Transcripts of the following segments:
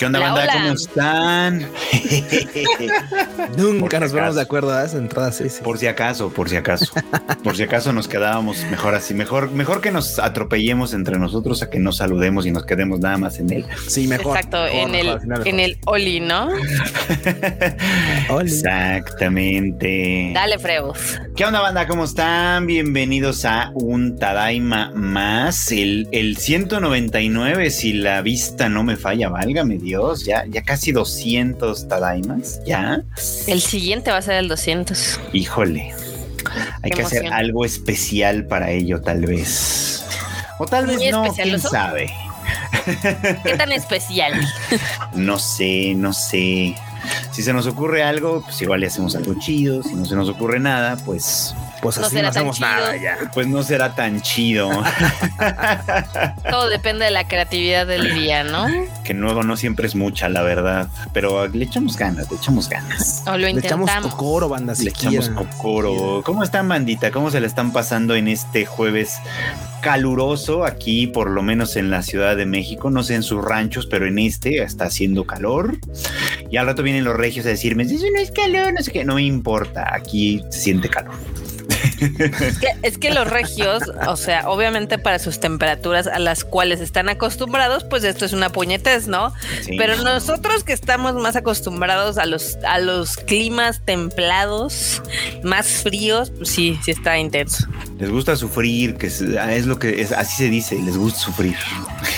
¿Qué onda, banda? ¿Cómo están? Nunca nos ponemos de acuerdo a esa entrada, sí, Por si acaso, por si acaso. por si acaso nos quedábamos mejor así. Mejor, mejor que nos atropellemos entre nosotros a que nos saludemos y nos quedemos nada más en él. Sí, mejor. Exacto, en, el, en el Oli, ¿no? Exactamente. Dale, Freus. ¿Qué onda, banda? ¿Cómo están? Bienvenidos a un Tadaima más. El, el 199, si la vista no me falla, válgame Dios Dios, ya, ya casi 200 Tadaimas, ya. El siguiente va a ser el 200. Híjole, hay que hacer algo especial para ello, tal vez. O tal vez no, quién sabe. ¿Qué tan especial? no sé, no sé. Si se nos ocurre algo, pues igual le hacemos algo chido. Si no se nos ocurre nada, pues pues así no, hacemos nada ya. Pues no será tan chido. Todo depende de la creatividad del día, ¿no? Que luego no siempre es mucha, la verdad. Pero le echamos ganas, le echamos ganas. O lo intentamos. Le echamos cocoro, bandas. Le echamos cocoro. ¿Cómo están, bandita? ¿Cómo se le están pasando en este jueves caluroso aquí, por lo menos en la Ciudad de México, no sé en sus ranchos, pero en este está haciendo calor. Y al rato vienen los a decirme, eso no es calor, no sé qué, no me importa, aquí se siente calor. Es que, los regios, o sea, obviamente para sus temperaturas a las cuales están acostumbrados, pues esto es una puñetez, ¿no? Pero nosotros que estamos más acostumbrados a los, a los climas templados, más fríos, pues sí, sí está intenso. Les gusta sufrir, que es, lo que es, así se dice, les gusta sufrir.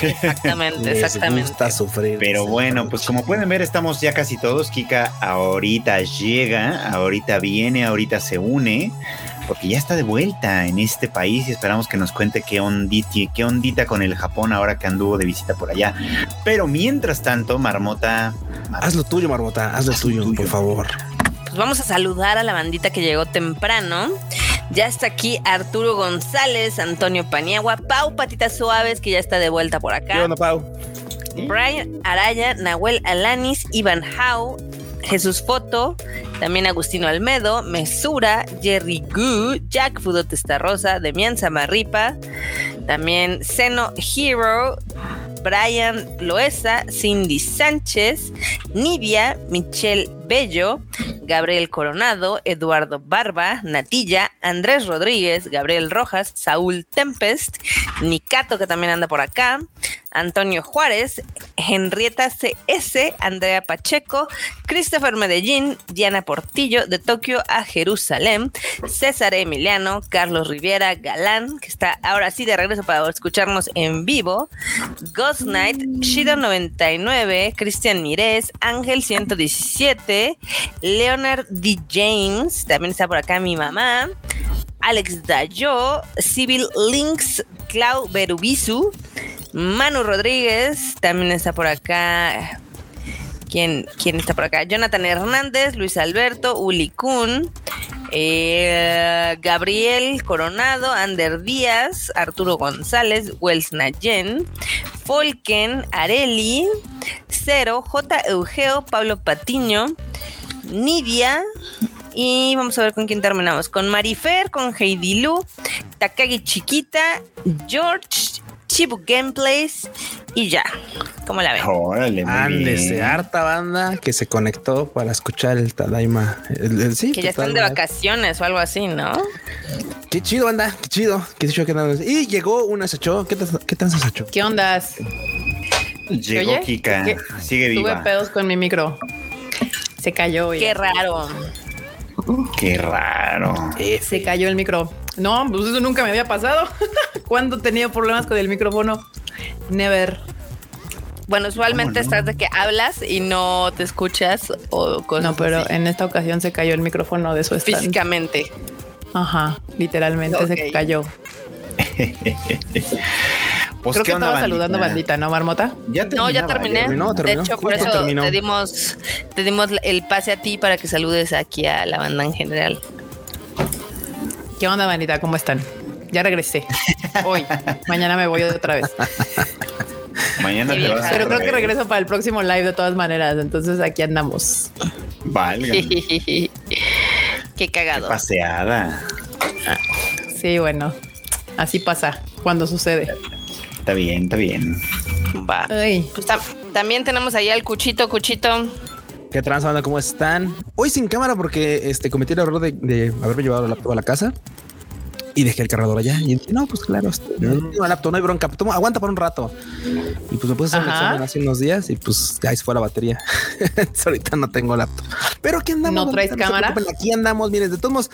Exactamente, exactamente. Les gusta sufrir. Pero bueno, pues como pueden ver, estamos ya casi todos. Kika ahorita llega, ahorita viene, ahorita se une porque ya está de vuelta en este país y esperamos que nos cuente qué ondita, qué ondita con el Japón ahora que anduvo de visita por allá. Pero mientras tanto, Marmota... haz lo tuyo, Marmota, haz lo tuyo, por favor. Pues vamos a saludar a la bandita que llegó temprano. Ya está aquí Arturo González, Antonio Paniagua, Pau Patitas Suaves, que ya está de vuelta por acá. ¿Qué onda, Pau? Brian Araya, Nahuel Alanis, Iván Hau, Jesús Foto, también Agustino Almedo, Mesura, Jerry Gu, Jack Fudo Rosa, Demian Samarripa, también Seno Hero, Brian Loesa, Cindy Sánchez, Nivia, Michelle Bello, Gabriel Coronado, Eduardo Barba, Natilla, Andrés Rodríguez, Gabriel Rojas, Saúl Tempest, Nicato, que también anda por acá, Antonio Juárez, Henrietta CS, Andrea Pacheco, Christopher Medellín, Diana Portillo, de Tokio a Jerusalén, César Emiliano, Carlos Riviera, Galán, que está ahora sí de regreso para escucharnos en vivo, Ghost Knight, Shido99, Cristian Mirés, Ángel 117, Leonard D. James, también está por acá mi mamá, Alex Dayo, Civil Links, Clau Berubisu, Manu Rodríguez, también está por acá. ¿Quién, quién está por acá? Jonathan Hernández, Luis Alberto, Uli Kun, eh, Gabriel Coronado, Ander Díaz, Arturo González, Wells Nayen, Folken, Areli, Cero, J. Eugeo, Pablo Patiño, Nidia, y vamos a ver con quién terminamos. Con Marifer, con Heidi Lu, Takagi Chiquita, George, Chibu Gameplays y ya. ¿Cómo la ven? Órale, de harta banda que se conectó para escuchar el Tadaima. que ya están de vacaciones o algo así, ¿no? Qué chido, banda. Qué chido. Qué chido que Y llegó una Sacho. ¿Qué, ¿Qué tal Sacho? ¿Qué ondas? Llegó Kika. Sigue viva. Tuve pedos con mi micro. Se cayó. Qué raro. Qué raro. Se cayó el micro. No, pues eso nunca me había pasado. ¿Cuándo he tenido problemas con el micrófono? Never. Bueno, usualmente estás de que hablas y no te escuchas o cosas No, pero en esta ocasión se cayó el micrófono de su stand. Físicamente. Ajá, literalmente se cayó. Pues, Creo que estaba saludando bandita, ¿no, Marmota? no, ya terminé. de hecho, por eso te dimos, te dimos el pase a ti para que saludes aquí a la banda en general. ¿Qué onda, bandita? ¿Cómo están? Ya regresé. Hoy. Mañana me voy otra vez. Mañana te vas Pero creo que regreso para el próximo live de todas maneras. Entonces aquí andamos. Vale. Qué cagado. paseada. Sí, bueno. Así pasa cuando sucede. Está bien, está bien. Va. Pues también tenemos ahí al Cuchito, Cuchito. ¿Qué trans, banda? ¿Cómo están? Hoy sin cámara porque este cometí el error de, de haberme llevado la laptop a la casa y dejé el cargador allá. Y dije, no, pues claro, no, tengo laptop, no hay bronca. Toma, aguanta por un rato. Y pues me puse a hacer un examen hace unos días y pues ahí se fue la batería. Ahorita no tengo laptop. Pero aquí andamos. ¿No traes cámara? aquí andamos. Miren, de todos modos,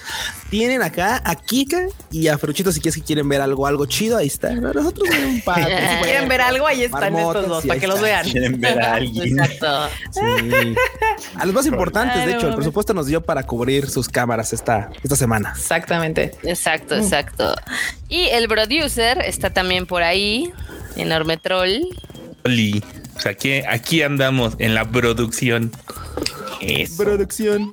tienen acá a Kika y a Feruchito si quieres que quieren ver algo, algo chido. Ahí está. Nosotros un par. Si quieren ver algo, ahí están Marmotas, estos dos, para que los vean. Quieren ver a alguien. Exacto. Sí. A los más importantes, de hecho, el presupuesto nos dio para cubrir sus cámaras esta, esta semana. Exactamente. Exacto, exacto. Y el producer está también por ahí, enorme troll. Oli. O sea, aquí, aquí andamos en la producción. Eso. Producción.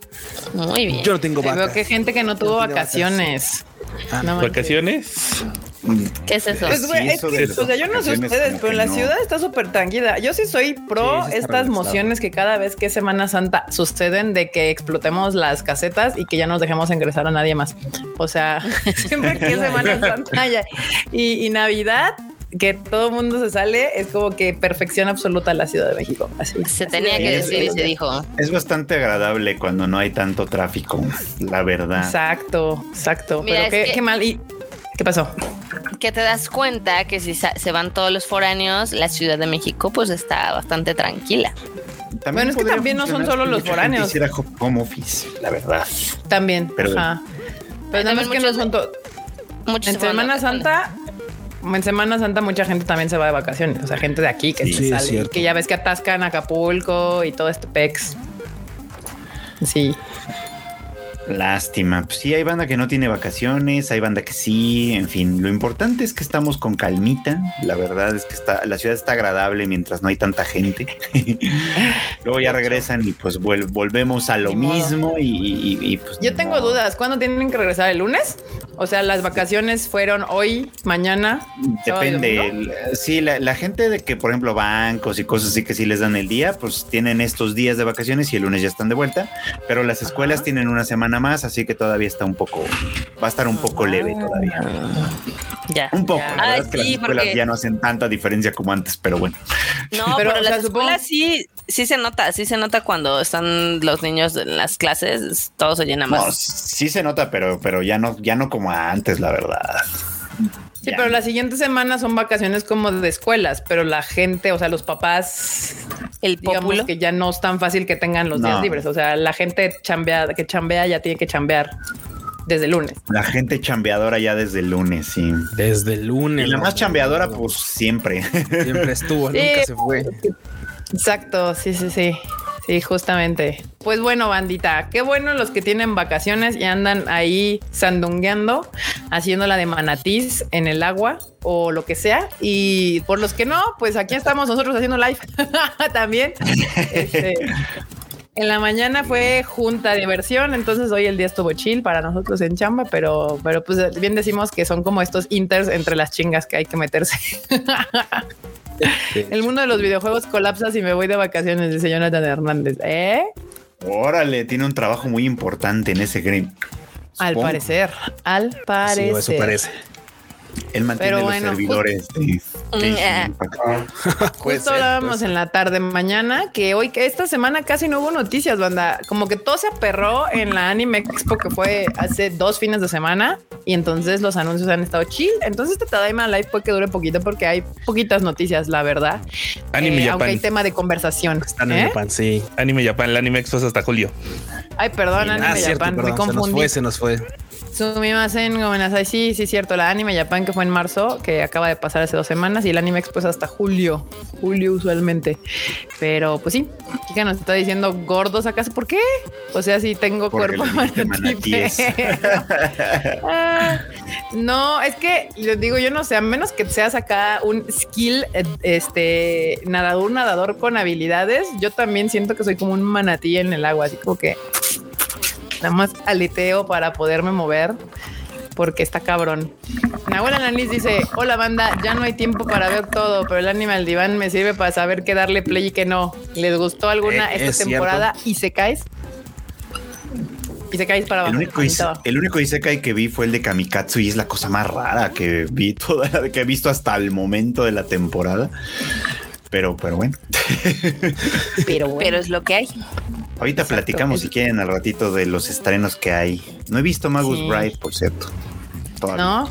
Muy bien. Yo no tengo Veo vacas. que gente que no tuvo vacaciones. Ah, No. ¿Vacaciones? ¿Qué es eso? Pues, güey, Sí, es eso que, o sea, yo no sé ustedes, pero que la no. ciudad está súper tranquila. Yo sí soy pro Sí, estas mociones que cada vez que es Semana Santa suceden de que explotemos las casetas y que ya nos dejemos ingresar a nadie más. O sea, siempre que es Semana Santa y Navidad, que todo el mundo se sale, es como que perfección absoluta la Ciudad de México. Así. Se tenía que decir y se dijo. Es bastante agradable cuando no hay tanto tráfico, la verdad. Exacto, exacto. Mira, pero es qué, que- qué mal. ¿Y qué pasó? Que te das cuenta que si se van todos los foráneos, la Ciudad de México pues está bastante tranquila. Bueno, es que también no son solo los foráneos. Hiciera home office, la verdad. También. Pero- ajá. Pero También que no son to- Muchos En Semana Santa, en Semana Santa mucha gente también se va de vacaciones. O sea, gente de aquí que Sí, se sale. Que ya ves que atascan Acapulco y todo este pex. Sí. Lástima. Pues sí, hay banda que no tiene vacaciones, hay banda que sí, en fin. Lo importante es que estamos con calmita. La verdad es que está, la ciudad está agradable mientras no hay tanta gente. Luego ya regresan y pues vuel- volvemos a lo Ni mismo y, y- y, pues. Yo tengo dudas. ¿Cuándo tienen que regresar? ¿El lunes? O sea, las vacaciones fueron hoy, mañana. Depende. Sí, la, la gente de que, por ejemplo, bancos y cosas así que sí les dan el día, pues tienen estos días de vacaciones y el lunes ya están de vuelta. Pero las escuelas Ajá. tienen una semana más, así que todavía está un poco, va a estar un poco leve todavía. Ya. Un poco. Ya. La Ay, verdad es que las sí, escuelas porque- ya no hacen tanta diferencia como antes, pero bueno. No, Pero, pero, o sea, las supongo- escuelas sí, sí se nota, sí se nota cuando están los niños en las clases, todo se llena No, más. sí se nota, pero, pero ya no, ya no como antes, la verdad. Sí, Ya. pero la siguiente semana son vacaciones como de escuelas, pero la gente, o sea, los papás, El digamos pópulo. que ya no es tan fácil que tengan los No. días libres. O sea, la gente chambea, que chambea ya tiene que chambear desde el lunes. La gente chambeadora ya desde el lunes, sí. Desde el Y lunes. la ¿no? más chambeadora, pues siempre. Siempre estuvo, Sí. nunca se fue. Exacto, sí, sí, sí. Sí, justamente. Pues bueno, bandita, qué bueno los que tienen vacaciones y andan ahí sandungueando, haciendo la de manatís en el agua o lo que sea. Y por los que no, pues aquí estamos nosotros haciendo live también. Este, en la mañana fue junta de diversión, entonces hoy el día estuvo chill para nosotros en chamba, pero, pero pues bien decimos que son como estos inters entre las chingas que hay que meterse. El mundo de los videojuegos colapsa si me voy de vacaciones, dice Jonathan Hernández. ¿Eh? Órale, tiene un trabajo muy importante en ese green. Al parecer, al Sí, parecer. eso parece. Él mantiene Pero los bueno, servidores de Mm, eh. Justo ser, hablábamos en la tarde mañana que hoy, que esta semana casi no hubo noticias, banda. Como que todo se aperró en la Anime Expo que fue hace dos fines de semana y entonces los anuncios han estado chill. Entonces este Tadaima Live puede que dure poquito porque hay poquitas noticias, la verdad. Anime Eh, aunque hay Japan. tema de conversación. Están en ¿Eh? Japan, sí. Anime Japan. El anime expo es hasta julio. Ay, perdón, Anime ah, cierto, Japan, me perdón, se nos confundí. fue, se nos fue. Sumimasen, Gomenasai, sí, sí, cierto. La Anime Japan que fue en marzo, que acaba de pasar hace dos semanas, y el Anime Expo es hasta julio. Julio usualmente. Pero pues sí, Kika nos está diciendo gordos acaso. ¿Por qué? O sea, si tengo Porque cuerpo Ah, no, es que les digo, yo no sé, a menos que seas acá un skill, este nadador, nadador con habilidades, yo también siento que soy como un manatí en el agua, así como que nada más aleteo para poderme mover porque está cabrón. Nahuel Alanis dice: Hola banda, ya no hay tiempo para ver todo, pero el anime al diván me sirve para saber qué darle play y qué no. ¿Les gustó alguna Eh, esta es temporada? Y se caes. Y se caes para El abajo. único, ise- abajo. el único Isekai que vi fue el de Kamikatsu y es la cosa más rara que vi toda la que he visto hasta el momento de la temporada. Pero, pero bueno. Pero bueno. Pero es lo que hay. Ahorita Exacto. platicamos si quieren al ratito de los estrenos que hay. No he visto Magus Sí. Bride, por cierto. Todavía. ¿No?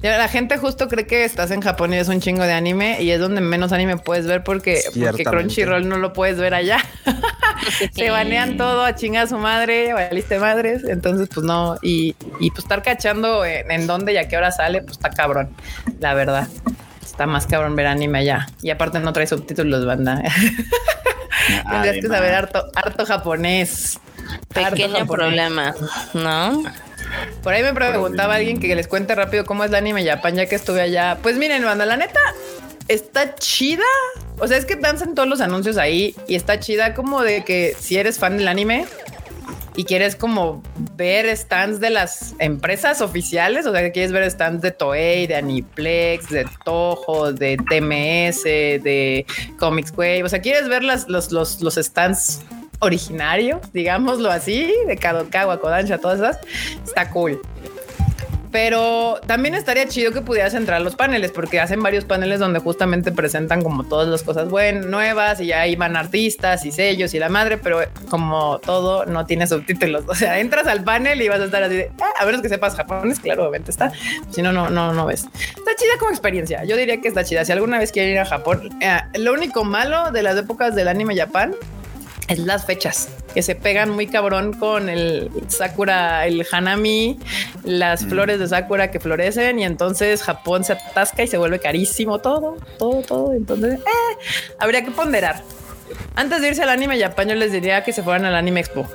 La gente justo cree que estás en Japón y es un chingo de anime y es donde menos anime puedes ver porque, porque. Crunchyroll no lo puedes ver allá. Se banean todo a chingar a su madre, valiste madres. Entonces, pues no. Y, y pues estar cachando en, en dónde y a qué hora sale, pues está cabrón. La verdad. Está más cabrón ver anime allá. Y aparte no trae subtítulos, banda. Tendrías que saber harto, harto japonés. Harto Pequeño japonés. problema, ¿no? Por ahí me preguntaba alguien que les cuente rápido cómo es el anime Japan ya que estuve allá. Pues miren, banda, la neta está chida. O sea, es que danzan todos los anuncios ahí y está chida como de que si eres fan del anime y quieres como ver stands de las empresas oficiales, o sea, que quieres ver stands de Toei, de Aniplex, de Toho, de TMS, de Comics Wave, o sea, quieres ver las, los, los, los stands originarios, digámoslo así, de Kadokawa, Kodansha, todas esas, está cool. Pero también estaría chido que pudieras entrar a los paneles, porque hacen varios paneles donde justamente presentan como todas las cosas buenas, nuevas, y ahí van artistas y sellos y la madre, pero como todo no tiene subtítulos. O sea, entras al panel y vas a estar así de, "Ah", a menos que sepas japonés, claro, obviamente está. Si no, no, no, no ves. Está chida como experiencia. Yo diría que está chida. Si alguna vez quieren ir a Japón, eh, lo único malo de las épocas del anime Japán es las fechas que se pegan muy cabrón con el Sakura, el Hanami, las flores de Sakura que florecen y entonces Japón se atasca y se vuelve carísimo todo, todo, todo. Entonces, eh, habría que ponderar. Antes de irse al anime Japón, yo les diría que se fueran al anime Expo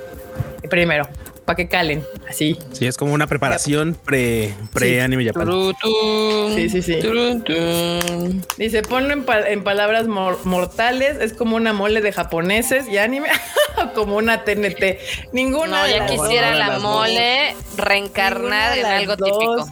primero para que calen así. Sí, es como una preparación pre, pre anime Japan. Sí, sí, sí. Dice, ponlo en, pa- en palabras mor- mortales, es como una mole de japoneses y anime, como una TNT. Ninguna No, de ya las quisiera la mole reencarnar en algo dos. típico.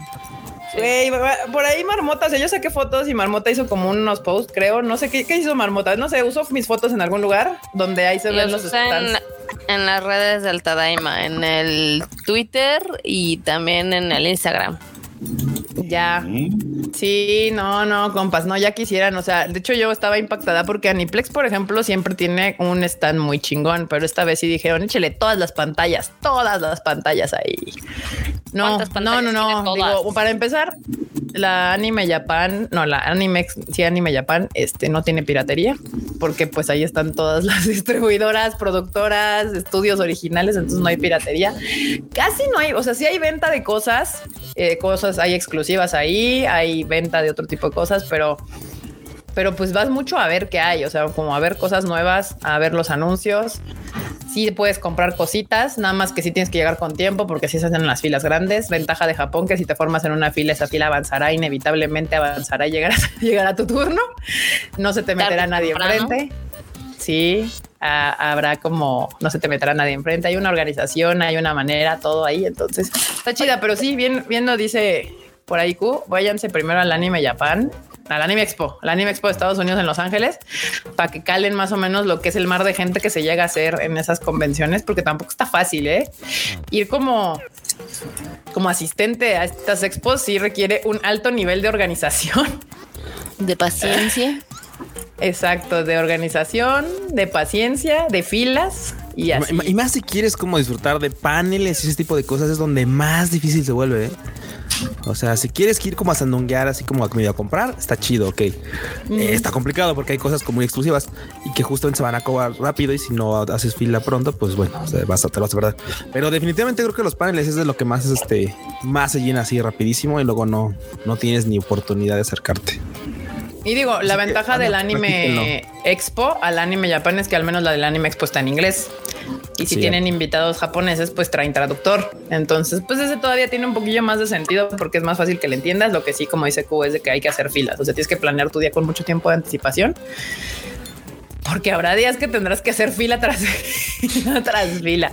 Güey, por ahí Marmota, o sea, yo saqué fotos y Marmota hizo como unos posts, creo. No sé qué, qué hizo Marmota. No sé, uso mis fotos en algún lugar donde ahí se ven Los usa en, stands. en las redes del Tadaima, en el Twitter y también en el Instagram. Ya. Sí, no, no, compas, no, ya quisieran. O sea, de hecho, yo estaba impactada porque Aniplex, por ejemplo, siempre tiene un stand muy chingón, pero esta vez sí dijeron, échele todas las pantallas, todas las pantallas ahí. No, ¿Cuántas no, no, no. Digo, para empezar, la Anime Japan, no, la Anime, sí, Anime Japan, este no tiene piratería, porque pues ahí están todas las distribuidoras, productoras, estudios originales, entonces no hay piratería. Casi no hay, o sea, sí hay venta de cosas, eh, cosas hay exclusivas ahí, hay venta de otro tipo de cosas, pero pero pues vas mucho a ver qué hay, o sea, como a ver cosas nuevas, a ver los anuncios. Sí puedes comprar cositas, nada más que sí tienes que llegar con tiempo porque así se hacen las filas grandes. Ventaja de Japón que si te formas en una fila, esa fila avanzará, inevitablemente avanzará y llegará, llegará tu turno. No se te meterá nadie enfrente. Sí, ah, habrá como, no se te meterá nadie enfrente. Hay una organización, hay una manera, todo ahí. Entonces está chida, pero sí, bien, bien lo dice por ahí Q. Váyanse primero al anime Japan, al anime Expo, al anime Expo de Estados Unidos en Los Ángeles, para que calen más o menos lo que es el mar de gente que se llega a hacer en esas convenciones, porque tampoco está fácil, ¿eh? Ir como como asistente a estas expos sí requiere un alto nivel de organización. De paciencia. Exacto, de organización, de paciencia, de filas y así. Y más si quieres como disfrutar de paneles y ese tipo de cosas es donde más difícil se vuelve. ¿eh? O sea, si quieres ir como a sandunguear, así como a medio a comprar, está chido, ok. Eh, está complicado porque hay cosas como muy exclusivas y que justamente se van a cobrar rápido y si no haces fila pronto, pues bueno, o sea, vas a, te lo vas a perder. Pero definitivamente creo que los paneles es de lo que más este más se llena así rapidísimo y luego no, no tienes ni oportunidad de acercarte. Y digo, la que, ventaja del anime Expo al anime Japan es que al menos la del anime Expo está en inglés. Y si Sí. tienen invitados japoneses, pues traen traductor. Entonces, pues ese todavía tiene un poquillo más de sentido porque es más fácil que le entiendas. Lo que sí, como dice Q, es de que hay que hacer filas. O sea, tienes que planear tu día con mucho tiempo de anticipación. Porque habrá días que tendrás que hacer fila tras fila tras fila.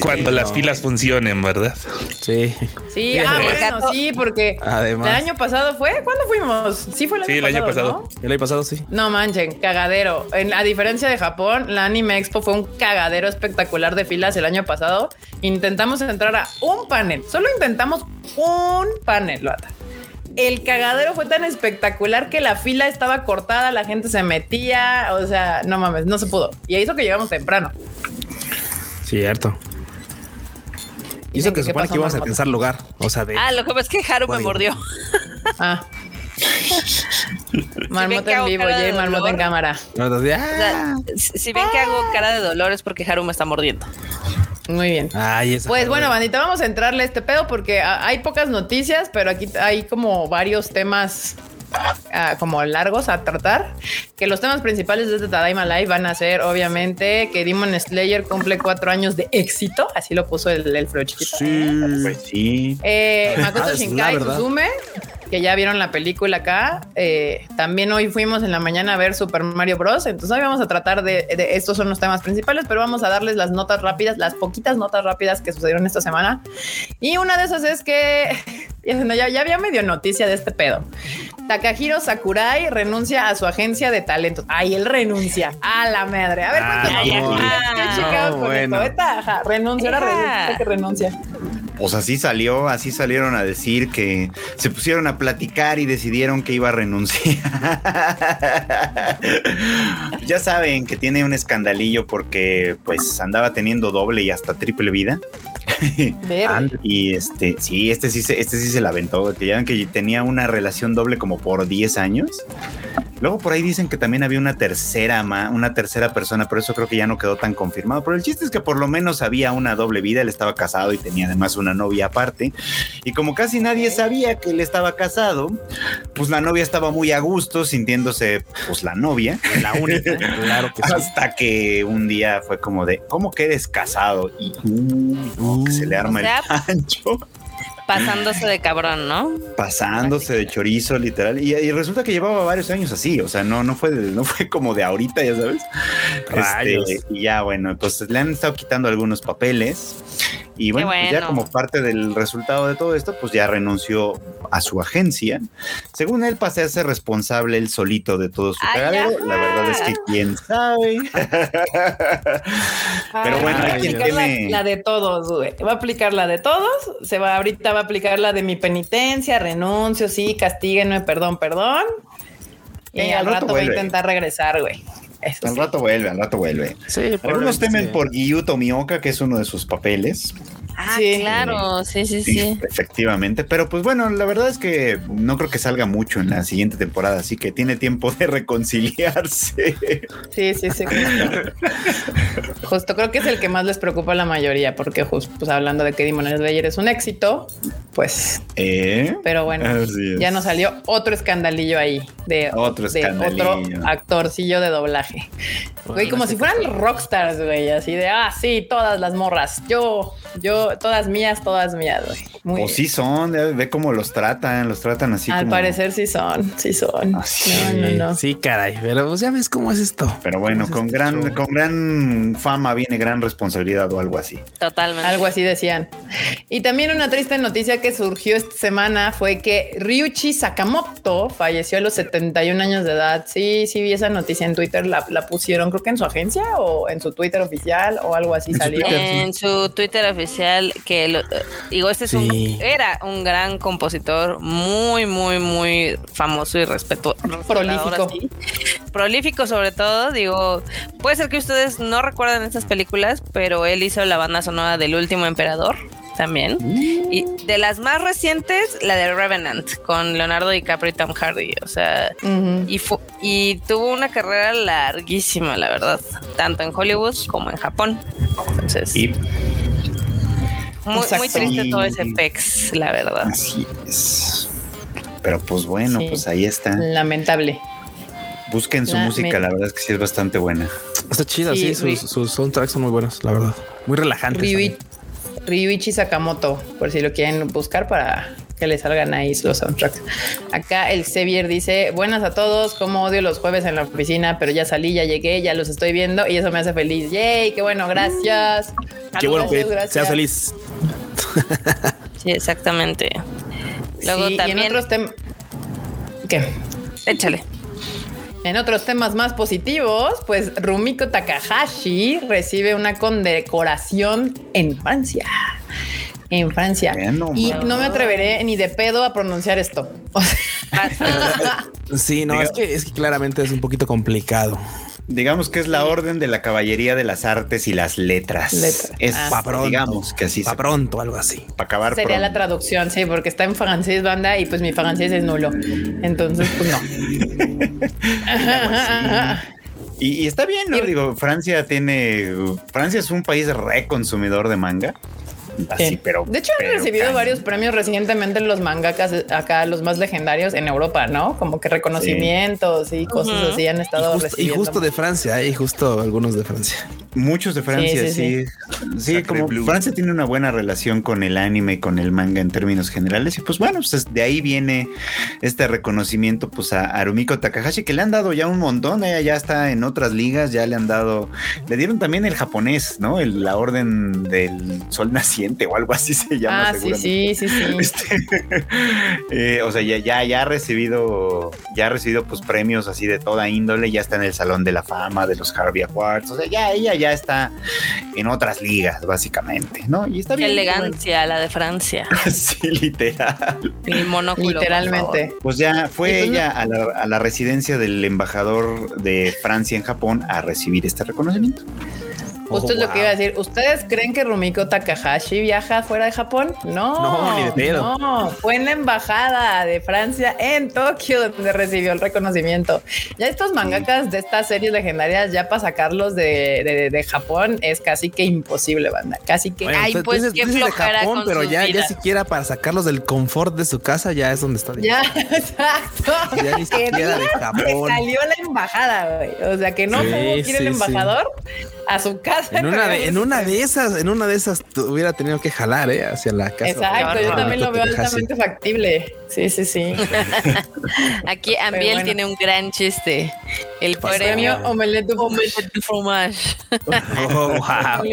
Cuando las no. filas funcionen, ¿verdad? Sí. Sí, ah, bueno, sí, porque Además. el año pasado fue. ¿Cuándo fuimos? Sí, fue el año Sí, el año pasado. pasado. ¿no? El año pasado sí. No manchen, cagadero. En, a diferencia de Japón, la Anime Expo fue un cagadero espectacular de filas el año pasado. Intentamos entrar a un panel. Solo intentamos un panel, Loata. el cagadero fue tan espectacular que la fila estaba cortada, la gente se metía, o sea, no mames, no se pudo. Y hizo que llegamos temprano. Cierto. Dicen Hizo que que se supone que íbamos a alcanzar lugar. O sea, de. Ah, lo que pasa es que Haru me mordió. Ah. Marmota en vivo, Jay Marmota en cámara. O sea, ah. si ven que hago cara de dolor es porque Haru me está mordiendo. Muy bien. Ay, Pues bueno, bandita, vamos a entrarle a este pedo porque ah, hay pocas noticias, pero aquí hay como varios temas ah, como largos a tratar. Que los temas principales de este Tadaima Live van a ser, obviamente, que Demon Slayer cumple cuatro años de éxito. Así lo puso el, el chiquito. Pues sí. Eh, Makoto Ah, la Shinkai. Suzume, que ya vieron la película acá. eh, también hoy fuimos en la mañana a ver Super Mario Bros. Entonces hoy vamos a tratar de, de- estos son los temas principales, pero vamos a darles las notas rápidas, las poquitas notas rápidas que sucedieron esta semana. Y una de esas es que ya, ya había medio noticia de este pedo. Takahiro Sakurai renuncia a su agencia de talentos. Ay, él renuncia a la madre. A ver, Ah, cuéntanos. no, Estoy no, checado con bueno. ajá, renuncia, ahora que renuncia. Pues así salió, así salieron a decir que se pusieron a platicar y decidieron que iba a renunciar. ya saben que tiene un escandalillo porque pues andaba teniendo doble y hasta triple vida. Y este, sí, este sí se, este sí se la aventó, que ya ven que tenía una relación doble como por 10 años. Luego por ahí dicen que también había una tercera ma- una tercera persona, pero eso creo que ya no quedó tan confirmado. Pero el chiste es que por lo menos había una doble vida, él estaba casado y tenía además una novia aparte. Y como casi nadie sabía que él estaba casado, pues la novia estaba muy a gusto, sintiéndose pues la novia. La única. claro que sí. Hasta que un día fue como de, ¿cómo que eres casado? Y uy, no, que se le arma O sea, el pancho, Pasándose de cabrón, ¿no? pasándose de chorizo, literal. Y, y resulta que llevaba varios años así, o sea, no, no fue, de- no fue como de ahorita, ya sabes. Este, y ya, bueno, pues le han estado quitando algunos papeles. Y bueno, pues ya como parte del resultado de todo esto, pues ya renunció a su agencia. Según él, pasé a ser responsable él solito de todo su Ay, cagadero. La verdad es que quién sabe. Pero Ay, bueno, va a hay quien aplicar la, la de todos, güey. Va a aplicar la de todos. Se va ahorita va a aplicar la de mi penitencia, renuncio, sí, castíguenme, perdón, perdón. Y Eh, al rato rato va a intentar regresar, güey. Eso Al sí. rato vuelve, al rato vuelve. Sí, Algunos temen sí. por Gyu Tomioka, que es uno de sus papeles. Ah, Sí. claro, sí, sí, Sí, sí. efectivamente. Pero pues bueno, la verdad es que no creo que salga mucho en la siguiente temporada, así que tiene tiempo de reconciliarse. Sí, sí, sí. Justo. Creo que es el que más les preocupa a la mayoría, porque justo pues, hablando de que Demon Slayer es un éxito, pues, ¿Eh? pero bueno, ya nos salió otro escandalillo ahí de Otro de otro actorcillo de doblaje. Güey, como si fueran rockstars, güey, así de, ah, sí, todas las morras, yo, yo, todas mías, todas mías, güey. Muy Pues sí son, ve cómo los tratan, los tratan así Al como- parecer sí son, sí son. Así. No, no, no. Sí, caray. Pero pues ya ves cómo es esto. Pero bueno, ¿Cómo es con este gran, show? con gran fama viene gran responsabilidad o algo así. Totalmente. Algo así decían. Y también una triste noticia que surgió esta semana fue que Ryuichi Sakamoto falleció a los 71 años de edad. Sí, sí, vi esa noticia en Twitter. La, la pusieron, creo que en su agencia o en su Twitter oficial o algo así En su salió. En su Twitter oficial, que lo- digo, este es un, era un gran compositor, muy, muy, muy famoso y respeto, Prolífico. así. Prolífico sobre todo, digo, puede ser que ustedes no recuerden estas películas, pero él hizo la banda sonora del último emperador también. Y de las más recientes, la de Revenant, con Leonardo DiCaprio y Tom Hardy. O sea, y, fu- y tuvo una carrera larguísima, la verdad, tanto en Hollywood como en Japón. Entonces, Y muy, muy triste todo ese pex, la verdad. así es. Pero pues bueno, Sí. pues ahí está. Lamentable. Busquen su La- música, me- la verdad es que sí es bastante buena. Está chida, Sí, sus, sus soundtracks son muy buenos, la verdad. Muy relajantes. Ryuichi Sakamoto, por si lo quieren buscar para que le salgan ahí los soundtracks. Acá el Xavier dice, buenas a todos, como odio los jueves en la oficina, pero ya salí, ya llegué, ya los estoy viendo y eso me hace feliz. Yay, qué bueno, gracias. Qué bueno que seas feliz. Sí, exactamente. Luego Sí, y también, en otros temas... ¿Qué? échale. En otros temas más positivos, pues Rumiko Takahashi recibe una condecoración en Francia. En Francia. Eh, no y no me atreveré ni de pedo a pronunciar esto. Sí, no, es que, es que claramente es un poquito complicado. Digamos que es la orden de la caballería de las artes y las letras. Letras. Es, Ah, Pa' pronto. digamos que así Pa' se pronto, algo así. para acabar sería la traducción, sí, porque está en francés, banda, y pues mi francés es nulo. Entonces, pues no. Ajá. Y, y está bien, ¿no? Digo, Francia tiene. Francia es un país re consumidor de manga. Así, Sí. pero. de hecho, han recibido varios premios recientemente los mangakas acá, los más legendarios en Europa, ¿no? Como que reconocimientos y cosas así han Y estado justo, y justo de Francia, ¿eh? y justo algunos de Francia. Muchos de Francia, Sí, sí. sí, Sí, Sacre como. Francia tiene una buena relación con el anime, y con el manga en términos generales. Y pues bueno, pues de ahí viene este reconocimiento pues a Arumiko Takahashi, que le han dado ya un montón. Ella ya está en otras ligas, ya le han dado, le dieron también el japonés, ¿no? El- la orden del sol naciente o algo así se llama. Ah, sí, seguramente. sí, sí, sí. Este, eh, o sea, ya, ya, ya ha recibido, ya ha recibido pues premios así de toda índole, ya está en el Salón de la Fama de los Harvey Awards, o sea, ya ella ya está en otras ligas, básicamente, ¿no? Y está Qué bien. elegancia la de Francia. bueno. sí, literal. El monóculo. Literalmente. Pues ya fue pues, ella a la, a la residencia del embajador de Francia en Japón a recibir este reconocimiento. Justo Oh, es lo que wow. iba a decir. ¿Ustedes creen que Rumiko Takahashi viaja fuera de Japón? No, No, ni de pedo. No, fue en la embajada de Francia en Tokio donde recibió el reconocimiento. Ya estos mangakas de estas series legendarias, ya para sacarlos de, de- de Japón es casi que imposible, banda. Casi que. Bueno, Ay, tú pues, dices- qué dices de Japón, pero ya, ya siquiera para sacarlos del confort de su casa, ya es donde está. Ya, exacto. Ya ni siquiera de Japón. que salió la embajada, güey. O sea, que no Sí, ir sí, el sí. A su casa. En una, de, en una de esas, en una de esas hubiera tenido que jalar eh, hacia la casa. Exacto, yo también lo veo altamente factible. Sí, sí, sí. Aquí Ambiel bueno. tiene un gran chiste. El premio Omelette du Omelette du fromage. Oh, wow.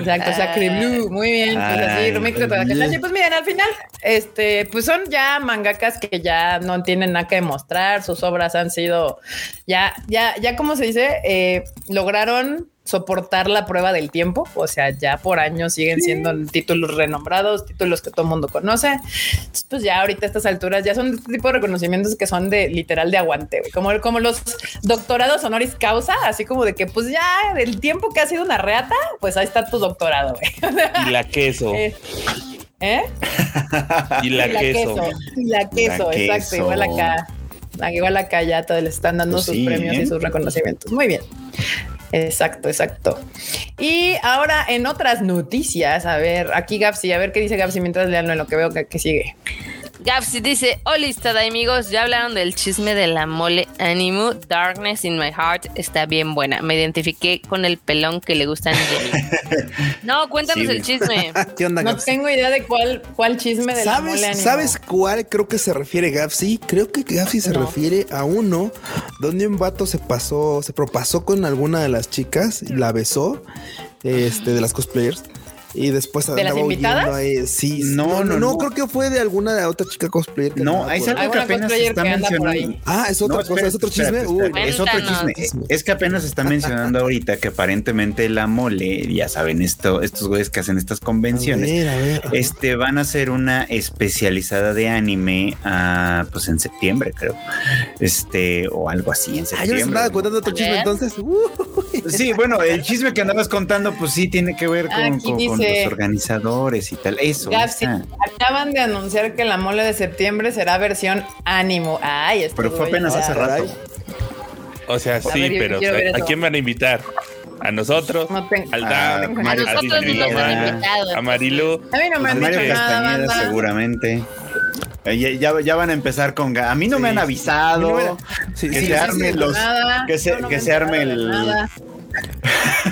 Exacto, Sacre Blue. Muy bien. Pues así, Takahashi. Pues miren, al final, este, pues son ya mangakas que ya no tienen nada que demostrar. Sus obras han sido ya, ya, ya, como se dice, Eh, lograron soportar la prueba del tiempo. O sea, ya por años siguen siendo títulos renombrados, títulos que todo el mundo conoce. Entonces, pues ya ahorita a estas alturas ya son este tipo de reconocimientos que son de literal de aguante, güey. como, como los doctorados honoris causa, así como de que pues ya del tiempo que ha sido una reata, pues ahí está tu doctorado, güey. Y la queso. Eh, ¿Eh? y la, Y la queso. queso. Y la queso, La exacto. queso. Igual acá. Igual acá ya todos le están dando Pues sus sí, premios ¿eh? y sus reconocimientos. Muy bien. Exacto, exacto. Y ahora en otras noticias, a ver, aquí Gapsi, a ver qué dice Gapsi mientras leanlo en lo que veo que, que sigue. Gapsi dice, hola amigos, ya hablaron del chisme de la mole Animu, Darkness in My Heart está bien buena. Me identifiqué con el pelón que le gustan Jenny. No, cuéntanos Sí. el chisme. ¿Qué onda, No tengo idea de cuál, cuál chisme de la mole ¿Sabes, ánimo. ¿Sabes cuál creo que se refiere Gapsi? Creo que Gapsi se No. refiere a uno donde un vato se pasó, se propasó con alguna de las chicas y la besó, este, de las cosplayers. Y después ¿De las andaba invitadas? huyendo ahí. Sí, No, no, no, no, no, no. creo que fue de alguna de otra chica cosplayer. que No, algo ahí. que Alguna apenas se está que anda por mencionando. ahí. Ah, es otra No, cosa, es otro chisme. espérate, Uy, espérate. Es otro chisme. Es que apenas se está mencionando ahorita que aparentemente la mole, ya saben, esto, estos güeyes que hacen estas a convenciones, ver, a ver. a ver. este van a hacer una especializada de anime ah, pues en septiembre, creo. Este, o algo así en Ah, yo les septiembre. andaba contando otro chisme entonces. Uy. Sí, bueno, el chisme que andabas contando, pues sí tiene que ver con, Aquí con- con dice- los organizadores y tal. Eso. Gapsi, está. acaban de anunciar que la mole de septiembre será versión ánimo. Ay, esto Pero fue apenas hace rato. O sea, sí, ver, yo pero ¿a quién van a invitar? ¿A nosotros? No tengo- al Ah, Dan, A Mario al nosotros ni nos han Castañeda, invitado. a Marilu. A mí no me A han Mario dicho Castañeda seguramente. Eh, Ya, ya, van a empezar con... ga- A mí no Sí, me han avisado. Me- Sí, que sí, se sí, arme sí. los... Nada, que se- que me se arme el- nada.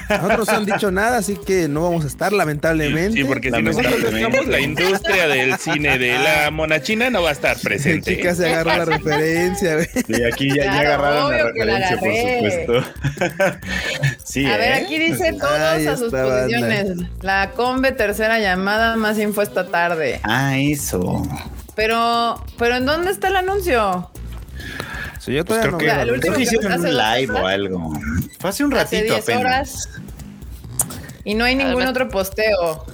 Nosotros no han dicho nada, así que no vamos a estar, lamentablemente. Sí, porque si nosotros Lamentablemente. la industria del cine de la monachina no va a estar presente. chica se agarró la referencia, güey. Y aquí ya, ya Claro, agarraron la referencia, por supuesto. sí, A ver, ¿eh? aquí dice todos a sus banda. posiciones. La combe tercera llamada, más info esta tarde. Ah, eso. Pero, pero ¿en dónde está el anuncio? Sí, yo Pues creo no que, creo que hicieron hace un live o algo. Fue hace un Hace ratito 10 apenas. horas. Y no hay ningún otro posteo.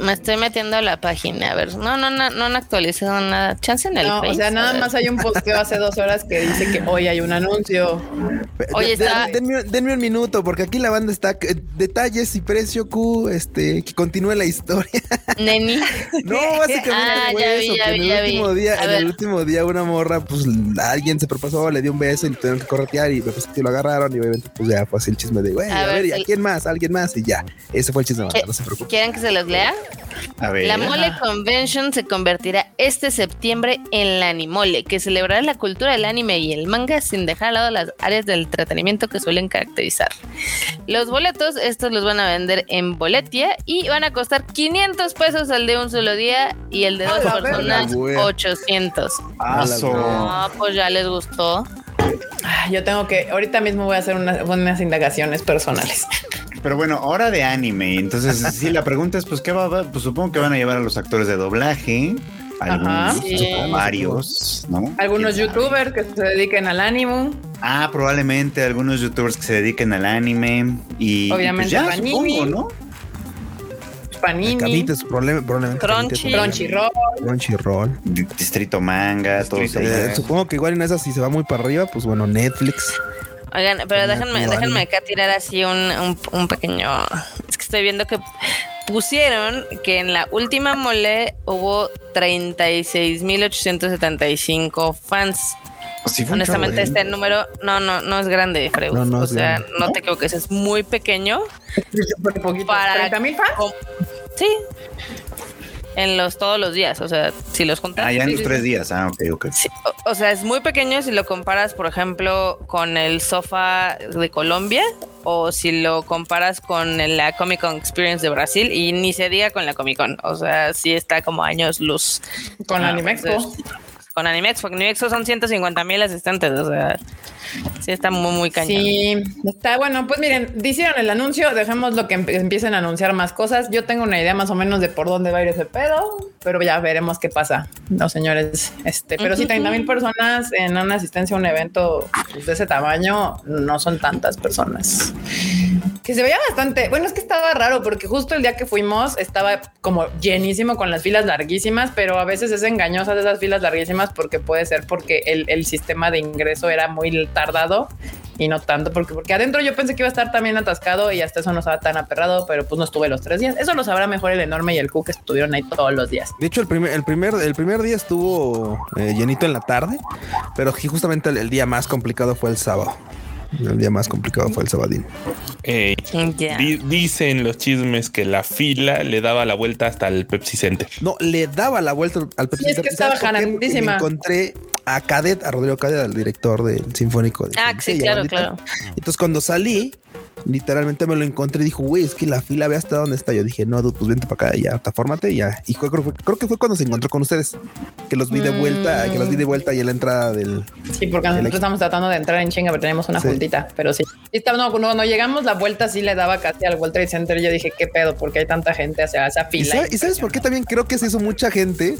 Me estoy metiendo a la página. A ver, no, no, no, no han actualizado nada. Chance en el No, o sea, nada más hay un posteo hace dos horas que dice que hoy hay un anuncio. Oye, está- denme, denme un minuto, porque aquí la banda está. eh, Detalles y precio Q, este, que continúe la historia. Neni. No, básicamente Ah, fue ya vi, eso, ya que vi, en el último vi. día, A en ver. el último día una morra, pues alguien se propasó, le dio un beso y le tuvieron que corretear y pues lo agarraron y obviamente pues ya fue así el chisme de, güey, A a, ver, ¿y a quién más? ¿Alguien más? Y ya, ese fue el chisme, no se preocupen. ¿Quieren que se los lea? A ver. La Mole Convention se convertirá este septiembre en la Animole, que celebrará la cultura del anime y el manga sin dejar a lado las áreas del entretenimiento que suelen caracterizar. Los boletos, estos los van a vender en Boletia y van a costar 500 pesos el de un solo día y el de dos personas verga, güey. 800. Aso. No, pues ya les gustó. Ah, Yo tengo que, ahorita mismo voy a hacer unas, unas indagaciones personales. Pero bueno, hora de anime. Entonces, sí, la pregunta es, pues, ¿qué va a Pues supongo que van a llevar a los actores de doblaje. Algunos, Ajá. Sí. supongo, varios, ¿no? Algunos youtubers que se dediquen al ánimo. Ah, probablemente algunos youtubers que se dediquen al anime. Y, y Obviamente pues ya, Panini. supongo, ¿no? Panini, Camitas, problema, probablemente. Crunchy. Crunchyroll. Crunchyroll. Distrito Manga, todos Distrito ellos. Eh, supongo que igual en esas si se va muy para arriba, pues bueno, Netflix. Oigan, pero déjenme, déjenme acá tirar así un, un, un pequeño. Es que estoy viendo que pusieron que en la última mole hubo 36.875 fans. Sí, un Honestamente, ¿eh? este número no, no, no es grande, Freud. No, no o es sea, grande. no te equivoques, es muy pequeño. Poquito. Para- 30 mil fans. Sí. En los todos los días. O sea, si los juntas. Ah, ya en los tres días. Ah, ok, ok. Sí, o, o sea, es muy pequeño si lo comparas, por ejemplo, con el sofá de Colombia o si lo comparas con la Comic Con Experience de Brasil y ni se diga con la Comic Con. O sea, sí está como años luz. Con Ah, Anime Expo. entonces, Con Animex, porque Animexpo son 150 mil asistentes. O sea, sí está muy, muy cañón. Sí, está bueno. Pues miren, hicieron el anuncio, dejemos lo que emp- empiecen a anunciar más cosas. Yo tengo una idea más o menos de por dónde va a ir ese pedo, pero ya veremos qué pasa. No, señores, este, pero sí, Ujú. 30 mil personas en una asistencia a un evento pues, de ese tamaño no son tantas personas. Que se veía bastante. Bueno, es que estaba raro porque justo el día que fuimos estaba como llenísimo con las filas larguísimas, pero a veces es engañosa de esas filas larguísimas porque puede ser porque el, el sistema de ingreso era muy tardado y no tanto porque porque adentro yo pensé que iba a estar también atascado y hasta eso no estaba tan aperrado, pero pues no estuve los tres días. Eso lo sabrá mejor el enorme y el Q que estuvieron ahí todos los días. De hecho, el primer, el primer, el primer día estuvo eh, llenito en la tarde, pero justamente el día más complicado fue el sábado. El día más complicado fue el sabadín. Eh, di- dicen los chismes que la fila le daba la vuelta hasta el Pepsi Center. No, le daba la vuelta al Pepsi Sí, es que Center. estaba encontré a Cadet, a Rodrigo Cadet, al director del Sinfónico. De Ah, sí, y claro, claro. Entonces, cuando salí, literalmente me lo encontré y dijo, güey, es que la fila ve hasta dónde está. Yo dije, no, dude, pues vente para acá y ya, fórmate y ya. Y creo, creo, creo que fue cuando se encontró con ustedes, que los vi de vuelta, que los vi de vuelta y en la entrada del. Sí, porque nosotros estamos tratando de entrar en chinga, pero tenemos una Sí. juntita, pero sí. Y estaba- no, cuando llegamos la vuelta sí le daba casi al World Trade Center. Yo dije, ¿qué pedo? Porque hay tanta gente hacia esa ¿Y, fila. sabe- y sabes por qué también creo que se hizo mucha gente?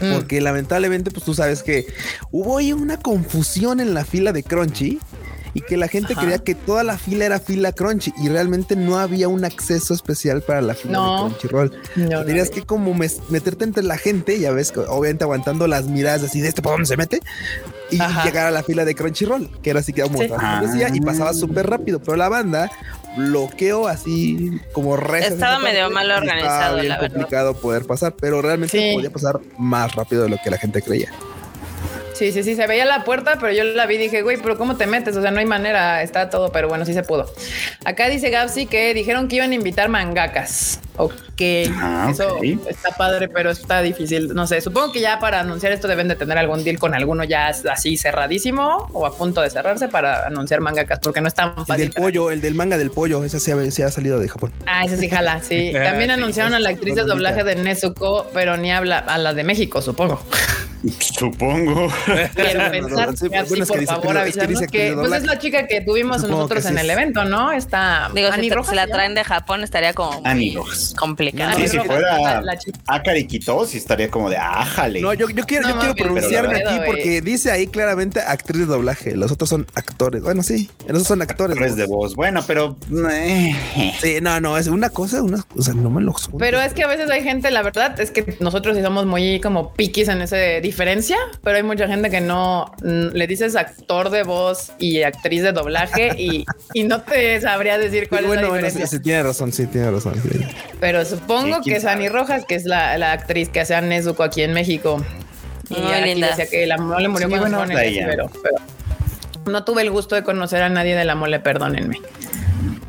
Mm. Porque lamentablemente, pues tú sabes que hubo ahí una confusión en la fila de Crunchy y que la gente Ajá. creía que toda la fila era fila Crunchy y realmente no había un acceso especial para la fila No. de Crunchyroll. No, no. que como mes- meterte entre la gente, ya ves, que obviamente aguantando las miradas así de este por dónde se mete y Ajá. llegar a la fila de Crunchyroll, que era así que como Sí. decía, y pasaba súper rápido, pero la banda bloqueó así como reces Estaba medio parte, mal y estaba organizado, bien la verdad. complicado poder pasar, pero realmente Sí. podía pasar más rápido de lo que la gente creía. Sí, sí, sí, se veía la puerta, pero yo la vi y dije, güey, pero ¿cómo te metes? O sea, no hay manera, está todo, pero bueno, sí se pudo. Acá dice Gapsi que dijeron que iban a invitar mangakas. Ok, Ah, eso está padre, pero está difícil. No sé, supongo que ya para anunciar esto deben de tener algún deal con alguno ya así cerradísimo o a punto de cerrarse para anunciar mangakas, porque no es tan El fácil. del pollo, el del manga del pollo, ese se ha, se ha salido de Japón. Ah, ese sí, jala, sí. Ah, También sí, anunciaron a la actriz de doblaje de Nezuko, pero ni habla a la de México, supongo. Supongo. Quiero pensar sí, que así, bueno, es que por favor, que avisarnos pues es la chica que tuvimos Supongo nosotros que en sí el evento, ¿no? Está Digo, si, Rojas, la ¿no? traen de Japón estaría como complicado. Sí, si Rojas, fuera. Akari sí estaría como de ájale. No, yo, yo quiero, No, yo quiero pronunciarme aquí porque dice ahí claramente actriz de doblaje. Los otros son actores. Bueno, sí, esos son actores. Actores de voz. Bueno, pero. eh, Sí, no, no, es una cosa, una cosa, no me lo junto. Pero es que a veces hay gente, la verdad es que nosotros sí somos muy como piquis en esa diferencia, pero hay mucha gente que no le dices actor de voz y actriz de doblaje y, y no te sabría decir cuál bueno, es la bueno, diferencia. sí, sí, tiene razón, sí, tiene razón. sí. Pero supongo que es Ani sabe. Rojas, que es la, la actriz que hace a Nezuko aquí en México. Y Muy aquí linda. decía que la mole murió Sí, cuando ella. pero, pero no tuve el gusto de conocer a nadie de la mole, perdónenme.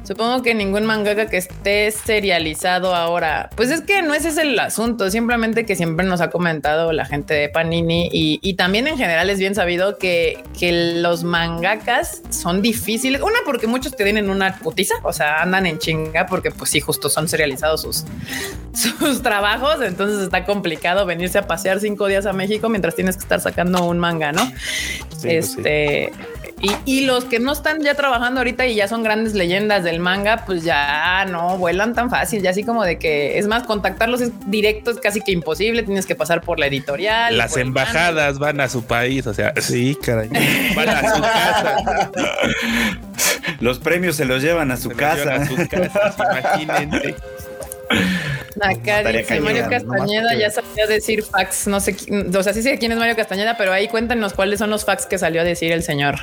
Supongo que ningún mangaka que esté serializado ahora, pues es que no ese es el asunto, simplemente que siempre nos ha comentado la gente de Panini y, y también en general es bien sabido que, que los mangakas son difíciles. Una, porque muchos te tienen una putiza, o sea, andan en chinga porque pues sí, justo son serializados sus, sus trabajos, entonces está complicado venirse a pasear cinco días a México mientras tienes que estar sacando un manga, ¿no? pues sí. Y, y los que no están ya trabajando ahorita y ya son grandes leyendas del manga, pues ya no vuelan tan fácil. Ya así como de que es más, contactarlos es directo, es casi que imposible. Tienes que pasar por la editorial. Las embajadas van a su país, o sea, Sí, caray. van a su casa. los premios se los llevan a su se los llevan casa. A sus casas, imagínense. Acá Estaría dice cañón, Mario Castañeda ya salió a decir fax, no sé, o sea, sí sé quién es Mario Castañeda, pero ahí cuéntanos cuáles son los fax que salió a decir el señor,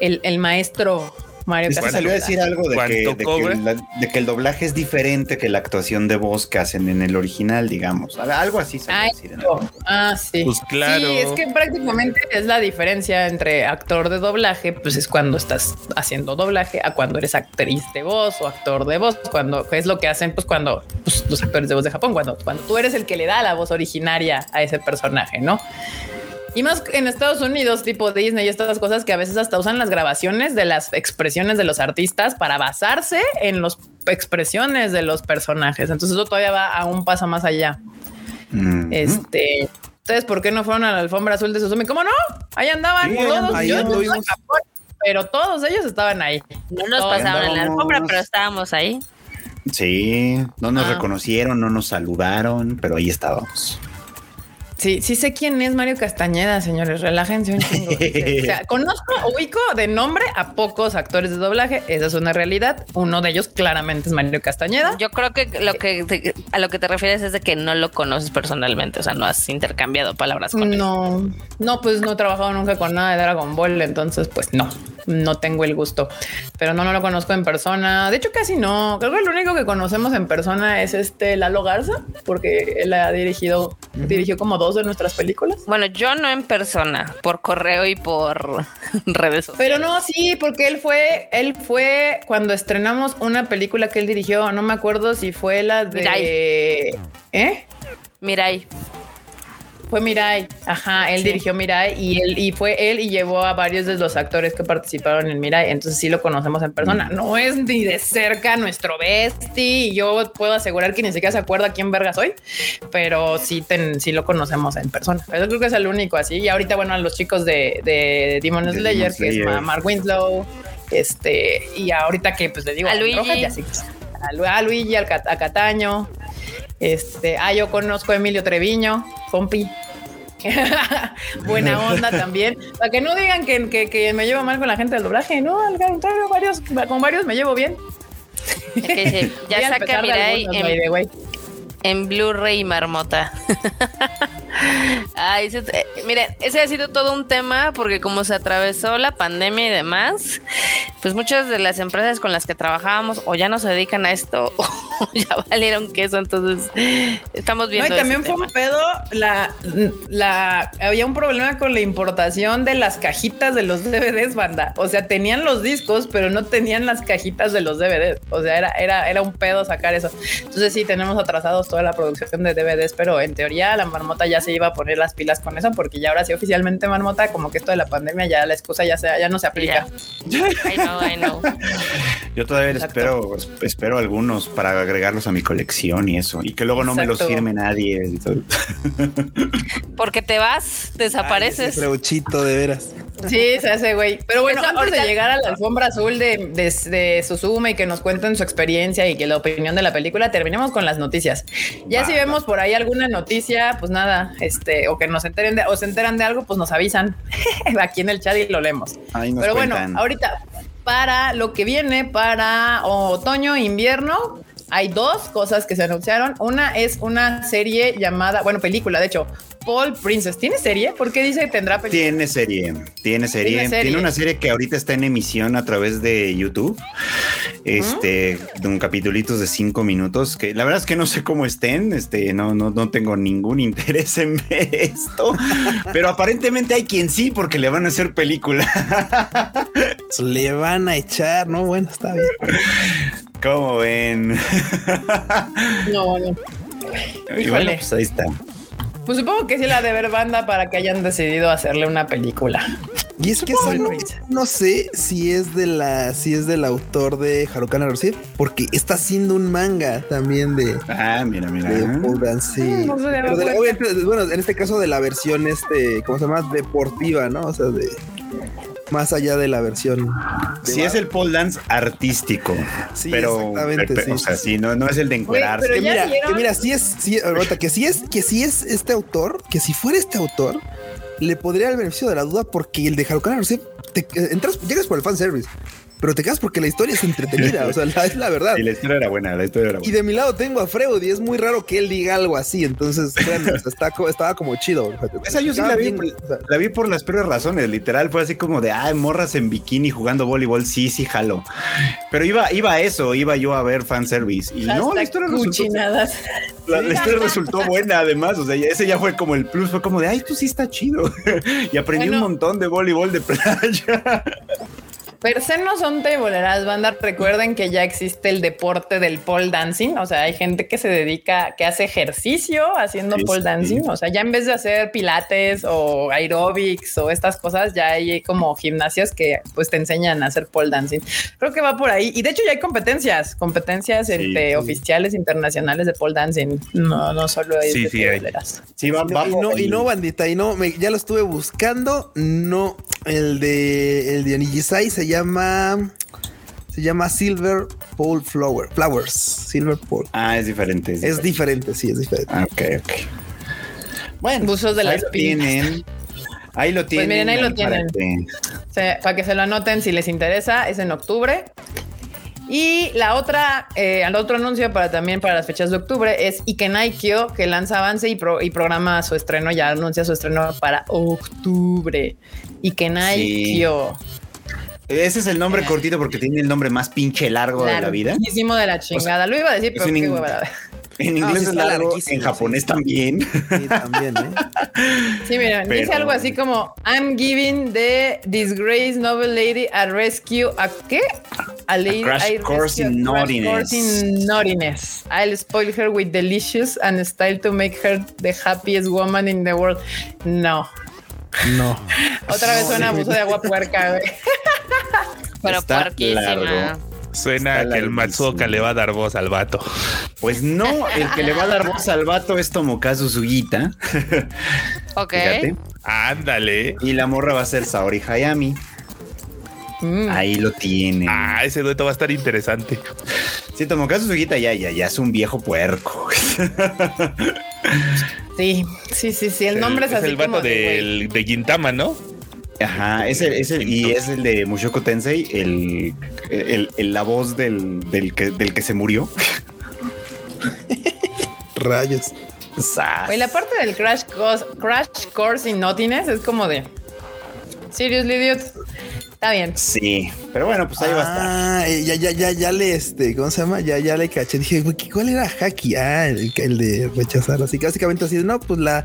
el, el maestro Mario Es que Castañeda. salió a decir algo de ¿Cuánto que, de, que cobra? la- de que el doblaje es diferente que la actuación de voz que hacen en el original, digamos. Algo así salió a Ay, decir. no. Ah, sí. Pues claro. Sí, es que prácticamente es la diferencia entre actor de doblaje, pues es cuando estás haciendo doblaje, a cuando eres actriz de voz o actor de voz, cuando es lo que hacen, pues cuando pues, los actores de voz de Japón, cuando, cuando tú eres el que le da la voz originaria a ese personaje, ¿no? Y más en Estados Unidos, tipo Disney y estas cosas que a veces hasta usan las grabaciones de las expresiones de los artistas para basarse en las expresiones de los personajes. Entonces eso todavía va a un paso más allá. Mm. Este, ¿ustedes por qué no fueron a la alfombra azul de Susumi? ¿Cómo no? Ahí andaban Sí, todos. ahí yo no Japón, pero todos ellos estaban ahí. No nos Todos pasaban en la alfombra, pero estábamos ahí. Sí, no nos Ah. reconocieron, no nos saludaron, pero ahí estábamos. Sí, sí sé quién es Mario Castañeda, señores. Relájense un chingo. o sea, conozco, ubico de nombre a pocos actores de doblaje. Esa es una realidad. Uno de ellos claramente es Mario Castañeda. Yo creo que lo que te- a lo que te refieres es de que no lo conoces personalmente, o sea, no has intercambiado palabras con él. No, no, pues no he trabajado nunca con nada de Dragon Ball, entonces pues no, no tengo el gusto. Pero no, no lo conozco en persona. De hecho, casi no. Creo que lo único que conocemos en persona es este Lalo Garza, porque él ha dirigido, dirigió como dos de nuestras películas. Bueno, yo no en persona, por correo y por redes sociales. Pero no, sí, porque él fue, él fue cuando estrenamos una película que él dirigió, no me acuerdo si fue la de... Mirai. ¿Eh? Mirai, Fue Mirai, ajá, él Sí. dirigió Mirai y él y fue él y llevó a varios de los actores que participaron en Mirai, entonces sí lo conocemos en persona. No es ni de cerca nuestro bestie, y yo puedo asegurar que ni siquiera se acuerda quién verga soy, pero sí, ten- sí lo conocemos en persona. Yo creo que es el único así. Y ahorita, bueno, a los chicos de, de Demon De Slayer, Demon que es Mark Winslow, este, y ahorita que pues le digo A Rojas, Luigi. ya sí, a, Lu- a Luigi, Cat- a Cataño. Este, ah, yo conozco a Emilio Treviño, compi. Buena onda también. Para que no digan que, que- que me llevo mal con la gente del doblaje, no, al contrario, varios, con varios me llevo bien. que Voy ya saca Mirai en, en Blu-ray marmota. Ay, ese- eh, miren, ese ha sido todo un tema porque como se atravesó la pandemia y demás, pues muchas de las empresas con las que trabajábamos o ya no se dedican a esto o ya valieron queso, entonces estamos No, viendo. y también fue un tema. pedo, la, la, había un problema con la importación de las cajitas de los DVDs, banda. O sea, tenían los discos, pero no tenían las cajitas de los DVDs. O sea, era, era, era un pedo sacar eso. Entonces sí, tenemos atrasados toda la producción de DVDs, pero en teoría la marmota ya se iba a poner las pilas con eso, porque ya ahora sí oficialmente marmota, como que esto de la pandemia ya la excusa ya, se, ya no se aplica. I know, I know. Yo todavía Exacto. espero, espero algunos para agregarlos a mi colección y eso. Y que luego no me los firme nadie. y todo. Porque te vas, desapareces. Freuchito, de veras. Sí, se hace, güey. Pero bueno, Eso antes ahorita- de llegar a la alfombra azul de, de, de Suzume y que nos cuenten su experiencia y que la opinión de la película, terminemos con las noticias. Ya si vemos por ahí alguna noticia, pues nada, este, o que nos enteren de, o se enteran de algo, pues nos avisan aquí en el chat y lo leemos. Ahí nos Pero cuentan. bueno, ahorita, para lo que viene para otoño, invierno, hay dos cosas que se anunciaron. Una es una serie llamada, bueno, película, de hecho, Paul Princess. ¿Tiene serie? ¿Por qué dice que tendrá película? Tiene serie, tiene serie, Tiene serie. tiene una serie que ahorita está en emisión a través de YouTube, este, de un capitulitos de cinco minutos, que la verdad es que no sé cómo estén, este, no, no, no tengo ningún interés en ver esto, pero aparentemente hay quien sí, porque le van a hacer película. Le van a echar, no, bueno, está bien. ¿Cómo ven? No, no. Y bueno, pues ahí está. Pues supongo que sí la de ver banda para que hayan decidido hacerle una película. Y es que no, sé si es de la, si es del autor de Haruka Naruto, porque está haciendo un manga también de, Ah, mira, mira. de pole dance, sí. Mm, no Pero de la- bueno, en este caso de la versión, este, ¿cómo se llama? Deportiva, ¿no? O sea, de más allá de la versión. de Sí, es el pole dance artístico, Sí, pero, exactamente, pero- sí, o sea, sí, sí, no, no es el de encuerarse. pero que mira, que mira, si es, sí, ahorita, que si es, que si es este autor, que si fuera este autor, le podría el beneficio de la duda porque el de Haruka Naruto, te eh, entras, llegas por el fanservice, pero te quedas porque la historia es entretenida, o sea, la- es la verdad. Y la historia era buena, la historia era Y buena. de mi lado tengo a Freud y es muy raro que él diga algo así, entonces créanme, o sea, está co- estaba como chido. Esa yo sí la vi, bien, o sea, la vi por las peores razones, literal, fue así como de, ay, morras en bikini jugando voleibol, sí, sí, jalo. Pero iba, iba a eso, iba yo a ver fanservice. Y no, la historia, resultó, la, la historia resultó buena además, o sea, ese ya fue como el plus, fue como de, ay, esto sí está chido. y aprendí Bueno. un montón de voleibol de playa. Per se no son teboleras, banda. Recuerden que ya existe el deporte del pole dancing. O sea, hay gente que se dedica, que hace ejercicio haciendo Sí, pole sí. dancing. O sea, ya en vez de hacer pilates o aerobics o estas cosas, ya hay como gimnasios que pues te enseñan a hacer pole dancing. Creo que va por ahí. Y de hecho ya hay competencias, competencias Sí, entre sí. oficiales internacionales de pole dancing. No, no solo Sí, de sí hay. teboleras. Sí, va, y va no, y no, y no, bandita, y no, me- ya lo estuve buscando, no, el de, el de Onijisai se llama, se llama Silver Pole Flower, Flowers, Silver Pole. Ah, es diferente. Es, Es diferente. diferente, sí, es diferente. Ah, ok, ok. Bueno, Buzos de ahí las lo piñas. tienen. Ahí lo tienen. miren, ahí lo para tienen. que- para que se lo anoten si les interesa, es en octubre. Y la otra, eh, el otro anuncio para también para las fechas de octubre es Ikenai Kyo, que lanza avance y, pro- y programa su estreno, ya anuncia su estreno para octubre. Ikenai Sí. Ese es el nombre cortito porque tiene el nombre más pinche largo de la vida. Larguísimo de la chingada. Lo iba a decir, pero un qué in- hueva. En No, inglés sí es está largo, en japonés sí. también. Sí, también, ¿eh? Sí, mira, dice algo así como I'm giving the disgraced novel lady a rescue a qué? A, lady, crash I course rescue in a crash course in naughtiness. I'll spoil her with delicious and style to make her the happiest woman in the world. No. No. Otra vez No, suena abuso de agua puerca, güey. Pero Está puerquísima. largo. Suena Está que el. Matsuoka le va a dar voz al vato. Pues no, el que le va a dar voz al vato es Tomokazu Sugita. Ok. Fíjate. Ándale. Y la morra va a ser Saori Hayami. Mm. Ahí lo tienen. Ah, ese dueto va a estar interesante. Sí, Tomokazu Sugita ya, ya, ya es un viejo puerco. Sí, sí, sí, sí. El nombre es, así el vato como de, de Gintama, ¿no? Ajá, es el, es el- y es el de Mushoku Tensei, el, el- el- la voz del, del que, del que se murió. Rayos. Sas. Güey, la parte del crash course, crash course in naughtiness es como de seriously, dude. Está bien. Sí, pero bueno, pues ahí va a estar. Ah, ya, ya, ya, ya le, este, ¿cómo se llama? Ya, ya le caché. Dije, güey, ¿qué- ¿cuál era Haki? Ah, el, el de rechazar. Así que básicamente así, no, pues la,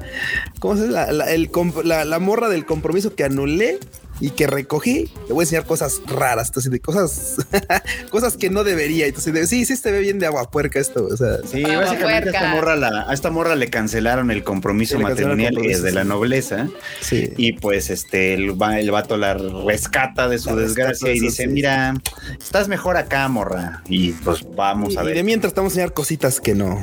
¿cómo se llama? La, la- el la, la morra del compromiso que anulé y que recogí, le voy a enseñar cosas raras, entonces de cosas, cosas que no debería. Entonces, de, sí, sí, se ve bien de agua puerca esto. O sea, Sí, Ah, básicamente a esta, morra la, a esta morra le cancelaron el compromiso Sí, matrimonial eh, de la nobleza sí. y pues este el, va- el vato la rescata de su La desgracia de y dice, sí. mira, estás mejor acá, morra. Y pues vamos Y, a y ver. de mientras estamos a enseñar cositas que no.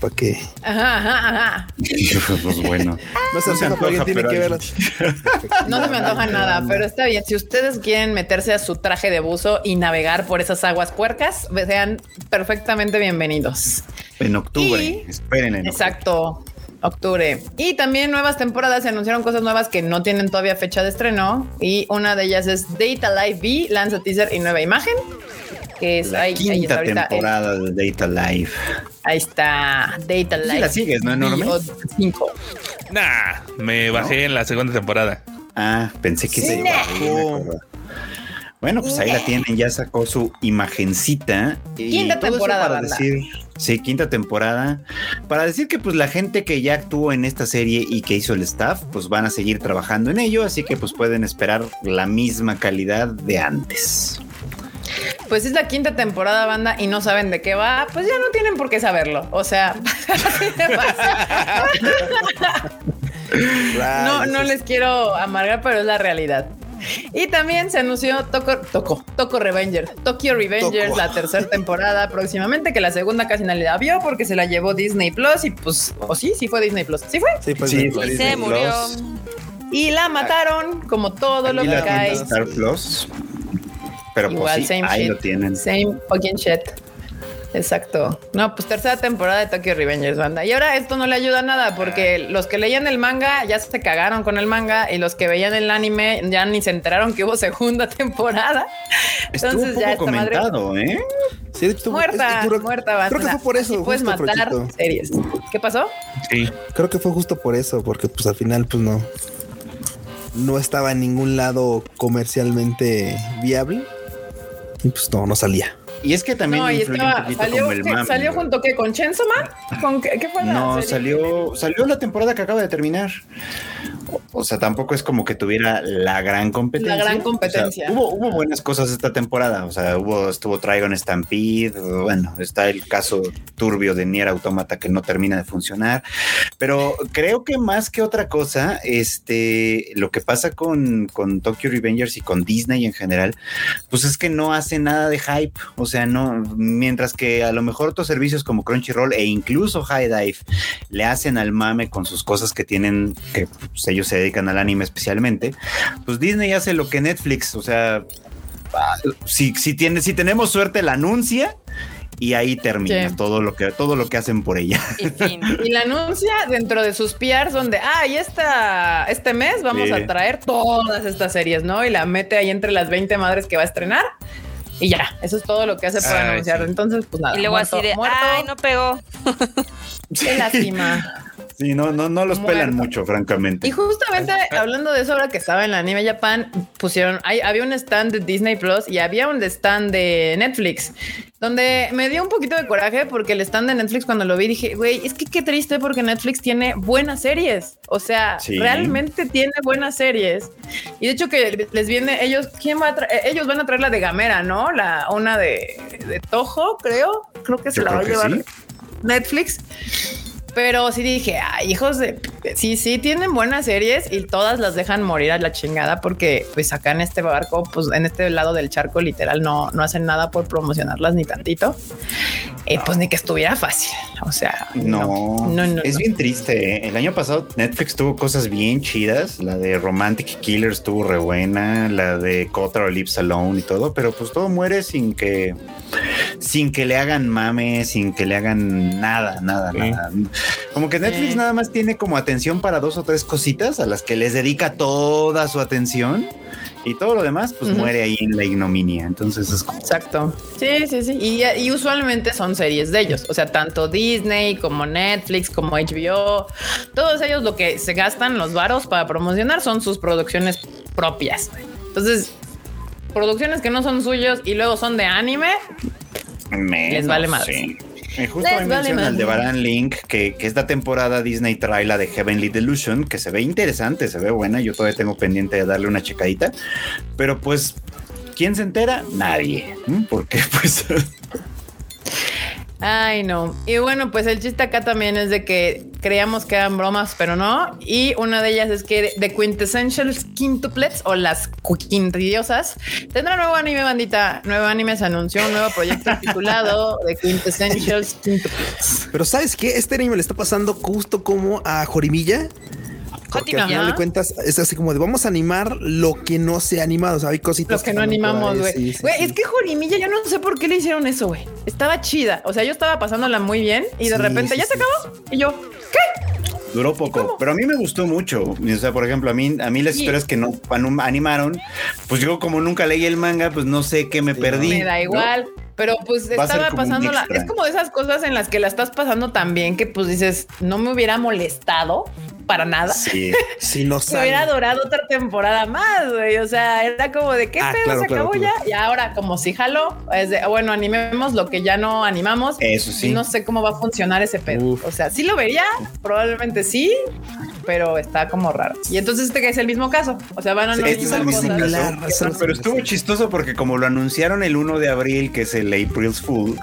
¿Para qué? Ajá, ajá, ajá. pues bueno. No se No se antoja, pero alguien antoja, tiene pero que alguien- verlas. No se me antoja nada, pero está bien. Si ustedes quieren meterse a su traje de buzo y navegar por esas aguas puercas, sean perfectamente bienvenidos. En octubre. Y- Esperen en octubre. Exacto. Octubre. Y también nuevas temporadas, se anunciaron cosas nuevas que no tienen todavía fecha de estreno. Y una de ellas es Data Live V, lanza teaser y nueva imagen. Que es La ahí, quinta eh, temporada de Data Life. ahí está Data Sí Live. la sigues, ¿no? Enorme. V o cinco. Nah, me bajé en la segunda temporada. Ah, pensé que Sí, se no. bajó. Bueno, pues ahí la tienen, ya sacó su imagencita. Quinta temporada, para banda. decir, sí, quinta temporada. Para decir que pues la gente que ya actuó en esta serie y que hizo el staff, pues van a seguir trabajando en ello, así que pues pueden esperar la misma calidad de antes. Pues es la quinta temporada, banda, y no saben de qué va, pues ya no tienen por qué saberlo. O sea, no, no les quiero amargar, pero es la realidad. Y también se anunció Toco, Toco, Toco Revenger, Tokyo Revengers, Toco. la tercera temporada próximamente, que la segunda casi nadie la vio porque se la llevó Disney Plus y pues, o sí, sí fue Disney Plus, sí fue. Sí, pues Sí, fue Y Disney se murió. Y la mataron como todo lo que cae. Star Plus. Pero Igual, pues sí, same ahí shit. lo tienen. Same fucking shit. Exacto. No, pues tercera temporada de Tokyo Revengers, banda. Y ahora esto no le ayuda a nada porque los que leían el manga ya se cagaron con el manga y los que veían el anime ya ni se enteraron que hubo segunda temporada. Estuvo Entonces poco ya esta madre comentado, ¿eh? Sí, hecho, estuvo- muerta, es que creo- muerta, banda. Creo que fue por eso. Así puedes matar Frochito. series. ¿Qué pasó? Sí. Creo que fue justo por eso, porque pues al final pues no no estaba en ningún lado comercialmente viable y pues no, no salía. Y es que también no, y influye estaba, un poquito salió, como el ¿qué? mame. ¿Salió güey. junto que con Man? ¿Con qué, qué fue la No, serie? salió, salió la temporada que acaba de terminar. O- sea, tampoco es como que tuviera la gran competencia. La gran O sea, competencia. hubo, hubo buenas cosas esta temporada. O sea, hubo, estuvo Trigon Stampede. Bueno, está el caso turbio de Nier Automata que no termina de funcionar. Pero creo que más que otra cosa, este, lo que pasa con, con Tokyo Revengers y con Disney en general, pues es que no hace nada de hype. O sea, no, mientras que a lo mejor otros servicios como Crunchyroll e incluso High Dive le hacen al mame con sus cosas que tienen, que pues, ellos se dedican al anime especialmente, pues Disney hace lo que Netflix, o sea, si, si, tiene, si tenemos suerte la anuncia y ahí termina Sí. todo, lo que, todo lo que hacen por ella. Y fin. Y la anuncia dentro de sus PRs donde, ah, y esta, este mes vamos Sí. a traer todas estas series, ¿no? Y la mete ahí entre las 20 madres que va a estrenar. Y ya, eso es todo lo que hace para anunciar. sí. Entonces, pues nada. Y luego muerto, así de, muerto. ay, no pegó. Qué lástima. Sí, no, no, no los pelan mucho, francamente. Y justamente hablando de eso, ahora que estaba en la Anime Japan, pusieron, hay, había un stand de Disney Plus y había un stand de Netflix, donde me dio un poquito de coraje porque el stand de Netflix cuando lo vi dije, güey, es que qué triste porque Netflix tiene buenas series. O sea, Sí. realmente tiene buenas series. Y de hecho que les viene, ellos, ¿quién va a traer? Ellos van a traer la de Gamera, ¿no? La, una de, de Toho, creo. Creo que se Yo la va a llevar sí. Netflix. Pero sí dije, ay, hijos de... Sí, sí, tienen buenas series y todas las dejan morir a la chingada porque pues acá en este barco, pues en este lado del charco literal no, no hacen nada por promocionarlas ni tantito. Eh, pues ni que estuviera fácil. O sea, No, no, no, no, es no. bien triste. ¿eh? El año pasado Netflix tuvo cosas bien chidas. La de Romantic Killer estuvo re buena, la de Cotter Lips Alone y todo, pero pues todo muere sin que, sin que le hagan mame, sin que le hagan nada, nada, Sí. nada. Como que Netflix Sí. nada más tiene como atención para dos o tres cositas a las que les dedica toda su atención y todo lo demás pues muere ahí en la ignominia. Entonces es como Exacto. Sí, sí, sí. Y, y usualmente son series de ellos. O sea, tanto Disney como Netflix, como HBO, todos ellos lo que se gastan los varos para promocionar son sus producciones propias. Entonces, producciones que no son suyos y luego son de anime, menos, Les vale más. sí. Eh, justo vale menciona. Aldebarán Link que, que esta temporada Disney trae la de Heavenly Delusion, que se ve interesante, se ve buena. Yo todavía tengo pendiente de darle una checadita. Pero pues, ¿quién se entera? Nadie. Porque pues Ay, no. Y bueno, pues el chiste acá también es de que creíamos que eran bromas, pero no. Y una de ellas es que The Quintessential Quintuplets o las quintidiosas tendrá nuevo anime, bandita. Nuevo anime se anunció un nuevo proyecto titulado The Quintessential Quintuplets. Pero ¿sabes qué? Este anime le está pasando justo como a Jorimilla. Porque al final de cuentas es así como de vamos a animar lo que no se ha animado. O sea, hay cositas Los que no animamos, güey. sí, sí, Güey, sí. es que Jorimilla, yo no sé por qué le hicieron eso, güey. Estaba chida. O sea, yo estaba pasándola muy bien y de Sí, repente sí, ya sí. se acabó. Y yo, duró poco. Pero a mí me gustó mucho. O sea, por ejemplo, a mí, a mí las Sí. historias que no animaron, pues yo como nunca leí el manga, pues no sé qué me perdí. Me da ¿no? Pero pues estaba pasándola. extra. Es como de esas cosas en las que la estás pasando tan bien que pues dices, no me hubiera molestado para nada. Sí. Si no Me hubiera adorado otra temporada más, güey. O sea, era como de qué Ah, pedo claro, se claro, acabó claro. ya. Y ahora, como si jaló, es de bueno, animemos lo que ya no animamos. Eso sí. Y no sé cómo va a funcionar ese pedo. Uf. O sea, sí lo vería, probablemente sí, pero está como raro. Y entonces este que es el mismo caso. O sea, van a Sí, este es el animar mismo cosas. similar, algo Pero estuvo chistoso porque como lo anunciaron el 1 de abril, que es el April's Fool,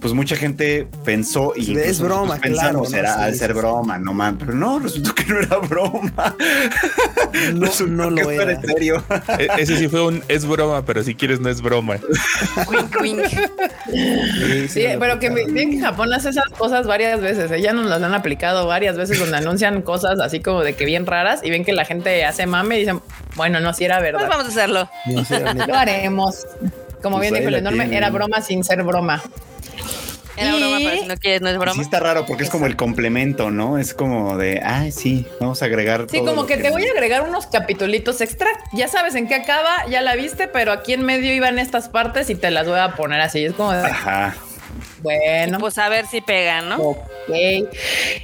pues mucha gente pensó y Es incluso broma, pensamos claro, ¿no? era al sí, ser sí. broma, no man, pero no, resultó que no era broma. No, no lo era. en serio. E- Ese sí fue un es broma, pero si quieres no es broma. Wink, wink. Sí, pero que bien que Japón hace esas cosas varias veces. ¿eh? Ya nos las han aplicado varias veces donde anuncian cosas así como de que bien raras y ven que la gente hace mame y dicen, bueno, no, si era Pues verdad. vamos a hacerlo. No. Lo haremos. Como Pues bien dijo el enorme, era broma sin ser broma. Era Y- broma, pero si no quieres, no es Sí broma. está raro porque es como el complemento, ¿no? Es como de, ay, sí, vamos a agregar. Sí, todo como lo que te voy a agregar unos capitulitos extra. Ya sabes en qué acaba, ya la viste, pero aquí en medio iban estas partes y te las voy a poner así. Es como de, Ajá. Bueno. Pues a ver si pega, ¿no? Ok.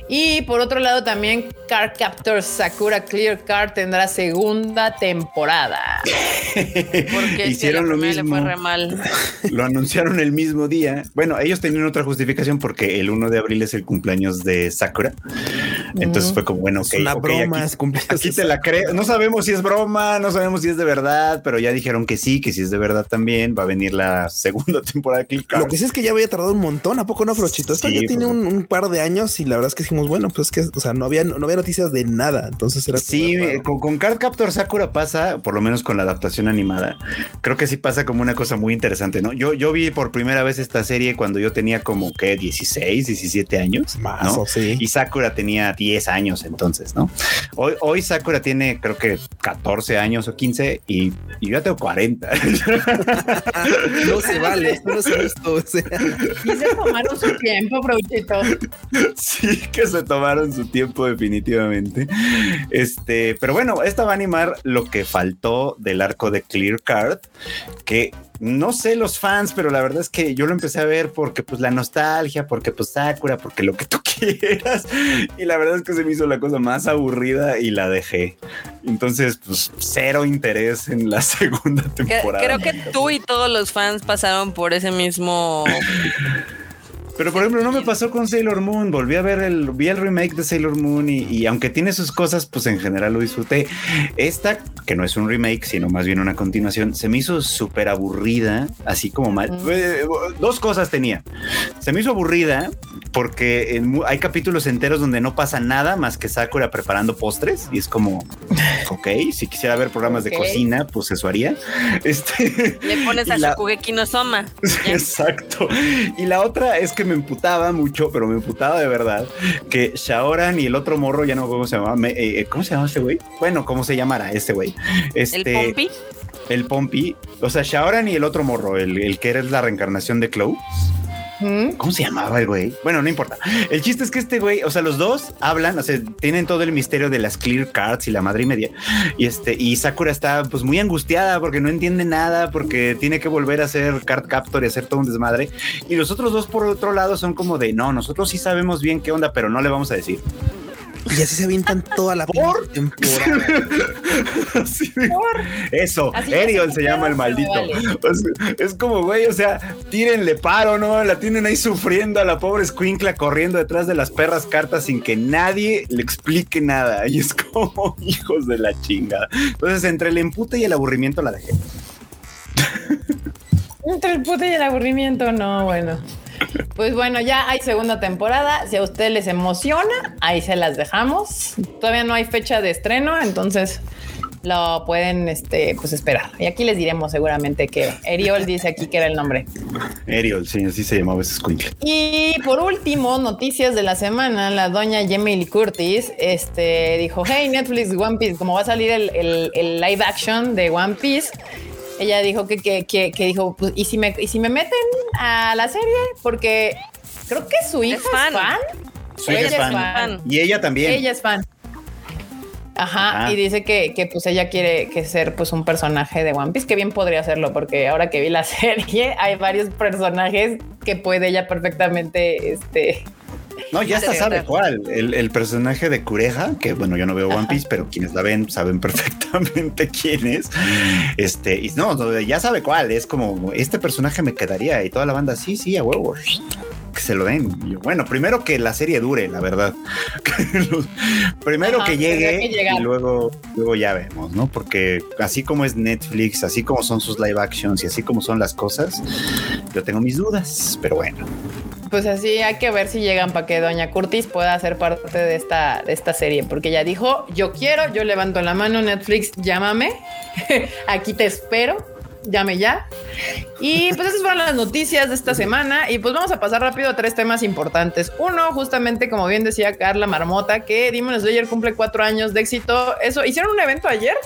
Y por otro lado también Card Captor Sakura Clear Card tendrá segunda temporada. Porque Hicieron lo primera le mismo. fue re mal. Lo anunciaron el mismo día. Bueno, ellos tenían otra justificación porque el 1 de abril es el cumpleaños de Sakura. Entonces fue como, bueno, ok, es una broma. aquí- es cumpleaños Aquí de te la creo. No sabemos si es broma, no sabemos si es de verdad, pero ya dijeron que sí, que si es de verdad también va a venir la segunda temporada de Kill Lo que sí es que ya había tardado un montón, ¿a poco no, Frochito? Esto Sí, ya tiene pues. un, un par de años y la verdad es que dijimos, bueno, pues es que, o sea, no había, no había noticias de nada. Entonces era. Sí, como eh, con, con Card Captor Sakura pasa, por lo menos con la adaptación animada. Creo que sí pasa como una cosa muy interesante, ¿no? Yo, yo vi por primera vez esta serie cuando yo tenía como que 16, 17 años. Más, ¿no? o sí. Y Sakura tenía 10 años entonces, ¿no? Hoy, hoy Sakura tiene creo que 14 años o 15 y, y yo ya tengo 40. no se vale, esto no se visto. O sea, Se tomaron su tiempo, Brouchito. sí, que se tomaron su tiempo definitivamente. Este, pero bueno, esta va a animar lo que faltó del arco de Clear Card, que no sé los fans, pero la verdad es que yo lo empecé a ver porque pues la nostalgia, porque pues Sakura, porque lo que tú quieras. Y la verdad es que se me hizo la cosa más aburrida y la dejé. Entonces, pues cero interés en la segunda temporada. Creo que tú y todos los fans pasaron por ese mismo. Pero por ejemplo, no me pasó con Sailor Moon. Volví a ver el, vi el remake de Sailor Moon y, y aunque tiene sus cosas, pues en general lo disfruté. Esta, que no es un remake, sino más bien una continuación, se me hizo súper aburrida, así como mal. Eh, Dos cosas tenía. Se me hizo aburrida porque en hay capítulos enteros donde no pasa nada más que Sakura preparando postres y es como, ok, si quisiera ver programas de cocina, pues eso haría. Este, Le pones a la- Shokugeki no Soma. Exacto. Y la otra es que me emputaba mucho, pero me emputaba de verdad, que Shaoran y el otro morro, ya no cómo se llamaba, me- eh, eh, ¿cómo se llama ese güey? Bueno, ¿cómo se llamara este güey? Este, El Pompi. El Pompi. O sea, Shaoran y el otro morro, el, el que era la reencarnación de Chloe. ¿Cómo se llamaba el güey? Bueno, no importa. El chiste es que este güey, o sea, los dos hablan, o sea, tienen todo el misterio de las clear cards y la madre media. Y este, y Sakura está pues muy angustiada porque no entiende nada, porque tiene que volver a hacer card captor y hacer todo un desmadre. Y los otros dos, por otro lado, son como de no, nosotros sí sabemos bien qué onda, pero no le vamos a decir. Y así se avientan toda la ¿Por? temporada. Así de- Eso, Así Ariel se llama el maldito. vale. O sea, es como, güey, o sea, tírenle paro, ¿no? La tienen ahí sufriendo a la pobre escuincla corriendo detrás de las perras cartas sin que nadie le explique nada. Y es como, hijos de la chingada. Entonces, entre el empute y el aburrimiento la dejé. Entre el puto y el aburrimiento, no, bueno. Pues bueno, ya hay segunda temporada. Si a ustedes les emociona, ahí se las dejamos. Todavía no hay fecha de estreno, entonces lo pueden este, pues esperar. Y aquí les diremos seguramente que Eriol dice aquí que era el nombre. Ariel, sí, así se llamaba ese escuincle. Y por último, noticias de la semana, la doña Jamie Lee Curtis este, dijo, hey Netflix, One Piece, como va a salir el, el- el live action de One Piece, ella dijo que, que, que, que dijo, pues, ¿y si, me, ¿y si me meten a la serie? Porque creo que su hija es fan. fan. Su hija Ella es es fan. fan. Y ella también. Ella es fan. Ajá, Ajá. y dice que, que, pues ella quiere que ser pues un personaje de One Piece, que bien podría hacerlo, porque ahora que vi la serie hay varios personajes que puede ella perfectamente este, No, ya hasta sabe cuál. El, el personaje de Cureja, que bueno, yo no veo One Piece, pero quienes la ven saben perfectamente quién es. Este, y no, ya sabe cuál. Es como este personaje me quedaría y toda la banda, sí, sí, a huevo. Que se lo den. Yo, bueno, primero que la serie dure, la verdad. primero Ajá, que llegue que y luego, luego ya vemos, ¿no? Porque así como es Netflix, así como son sus live actions y así como son las cosas, yo tengo mis dudas, pero bueno. Pues así hay que ver si llegan para que Doña Curtis pueda ser parte de esta, de esta serie, porque ella dijo, yo quiero, yo levanto la mano, Netflix, llámame, aquí te espero, llame ya. Y pues esas fueron las noticias de esta semana y pues vamos a pasar rápido a tres temas importantes. Uno, justamente como bien decía Carla Marmota, que Demon Slayer cumple cuatro años de éxito. Eso, ¿hicieron un evento ayer,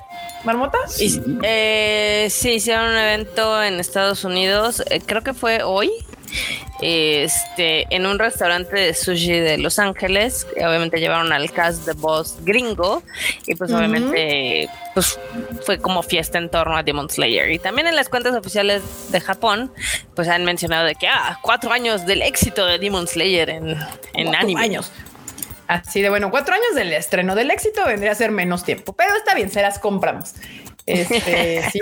Marmota? Y, eh, sí, hicieron un evento en Estados Unidos, eh, creo que fue hoy, este, en un restaurante de sushi de Los Ángeles. Obviamente llevaron al cast de Boss gringo y pues obviamente pues, fue como fiesta en torno a Demon Slayer. Y también en las cuentas oficiales de Japón pues han mencionado de que, ah, cuatro años del éxito de Demon Slayer en, en anime. años. Así de bueno, cuatro años del estreno del éxito vendría a ser menos tiempo, pero está bien, se las compramos. Este, sí.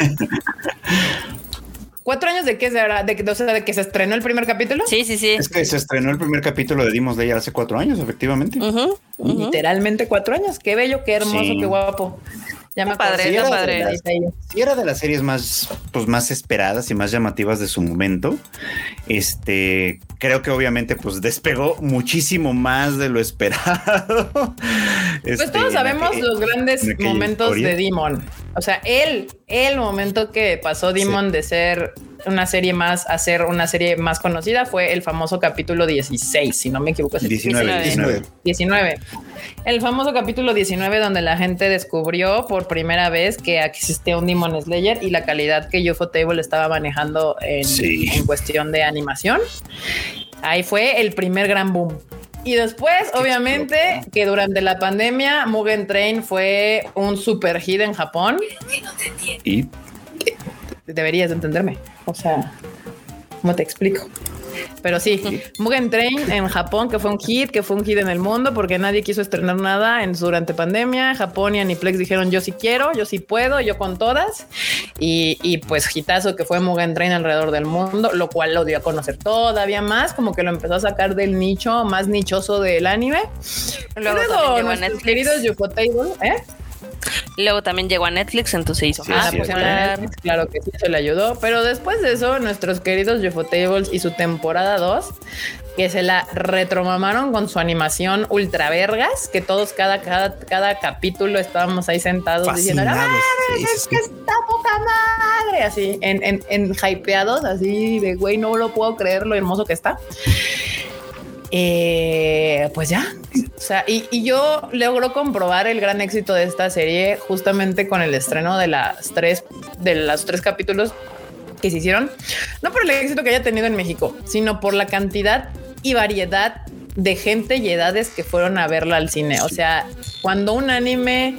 ¿Cuatro años de qué será? ¿De, que- o sea, de que se estrenó el primer capítulo? Sí, sí, sí. Es que se estrenó el primer capítulo de Demon Slayer hace cuatro años, efectivamente. Literalmente cuatro años. Qué bello, qué hermoso, Sí. qué guapo. Ya me padre, Sí, padre. era de las- Sí era de las series más, pues, más esperadas y más llamativas de su momento. Este, creo que obviamente, pues, despegó muchísimo más de lo esperado. Pues Este, todos sabemos aquel- los grandes momentos historia. de Demon. O sea, el, el momento que pasó Demon de ser una serie más a ser una serie más conocida fue el famoso capítulo 16, si no me equivoco. es el 19, 19. 19. El famoso capítulo 19 donde la gente descubrió por primera vez que existía un Demon Slayer y la calidad que UFO Table estaba manejando en, Sí. en cuestión de animación. Ahí fue el primer gran boom. Y después, obviamente, que durante la pandemia Mugen Train fue un super hit en Japón. Y Deberías de entenderme. O sea, ¿cómo te explico? Pero sí, Mugen Train en Japón, que fue un hit, que fue un hit en el mundo, porque nadie quiso estrenar nada en, durante pandemia. Japón y Aniplex dijeron, yo sí quiero, yo sí puedo, yo con todas. Y, y pues hitazo que fue Mugen Train alrededor del mundo, lo cual lo dio a conocer todavía más, como que lo empezó a sacar del nicho más nichoso del anime. Luego, Luego, nuestros queridos Ufotable, ¿eh? Luego también llegó a Netflix, entonces hizo Sí, más Ah, sí, pues. Netflix, claro que sí, eso le ayudó. Pero después de eso, nuestros queridos Tables y su temporada 2, que se la retromamaron con su animación ultra vergas, que todos cada, cada, cada capítulo estábamos ahí sentados diciendo, "Ah, Fascinados. Es que está poca madre, así, en, en, en hypeados, así de güey, no lo puedo creer lo hermoso que está. Eh, pues ya, o sea, y, y yo logro comprobar el gran éxito de esta serie justamente con el estreno de las tres, de los tres capítulos que se hicieron, no por el éxito que haya tenido en México, sino por la cantidad y variedad de gente y edades que fueron a verla al cine. O sea, cuando un anime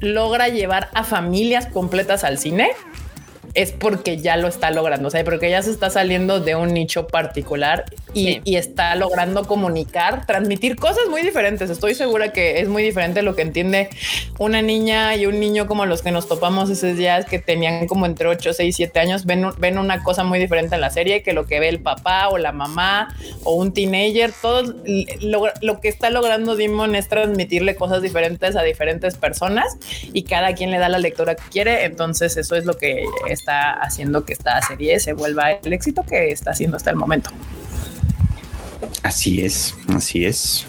logra llevar a familias completas al cine, es porque ya lo está logrando, o sea, porque ya se está saliendo de un nicho particular y, Sí. y está logrando comunicar, transmitir cosas muy diferentes. Estoy segura que es muy diferente lo que entiende una niña y un niño como los que nos topamos esos días que tenían como entre 8, 6, 7 años. Ven, ven una cosa muy diferente en la serie que lo que ve el papá o la mamá o un teenager. Todo lo, lo que está logrando Demon es transmitirle cosas diferentes a diferentes personas y cada quien le da la lectura que quiere. Entonces eso es lo que está haciendo que esta serie se vuelva el éxito que está haciendo hasta el momento. Así es, así es.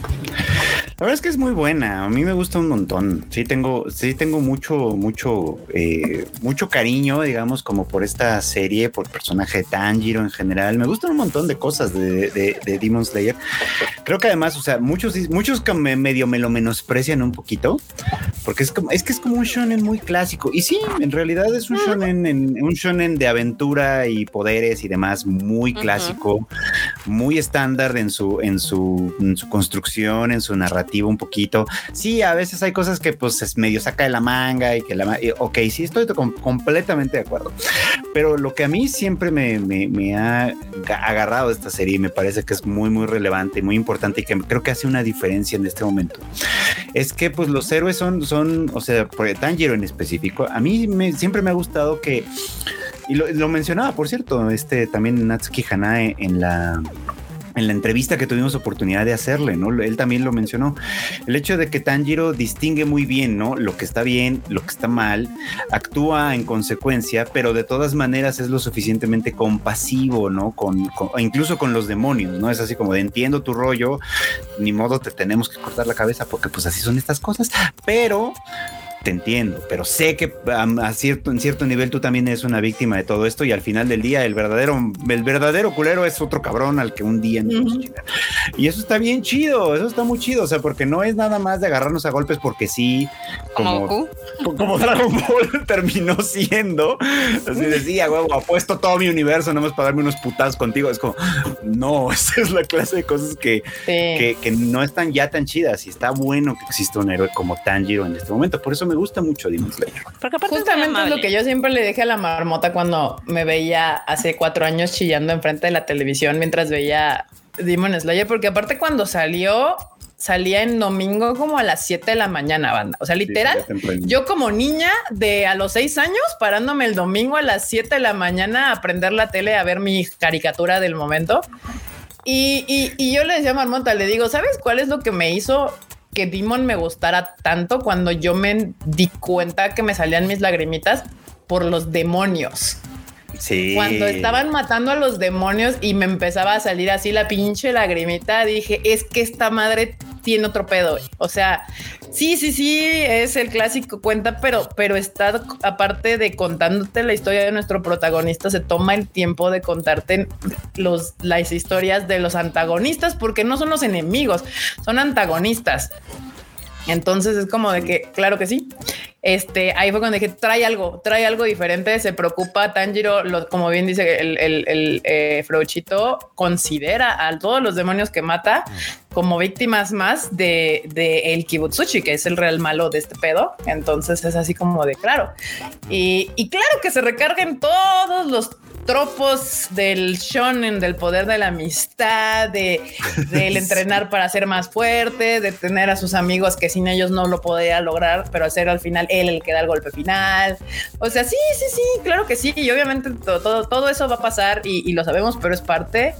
La verdad es que es muy buena. A mí me gusta un montón. Sí tengo, sí tengo mucho, mucho, eh, mucho cariño, digamos, como por esta serie, por el personaje de Tanjiro en general. Me gustan un montón de cosas de, de, de Demon Slayer. Creo que además, o sea, muchos, muchos que me- medio me lo menosprecian un poquito, porque es como, es que es como un shonen muy clásico. Y sí, en realidad es un shonen, en- un shonen de aventura y poderes y demás, muy clásico, muy estándar en su, en su, en su construcción, en su narrativa un poquito. Sí, a veces hay cosas que pues es medio saca de la manga y que la, y, ok, sí, estoy com- completamente de acuerdo. Pero lo que a mí siempre me, me- me ha ga- agarrado esta serie y me parece que es muy, muy relevante y muy importante y que creo que hace una diferencia en este momento es que pues los héroes son, son o sea, por Tanjiro en específico, a mí me- siempre me ha gustado que, y lo, lo mencionaba, por cierto, este también Natsuki Hanae en la en la entrevista que tuvimos oportunidad de hacerle, ¿no? Él también lo mencionó. El hecho de que Tanjiro distingue muy bien, ¿no? Lo que está bien, lo que está mal, actúa en consecuencia, pero de todas maneras es lo suficientemente compasivo, ¿no? Con, con- incluso con los demonios, ¿no? Es así como de entiendo tu rollo, ni modo te tenemos que cortar la cabeza porque pues así son estas cosas, pero te entiendo, pero sé que a cierto, en cierto nivel tú también eres una víctima de todo esto y al final del día el verdadero, el verdadero culero es otro cabrón al que un día nos chingar. Y eso está bien chido, eso está muy chido, o sea, porque no es nada más de agarrarnos a golpes porque sí, Como como, Dragon Ball terminó siendo. Así decía, huevo, apuesto todo mi universo nomás para darme unos putazos contigo. Es como, no, esa es la clase de cosas que, Sí. que, que no están ya tan chidas y está bueno que exista un héroe como Tanjiro en este momento. Por eso me gusta mucho Demon Slayer. Porque aparte Justamente es, lo que yo siempre le dije a la marmota cuando me veía hace cuatro años chillando enfrente de la televisión mientras veía Demon Slayer, porque aparte cuando salió, salía en domingo como a las 7 de la mañana, banda. O sea, literal, Sí, yo como niña de a los seis años, parándome el domingo a las 7 de la mañana a prender la tele a ver mi caricatura del momento. Y, y- y yo le decía a Marmota, le digo, ¿sabes cuál es lo que me hizo que Demon me gustara tanto cuando yo me di cuenta que me salían mis lagrimitas por los demonios? Sí. Cuando estaban matando a los demonios y me empezaba a salir así la pinche lagrimita, dije, es que esta madre tiene otro pedo. O sea, sí, sí, sí, es el clásico cuenta, pero, pero está aparte de contándote la historia de nuestro protagonista, se toma el tiempo de contarte los, las historias de los antagonistas, porque no son los enemigos, son antagonistas. Entonces es como de que, claro que sí. Este, ahí fue cuando dije, trae algo, trae algo diferente, se preocupa Tanjiro, lo- como bien dice el, el, el, eh, Frochito, considera a todos los demonios que mata como víctimas más de, de el Kibutsuchi, que es el real malo de este pedo. Entonces es así como de claro. Y, y claro que se recarguen todos los tropos del shonen, del poder de la amistad, de del entrenar para ser más fuerte, de tener a sus amigos que sin ellos no lo podría lograr, pero hacer al final él el que da el golpe final. O sea, sí, sí, sí, claro que sí. Y obviamente todo, todo, todo eso va a pasar y, y lo sabemos, pero es parte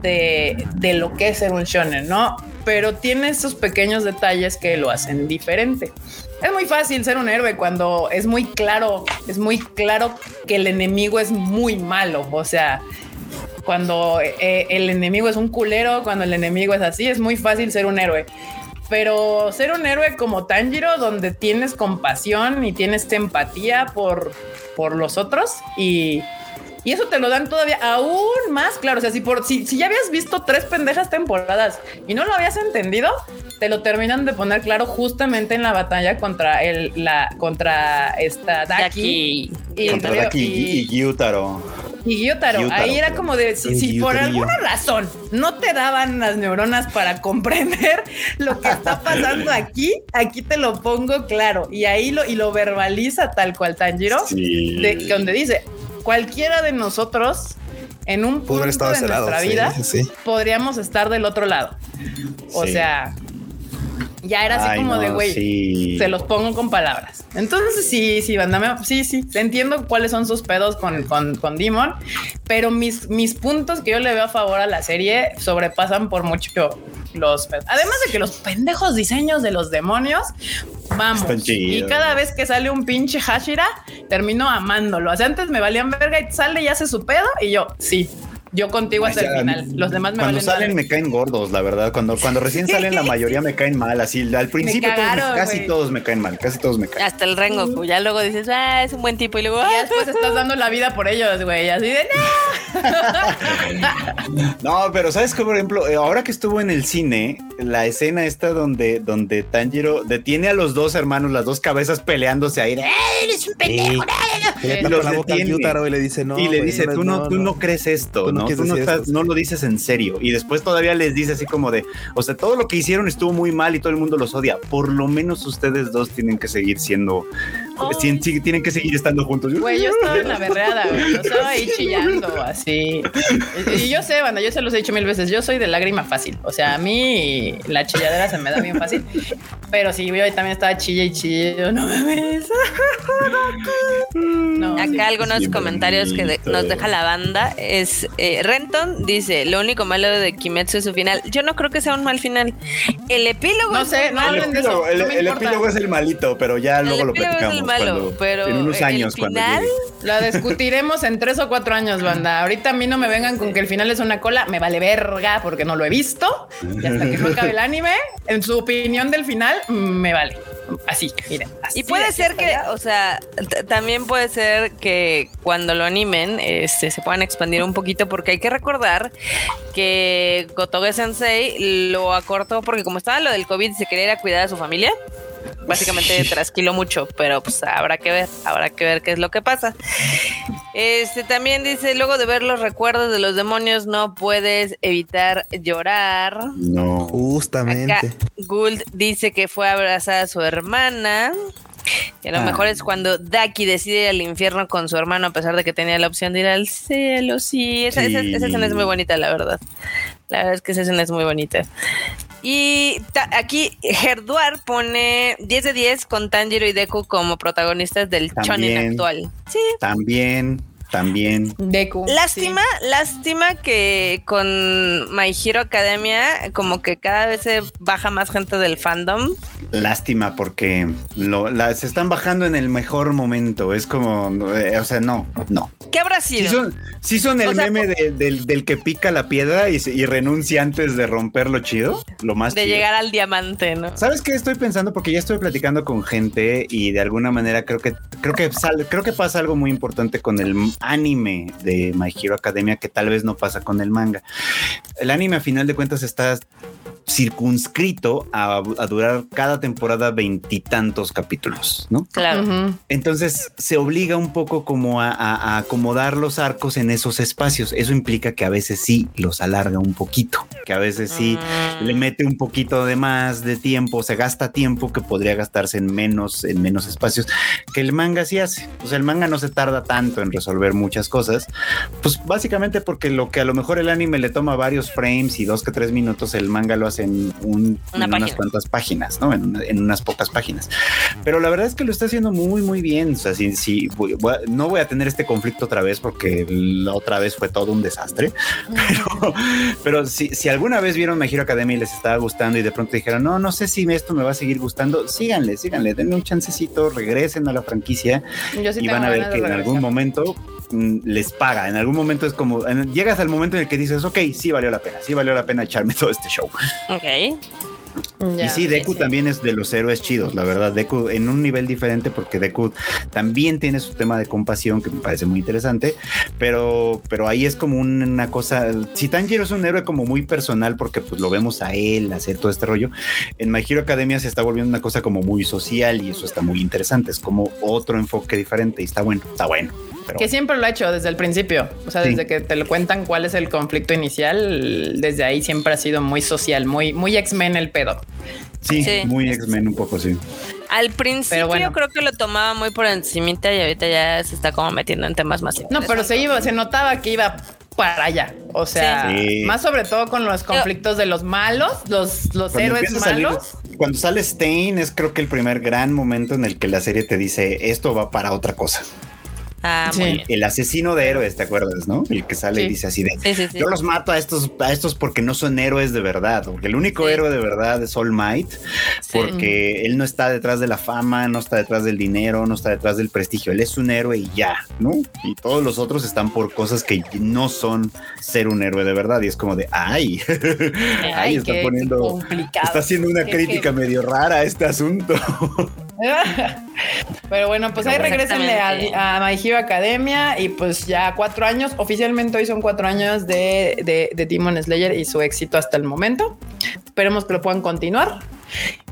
de, de lo que es ser un shonen, ¿no? Pero tiene esos pequeños detalles que lo hacen diferente. Es muy fácil ser un héroe cuando es muy claro, es muy claro que el enemigo es muy malo. O sea, cuando eh, el enemigo es un culero, cuando el enemigo es así, es muy fácil ser un héroe. Pero ser un héroe como Tanjiro, donde tienes compasión y tienes empatía por, por los otros y, y eso te lo dan todavía aún más claro. O sea, si, por, si, si ya habías visto tres pendejas temporadas y no lo habías entendido, te lo terminan de poner claro justamente en la batalla contra el, la, contra esta Daki. Y, Contra Daki y- y Gyutaro. y Gyutaro, Gyutaro, ahí era como de si, por alguna razón no te daban las neuronas para comprender lo que está pasando aquí, aquí te lo pongo claro y ahí lo y lo verbaliza tal cual Tanjiro, Sí. de, donde dice cualquiera de nosotros en un punto de lado. nuestra vida sí, sí. podríamos estar del otro lado. O Sí. sea, ya era así Ay, como no, de güey. sí. Se los pongo con palabras. Entonces, sí, sí, banda, me- sí, sí, entiendo cuáles son sus pedos con, con, con Demon, pero mis, mis puntos que yo le veo a favor a la serie sobrepasan por mucho los. pe- Además de que los pendejos diseños de los demonios, vamos. Y cada vez que sale un pinche Hashira, termino amándolo. O sea, antes me valían verga y sale y hace su pedo, y yo, sí. Yo contigo hasta el final. Los demás me Cuando valen salen me caen gordos, la verdad. Cuando, cuando recién salen la mayoría me caen mal. Así al principio todos me- cagaron, casi todos me caen mal, casi todos me caen. Hasta el Rengoku. Ya luego dices, ah, es un buen tipo. Y luego, Y ah, después estás dando la vida por ellos, güey. Así de no. No, pero sabes que por ejemplo, eh, ahora que estuvo en el cine, la escena esta donde, donde Tanjiro detiene a los dos hermanos, las dos cabezas peleándose ahí. ¡Eh, eres un pendejo! Sí. Los la boca al y le dice no. y le dice, tú no, tú no, crees esto, Tú no Tú no, estás- esto". no lo dices en serio. Y después todavía les dice así como de, o sea, todo lo que hicieron estuvo muy mal y todo el mundo los odia. Por lo menos ustedes dos tienen que seguir siendo, tienen que seguir estando juntos. Güey, yo estaba en la berreada, güey. Yo estaba ahí chillando, así. Y, yo sé, banda, yo se los he dicho mil veces. Yo soy de lágrima fácil. O sea, a mí la chilladera se me da bien fácil. Pero sí, yo ahí también estaba chilla y chilla. Yo, No mames. No, sí. Acá algunos sí, comentarios que de- nos deja la banda es eh, Renton dice lo único malo de Kimetsu es su final. Yo no creo que sea un mal final. El epílogo No es sé, no El malo. hablen de eso, epílogo, el- no me el epílogo es el malito, pero ya luego lo epílogo es el platicamos. Malo, cuando- pero en unos el años cuando final- llegue. La discutiremos en tres o cuatro años, banda. Ahorita a mí no me vengan con que el final es una cola. Me vale verga porque no lo he visto. Y hasta que no acabe el anime, en su opinión del final, me vale. Así, miren. así Y puede de ser que, allá. o sea, también puede ser que cuando lo animen, este, se puedan expandir un poquito, porque hay que recordar que Gotoge Sensei lo acortó porque como estaba lo del COVID y se quería ir a cuidar a su familia, básicamente trasquiló mucho, pero pues habrá que ver, habrá que ver qué es lo que pasa. Este también dice, luego de ver los recuerdos de los demonios, no puedes evitar llorar. No. Justamente. Acá Gould dice que fue a abrazar a su hermana. Y a lo Ah. mejor es cuando Daki decide ir al infierno con su hermano a pesar de que tenía la opción de ir al cielo. Sí, esa, esa- Sí. esa escena es muy bonita, la verdad. La verdad es que esa escena es muy bonita. Y aquí Herduar pone 10 de 10 con Tanjiro y Deku como protagonistas del También. shonen actual. Sí, También, también. Deku. Lástima, lástima que con My Hero Academia como que cada vez se baja más gente del fandom. Lástima porque lo, la- se están bajando en el mejor momento. Es como, eh, o sea, no, no. ¿Qué habrá Sí sido? son, sí son el O sea, meme de- del, del que pica la piedra y, se- y renuncia antes de romperlo chido. Lo más de chido. llegar al diamante, ¿no? ¿Sabes qué estoy pensando? Porque ya estoy platicando con gente y de alguna manera creo que creo que sale, creo que pasa algo muy importante con el anime de My Hero Academia que tal vez no pasa con el manga. El anime a final de cuentas está circunscrito a, a durar cada temporada veintitantos capítulos, ¿no? Claro. Ujú. Entonces se obliga un poco como a, a- a acomodar los arcos en esos espacios. Eso implica que a veces sí los alarga un poquito, que a veces sí Mm. le mete un poquito de más de tiempo, se gasta tiempo que podría gastarse en menos, en menos espacios que el manga sí hace. O sea, el manga no se tarda tanto en resolver muchas cosas, pues básicamente porque lo que a lo mejor el anime le toma varios frames y dos que tres minutos, el manga lo hace en, un- Una en unas cuantas páginas, ¿no? En, una- en unas pocas páginas. Pero la verdad es que lo está haciendo muy, muy bien. O sea, voy- voy a- no voy a tener este conflicto otra vez porque la otra vez fue todo un desastre. Pero, pero si, si alguna vez vieron My Hero Academia y les estaba gustando y de pronto dijeron, no, no sé si esto me va a seguir gustando, síganle, síganle, denle un chancecito, regresen a la franquicia Yo sí y van a ver que en algún momento les paga. En algún momento es como, en- llegas al momento en el que dices, ok, sí valió la pena, sí valió la pena echarme todo este show. Ok. Ya, y sí, Deku sí. también es de los héroes chidos, la verdad. Deku en un nivel diferente porque Deku también tiene su tema de compasión que me parece muy interesante, pero, pero ahí es como una cosa. Si Tanjiro es un héroe como muy personal porque pues lo vemos a él hacer todo este rollo, en My Hero Academia se está volviendo una cosa como muy social y eso está muy interesante. Es como otro enfoque diferente y está bueno, está bueno. Pero Que siempre lo ha hecho desde el principio. O sea, Sí. desde que te lo cuentan cuál es el conflicto inicial, desde ahí siempre ha sido muy social, muy, muy X-Men el pedo. sí, Sí. muy X-Men un poco, sí. Al principio bueno. yo creo que lo tomaba muy por encimita y ahorita ya se está como metiendo en temas más No, pero se iba, se notaba que iba para allá. O sea, Sí. más sobre todo con los conflictos de los malos, los, los Cuando héroes a salir- malos. cuando sale Stain es creo que el primer gran momento en el que la serie te dice esto va para otra cosa. Ah, Sí. muy bien. El asesino de héroes, ¿te acuerdas, no? El que sale y dice así de Sí, sí, sí. yo los mato a estos, a estos porque no son héroes de verdad, porque el único Sí. héroe de verdad es All Might, Sí. porque él no está detrás de la fama, no está detrás del dinero, no está detrás del prestigio, él es un héroe y ya, ¿no? Y todos los otros están por cosas que no son ser un héroe de verdad y es como de, ay, ay, está poniendo, complicado. está haciendo una Qué crítica medio rara a este asunto. Pero bueno, pues ahí Pero bueno. regresenle a, a My Hero Academia y pues ya cuatro años, oficialmente hoy son cuatro años de, de, de Demon Slayer y su éxito hasta el momento. Esperemos que lo puedan continuar.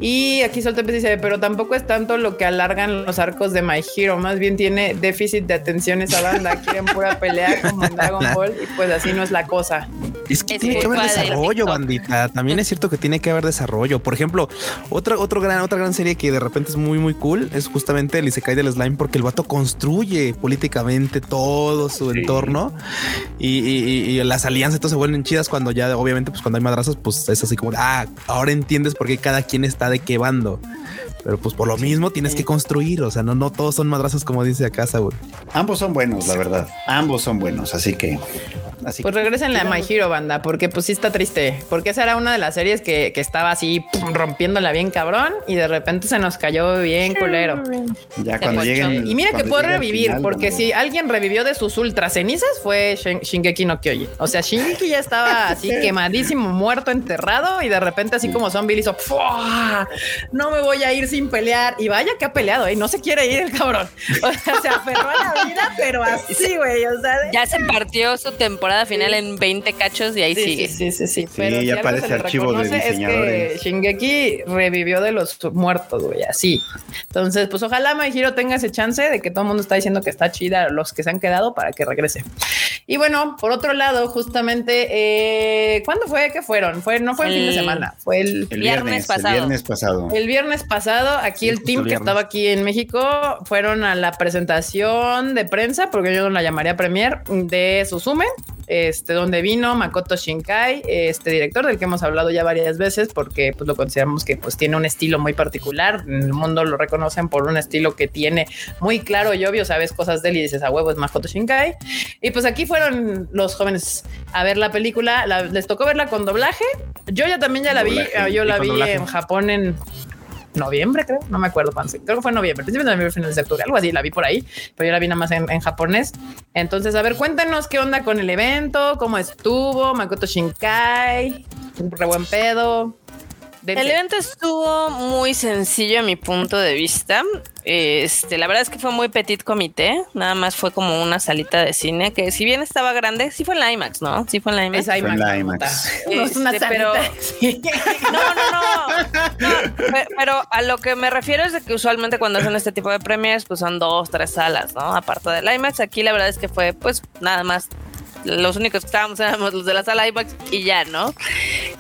Y aquí Soltepe dice, pero tampoco es tanto lo que alargan los arcos de My Hero, más bien tiene déficit de atención esa banda, quieren pura pelea como en Dragon Ball y pues así no es la cosa. Es que Es tiene que haber desarrollo, bandita. También es cierto que tiene que haber desarrollo. Por ejemplo, otra, otro gran, otra gran serie que de repente es muy, muy cool es justamente el Isekai del Slime, porque el vato construye políticamente todo su Sí. entorno y, y- y- y las alianzas entonces se vuelven chidas cuando ya, obviamente, pues cuando hay madrazos, pues es así como, ah, ahora entiendes por qué cada quien está de qué bando. Pero pues por lo mismo tienes que construir. O sea, no, no todos son madrazos como dice acá, Saúl. Ambos son buenos, la verdad. Ambos son buenos, así que así Pues regresenle a My Hero Banda, porque pues sí está triste, porque esa era una de las series que, que estaba así pum, rompiéndola bien cabrón y de repente se nos cayó bien culero. ya Se cuando lleguen Y mira que puede revivir, final, porque si alguien revivió de sus ultra cenizas fue Shin- Shingeki no Kyojin. O sea, Shingeki ya estaba así quemadísimo, muerto, enterrado y de repente así como zombie le hizo ¡fua! no me voy a ir sin pelear. Y vaya que ha peleado, ¿eh? no se quiere ir el cabrón. O sea, se aferró a la vida, pero así, güey. O sea, de- Ya se partió su temporada final en 20 cachos y ahí Sí, sigue. sí, sí, sí, sí. Sí, Pero si ya algo parece se le archivo de reconoce es que diseñadores. Shingeki revivió de los muertos, güey, así. Entonces, pues ojalá My Hero tenga ese chance de que todo el mundo está diciendo que está chida los que se han quedado para que regrese. Y bueno, por otro lado, justamente, eh, ¿cuándo fue que fueron? Fue, no fue el, fin de El- semana, fue el, el viernes viernes, pasado. el viernes pasado. el viernes pasado, aquí Sí, el team que estaba aquí en México fueron a la presentación de prensa, porque yo no la llamaría premier, de Suzume, este, donde vino Makoto Shinkai, este director del que hemos hablado ya varias veces, porque pues lo consideramos que pues tiene un estilo muy particular. En el mundo lo reconocen por un estilo que tiene muy claro y obvio, sabes cosas de él y dices a huevo es Makoto Shinkai. Y pues aquí fueron los jóvenes a ver la película, la- les tocó verla con doblaje. Yo ya también ya la vi, Doblaje. yo la vi doblaje. en Japón en noviembre, creo. No me acuerdo cuándo. Creo que fue noviembre, de noviembre, finales de octubre, algo así. La vi por ahí, pero yo la vi nada más en, japonés. Entonces, a ver, cuéntanos qué onda con el evento, cómo estuvo, Makoto Shinkai, re buen pedo. Dense. El evento estuvo muy sencillo a mi punto de vista. Este, la verdad es que fue muy petit comité. Nada más fue como una salita de cine que, si bien estaba grande, sí fue en la IMAX, ¿no? Sí fue en la IMAX. Es IMAX. Fue en la. IMAX. No es una Este, pero- salita. Sí. No, no, no. No, pe- Pero a lo que me refiero es de que usualmente cuando hacen este tipo de premios, pues son dos, tres salas, ¿no? Aparte del IMAX, aquí la verdad es que fue, pues, nada más. Los únicos que estábamos éramos los de la sala IMAX y ya, ¿no?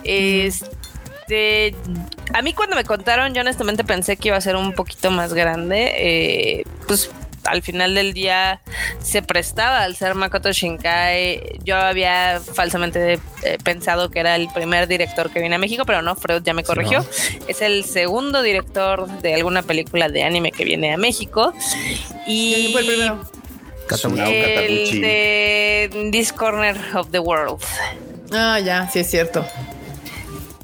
Este. A mí cuando me contaron, yo honestamente pensé que iba a ser un poquito más grande. eh, pues al final del día se prestaba al ser Makoto Shinkai. Yo había falsamente eh, pensado que era el primer director que viene a México, pero no, Freud ya me corrigió. Es el segundo director de alguna película de anime que viene a México. Y ¿Quién fue el primero? El de This Corner of the World. Ah, ya, sí es cierto.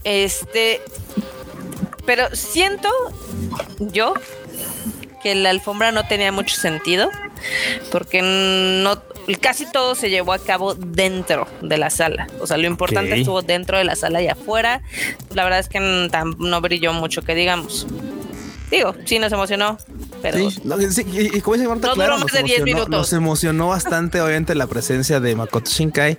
Este, pero siento yo que la alfombra no tenía mucho sentido porque no casi todo se llevó a cabo dentro de la sala. O sea, lo importante estuvo dentro de la sala y afuera. La verdad es que no brilló mucho que digamos. Digo, sí nos emocionó, pero Sí, no, sí, y, y como dice Marta, No claro, duró más nos de 10 emocionó- minutos. Nos emocionó bastante, obviamente, la presencia de Makoto Shinkai.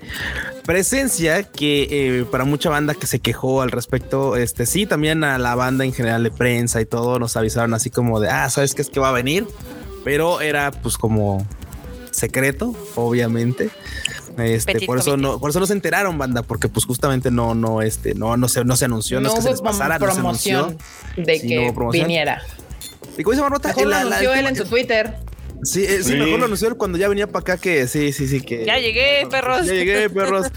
Presencia que eh, para mucha banda que se quejó al respecto, este sí, también a la banda en general de prensa y todo, nos avisaron así como de, ah, ¿sabes qué es que va a venir? Pero era pues como secreto, obviamente. Este, Petit por eso comité. no, por eso no se enteraron, banda, porque pues justamente no, no, este, no, no se, no se anunció, no, es que se les pasara, no se anunció. promoción de que no promoción. viniera. Y como dice la- la anunció él en su Twitter. Sí, eh, sí, Sí. mejor lo anunció cuando ya venía para acá que sí, sí, sí, que. Ya llegué, perros. Ya llegué, perros.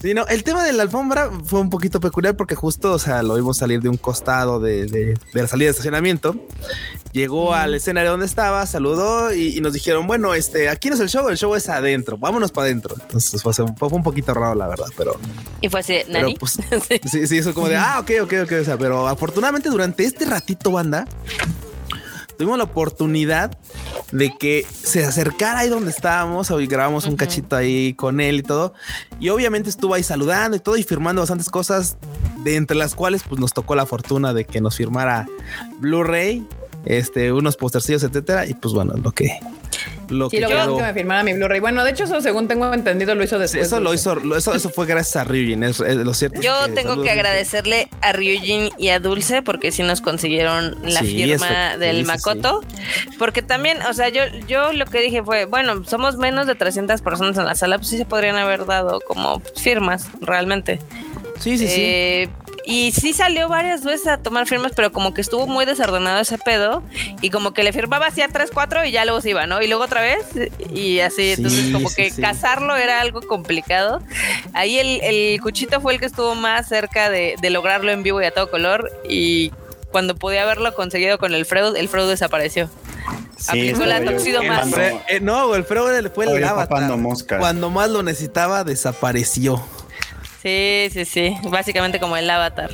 Sí, no, el tema de la alfombra fue un poquito peculiar porque justo, o sea, lo vimos salir de un costado de, de- de la salida de estacionamiento. Llegó al escenario donde estaba, saludó y, y nos dijeron, bueno, este, aquí no es el show, el show es adentro, vámonos para adentro. Entonces fue, fue, un poquito raro, la verdad, pero, Y fue así, pero Nani. pues, sí, sí, eso como de, ah, ok, ok, ok, o sea, pero afortunadamente durante este ratito, banda, tuvimos la oportunidad de que se acercara ahí donde estábamos, hoy grabamos un cachito ahí con él y todo, y obviamente estuvo ahí saludando y todo y firmando bastantes cosas, de entre las cuales pues nos tocó la fortuna de que nos firmara Blu-ray, este, unos postercillos, etcétera, y pues bueno, lo que... Lo Sí, que quedó- me firmara mi Blu-ray. Bueno, de hecho, eso según tengo entendido, lo hizo Sí, después. eso lo hizo, lo- eso, eso fue gracias a Ryujin, es, es lo cierto. es Yo que tengo que agradecerle a Ryujin y a Dulce porque sí nos consiguieron la Sí, firma eso- del sí, Makoto. Porque también, o sea, yo, yo lo que dije fue, bueno, somos menos de 300 personas en la sala, pues sí se podrían haber dado como firmas, realmente. Sí, sí, sí. Y sí salió varias veces a tomar firmas, pero como que estuvo muy desordenado ese pedo. Y como que le firmaba así a 3, 4 y ya luego se iba, ¿no? Y luego otra vez y así. Entonces Sí, como sí, que sí. casarlo era algo complicado. Ahí el, el cuchito fue el que estuvo más cerca de, de lograrlo en vivo y a todo color. Y cuando podía haberlo conseguido con el Freud, el Freud desapareció. aplicó la quemando- Fue- eh, no, el Freud fue el avatar. moscas. Cuando más lo necesitaba, desapareció. Sí, sí, sí, básicamente como el avatar.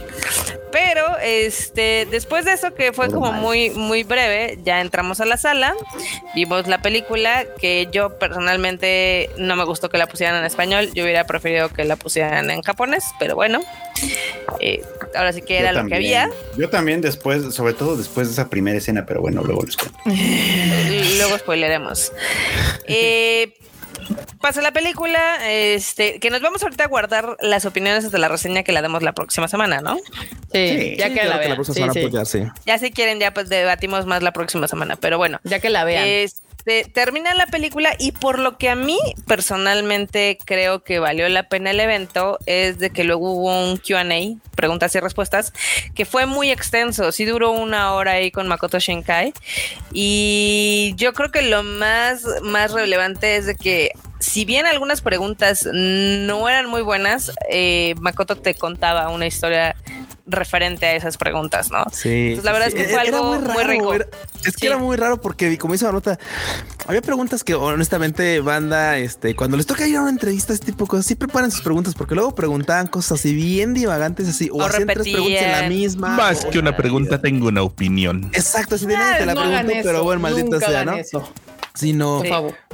Pero este, después de eso que fue como muy muy breve, ya entramos a la sala, vimos la película que yo personalmente no me gustó que la pusieran en español, yo hubiera preferido que la pusieran en japonés, pero bueno, eh, ahora sí que era Yo lo que había. Yo también después, sobre todo después de esa primera escena, pero bueno, luego les cuento. Luego spoileremos. Eh, pasa la película, este, que nos vamos ahorita a guardar las opiniones hasta la reseña que la demos la próxima semana, ¿no? Sí, Sí, ya Sí, que la vean. próxima Sí, semana, sí. pues, ya, sí. Ya si quieren, ya pues debatimos más la próxima semana, pero bueno. Ya que la vean. Este, termina la película y por lo que a mí personalmente creo que valió la pena el evento es de que luego hubo un QA, preguntas y respuestas, que fue muy extenso, sí duró una hora ahí con Makoto Shinkai y yo creo que lo más, más relevante es de que si bien algunas preguntas no eran muy buenas, eh, Makoto te contaba una historia referente a esas preguntas, ¿no? Sí. Entonces, la verdad sí, es que fue algo muy muy rico. era- es que Sí. era muy raro porque, como dice la nota, había preguntas que honestamente, banda, este, cuando les toca ir a una entrevista, este tipo de cosas, sí preparan sus preguntas porque luego preguntaban cosas así bien divagantes, así, o, O hacían tres preguntas en la misma. Más o- que una pregunta, tengo una opinión. Exacto, así de nadie Ah, te la no pregunto, pero bueno, maldita sea, ¿no? eso, Sí, no.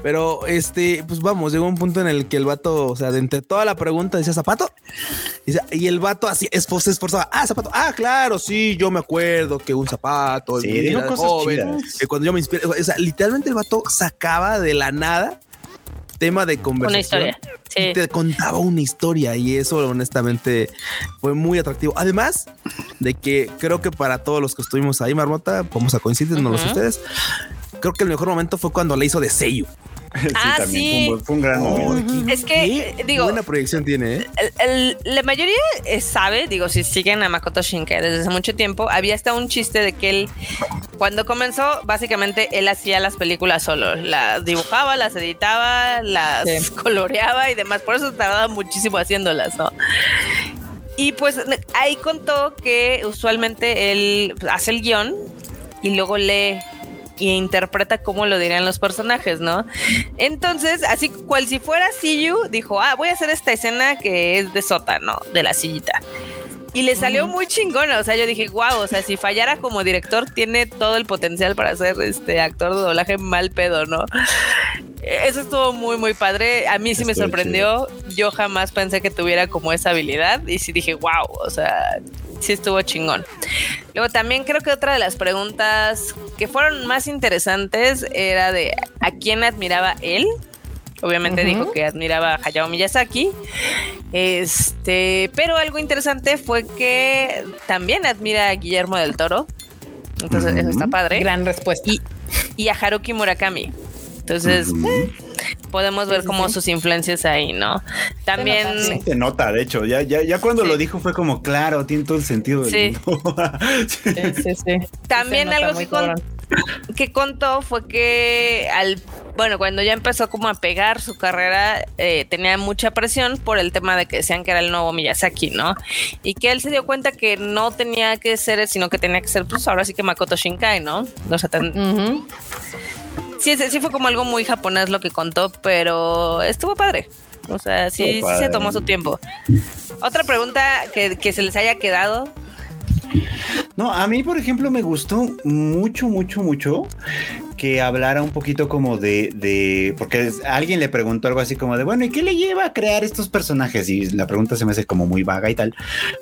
Pero este, pues vamos, llegó un punto en el que el vato, o sea, de entre toda la pregunta decía zapato. Y, el vato así esfor- se esforzaba. Ah, zapato. Ah, claro, sí, yo me acuerdo que un zapato. Sí, dijo cosas joven, chidas. que cuando yo me inspiré. O sea, literalmente el vato sacaba de la nada tema de conversación. Una historia. Sí. Y te contaba una historia y eso honestamente fue muy atractivo. Además de que creo que para todos los que estuvimos ahí, Marmota, vamos a coincidir, no sé Ujú. ustedes. Creo que el mejor momento fue cuando le hizo de Seiyu. Sí, Ah, también sí. Fue, un, buen- fue un gran momento. Es que, Qué eh, digo, buena proyección tiene, ¿eh? el- el- la mayoría eh, sabe, digo, si siguen a Makoto Shinkai desde hace mucho tiempo, había hasta un chiste de que él, cuando comenzó, básicamente él hacía las películas solo. Las dibujaba, las editaba, las Sí. coloreaba y demás. Por eso tardaba muchísimo haciéndolas, ¿no? Y pues ahí contó que usualmente él hace el guion y luego lee y interpreta cómo lo dirían los personajes, ¿no? Entonces, así cual si fuera Siyu, dijo, ah, voy a hacer esta escena que es de sótano, de la sillita. Y le salió muy chingona, o sea, yo dije, wow, o sea, si fallara como director, tiene todo el potencial para ser este actor de doblaje mal pedo, ¿no? Eso estuvo muy, muy padre. A mí sí me sorprendió. Yo jamás pensé que tuviera como esa habilidad. Y sí dije, wow, o sea, sí estuvo chingón. Luego también creo que otra de las preguntas que fueron más interesantes era de a quién admiraba él. Obviamente dijo que admiraba a Hayao Miyazaki. Este, pero algo interesante fue que también admira a Guillermo del Toro. Entonces, eso está padre. Gran respuesta. Y, y a Haruki Murakami. Entonces, eh, podemos ver sí, como sí. sus influencias ahí, ¿no? También, nota, Sí, se nota, de hecho, ya, ya, ya cuando Sí. lo dijo fue como, claro, tiene todo el sentido del Sí. mundo. Sí. Sí, sí, sí. también Se nota algo que, con- que contó fue que al bueno, cuando ya empezó como a pegar su carrera, eh, tenía mucha presión por el tema de que decían que era el nuevo Miyazaki, ¿no? Y que él se dio cuenta que no tenía que ser, sino que tenía que ser, pues ahora sí que Makoto Shinkai, ¿no? O sea, ten- Ujú. sí, sí, sí fue como algo muy japonés lo que contó, pero estuvo padre. O sea, sí, sí se tomó su tiempo. Otra pregunta que, que se les haya quedado. No, a mí, por ejemplo, me gustó mucho, mucho, mucho que hablara un poquito como de, de, porque alguien le preguntó algo así como de, bueno, ¿y qué le lleva a crear estos personajes? Y la pregunta se me hace como muy vaga y tal,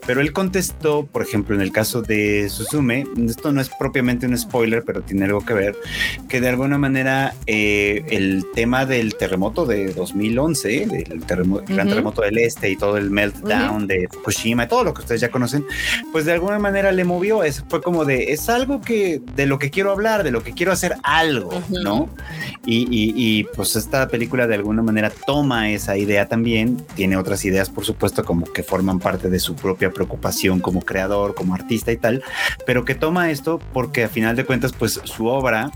pero él contestó, por ejemplo, en el caso de Suzume, esto no es propiamente un spoiler, pero tiene algo que ver, que de alguna manera eh, el tema del terremoto de 2011, del terremo- gran Ujú. terremoto del este y todo el meltdown de Fukushima, todo lo que ustedes ya conocen, pues de alguna manera le movió. Es, fue como de, es algo que de lo que quiero hablar, de lo que quiero hacer algo, Ujú. ¿no? Y, y- y, pues esta película de alguna manera toma esa idea también, tiene otras ideas, por supuesto, como que forman parte de su propia preocupación como creador, como artista y tal, pero que toma esto porque a final de cuentas, pues su obra,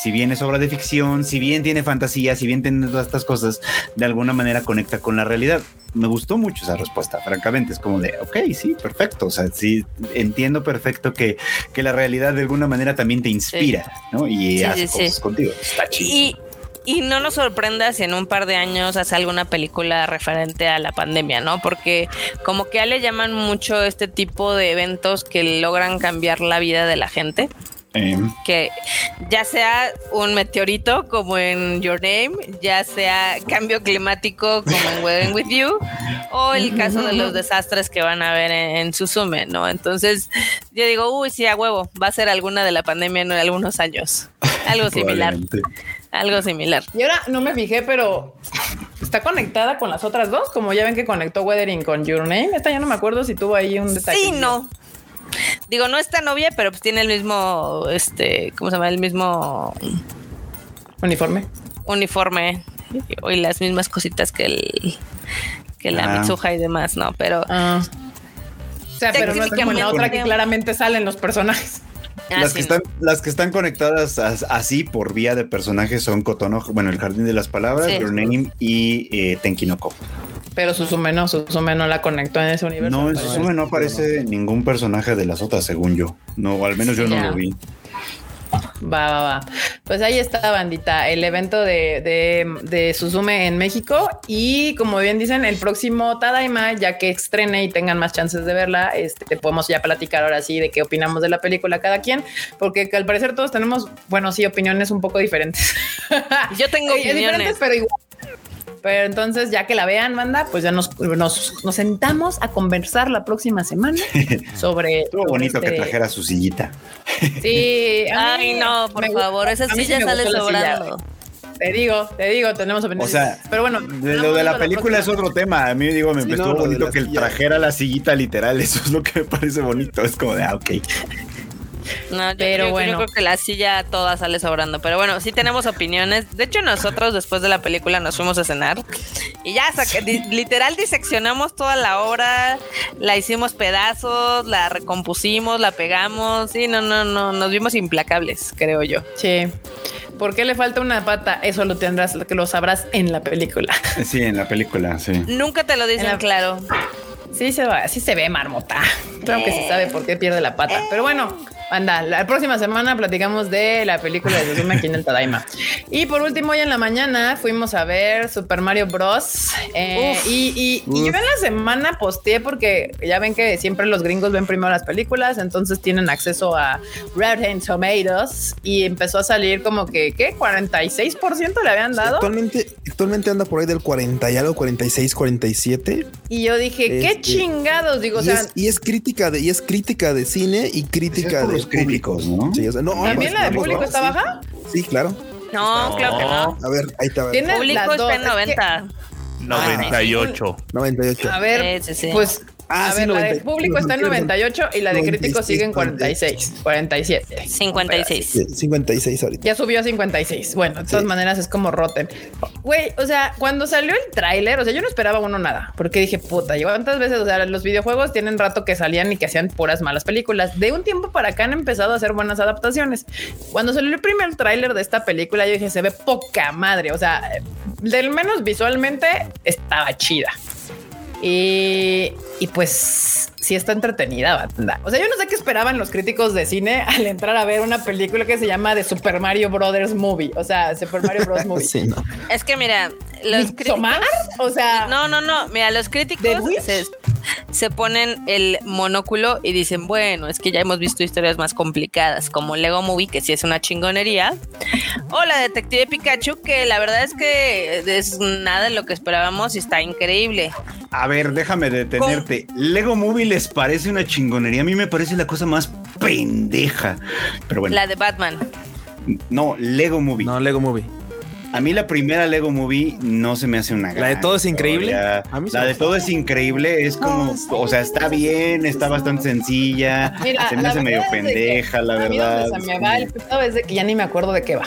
si bien es obra de ficción, si bien tiene fantasía, si bien tiene todas estas cosas, de alguna manera conecta con la realidad. Me gustó mucho esa respuesta, francamente. Es como de, ok, sí, perfecto. O sea, sí, entiendo perfecto que, que la realidad de alguna manera también te inspira, ¿no? Y Sí, hace cosas contigo. Está chido. Y, y no nos sorprenda si en un par de años hace alguna película referente a la pandemia, ¿no? Porque como que a le llaman mucho este tipo de eventos que logran cambiar la vida de la gente. Eh, que ya sea un meteorito como en Your Name, ya sea cambio climático como en Wedding With You, o el caso de los desastres que van a ver en, en Suzume, ¿no? Entonces, yo digo, uy, sí, a huevo, va a ser alguna de la pandemia en algunos años. Algo similar, algo similar. Y ahora no me fijé, pero está conectada con las otras dos, como ya ven que conectó Weathering con Your Name. Esta ya no me acuerdo si tuvo ahí un detalle. Sí, no. Digo, no es tan obvia, pero pues tiene el mismo, este, ¿cómo se llama? El mismo Uniforme. uniforme y las mismas cositas que el que la Ah. Mitsuha y demás, ¿no? Pero Ah. O sea, pero no es como la otra que claramente salen los personajes. ah, las, sí, que están, las que están conectadas as- así por vía de personajes son Kotono, bueno, el Jardín de las Palabras, Sí. Your Name y eh, Tenkinoko. Pero Suzume no, Suzume no la conectó en ese universo. No, en Suzume no aparece ningún personaje de las otras, según yo. No, o al menos yo no Ya. lo vi. Va, va, va. Pues ahí está, bandita, el evento de, de, de Suzume en México. Y como bien dicen, el próximo Tadaima, ya que estrene y tengan más chances de verla, este, podemos ya platicar ahora sí de qué opinamos de la película cada quien, porque al parecer todos tenemos, bueno, sí, opiniones un poco diferentes. Yo tengo Eh, diferentes, opiniones. pero igual. Pero entonces, ya que la vean, banda, pues ya nos, nos, nos sentamos a conversar la próxima semana sobre. Estuvo bonito que este- trajera su sillita. Sí, Ay, no, por me gusta- favor, esa a mí sí silla sale silla. sobrando. Te digo, te digo, tenemos O opiniones. sea, pero bueno, de lo de la película es otro tema. A mí digo, me Sí, estuvo no, bonito que él silla. trajera la sillita literal. Eso es lo que me parece bonito. Es como de, ah, ok. No, yo, Pero yo- yo bueno. creo que la silla toda sale sobrando. Pero bueno, sí tenemos opiniones. De hecho, nosotros después de la película nos fuimos a cenar y ya saca- di- literal diseccionamos toda la obra, la hicimos pedazos, la recompusimos, la pegamos. Sí, no, no, no, nos vimos implacables, creo yo. Sí. ¿Por qué le falta una pata? Eso lo tendrás, que lo sabrás en la película. Sí, en la película, sí. Nunca te lo dicen En la- claro. Sí se va, sí se ve marmota. Claro que se sabe por qué pierde la pata. Pero bueno, anda, la próxima semana platicamos de la película de Suzume aquí en el Tadaima. Y por último, hoy en la mañana fuimos a ver Super Mario Bros. Eh, Uf. y, y- y yo en la semana posteé porque ya ven que siempre los gringos ven primero las películas, entonces tienen acceso a Rotten Tomatoes y empezó a salir como que, ¿qué? 46% le habían dado. Actualmente, actualmente anda por ahí del 40 y algo, 46, 47. Y yo dije, ¿qué Este, chingados? Digo, o y, sea, es, y es crítica de, y es crítica de cine y crítica de los críticos, ¿no? Sí, o sea, no, ¿también ambas, la de ambas, público está baja? Sí, claro. No, claro que no. A ver, ahí está. Tiene Público está en Es que- 90. 98. 98. A ver, Sí, sí, sí. pues Ah, a sí, ver, la de 90. público está en 98 y la de críticos 96, sigue en 46, 47. 56. Sí, 56 ahorita. Ya subió a 56. Bueno, de todas Sí. maneras es como roten. Güey, o sea, cuando salió el tráiler, o sea, yo no esperaba uno nada, porque dije, puta, llevo tantas veces, o sea, los videojuegos tienen rato que salían y que hacían puras malas películas. De un tiempo para acá han empezado a hacer buenas adaptaciones. Cuando salió el primer tráiler de esta película, yo dije, se ve poca madre, o sea, del menos visualmente estaba chida. Y, y pues sí está entretenida, banda. O sea, yo no sé qué esperaban los críticos de cine al entrar a ver una película que se llama The Super Mario Brothers Movie. O sea, Super Mario Bros. Movie. Sí, no. Es que mira, los críticos. O sea, No, no, no. Mira, los críticos se ponen el monóculo y dicen, bueno, es que ya hemos visto historias más complicadas, como Lego Movie, que sí es una chingonería, o la Detective Pikachu, que la verdad es que es nada de lo que esperábamos y está increíble. A ver, déjame detenerte. Lego Movie les parece una chingonería. A mí me parece la cosa más pendeja. Pero bueno, La de Batman. no, Lego Movie. No, Lego Movie. A mí la primera Lego Movie no se me hace una La de gran todo es increíble. A mí La de todo es increíble. Es como, o sea, está bien, está bastante sencilla. Mira, se me hace medio que pendeja, la verdad. se me va el pedo es de que ya ni me acuerdo de qué va.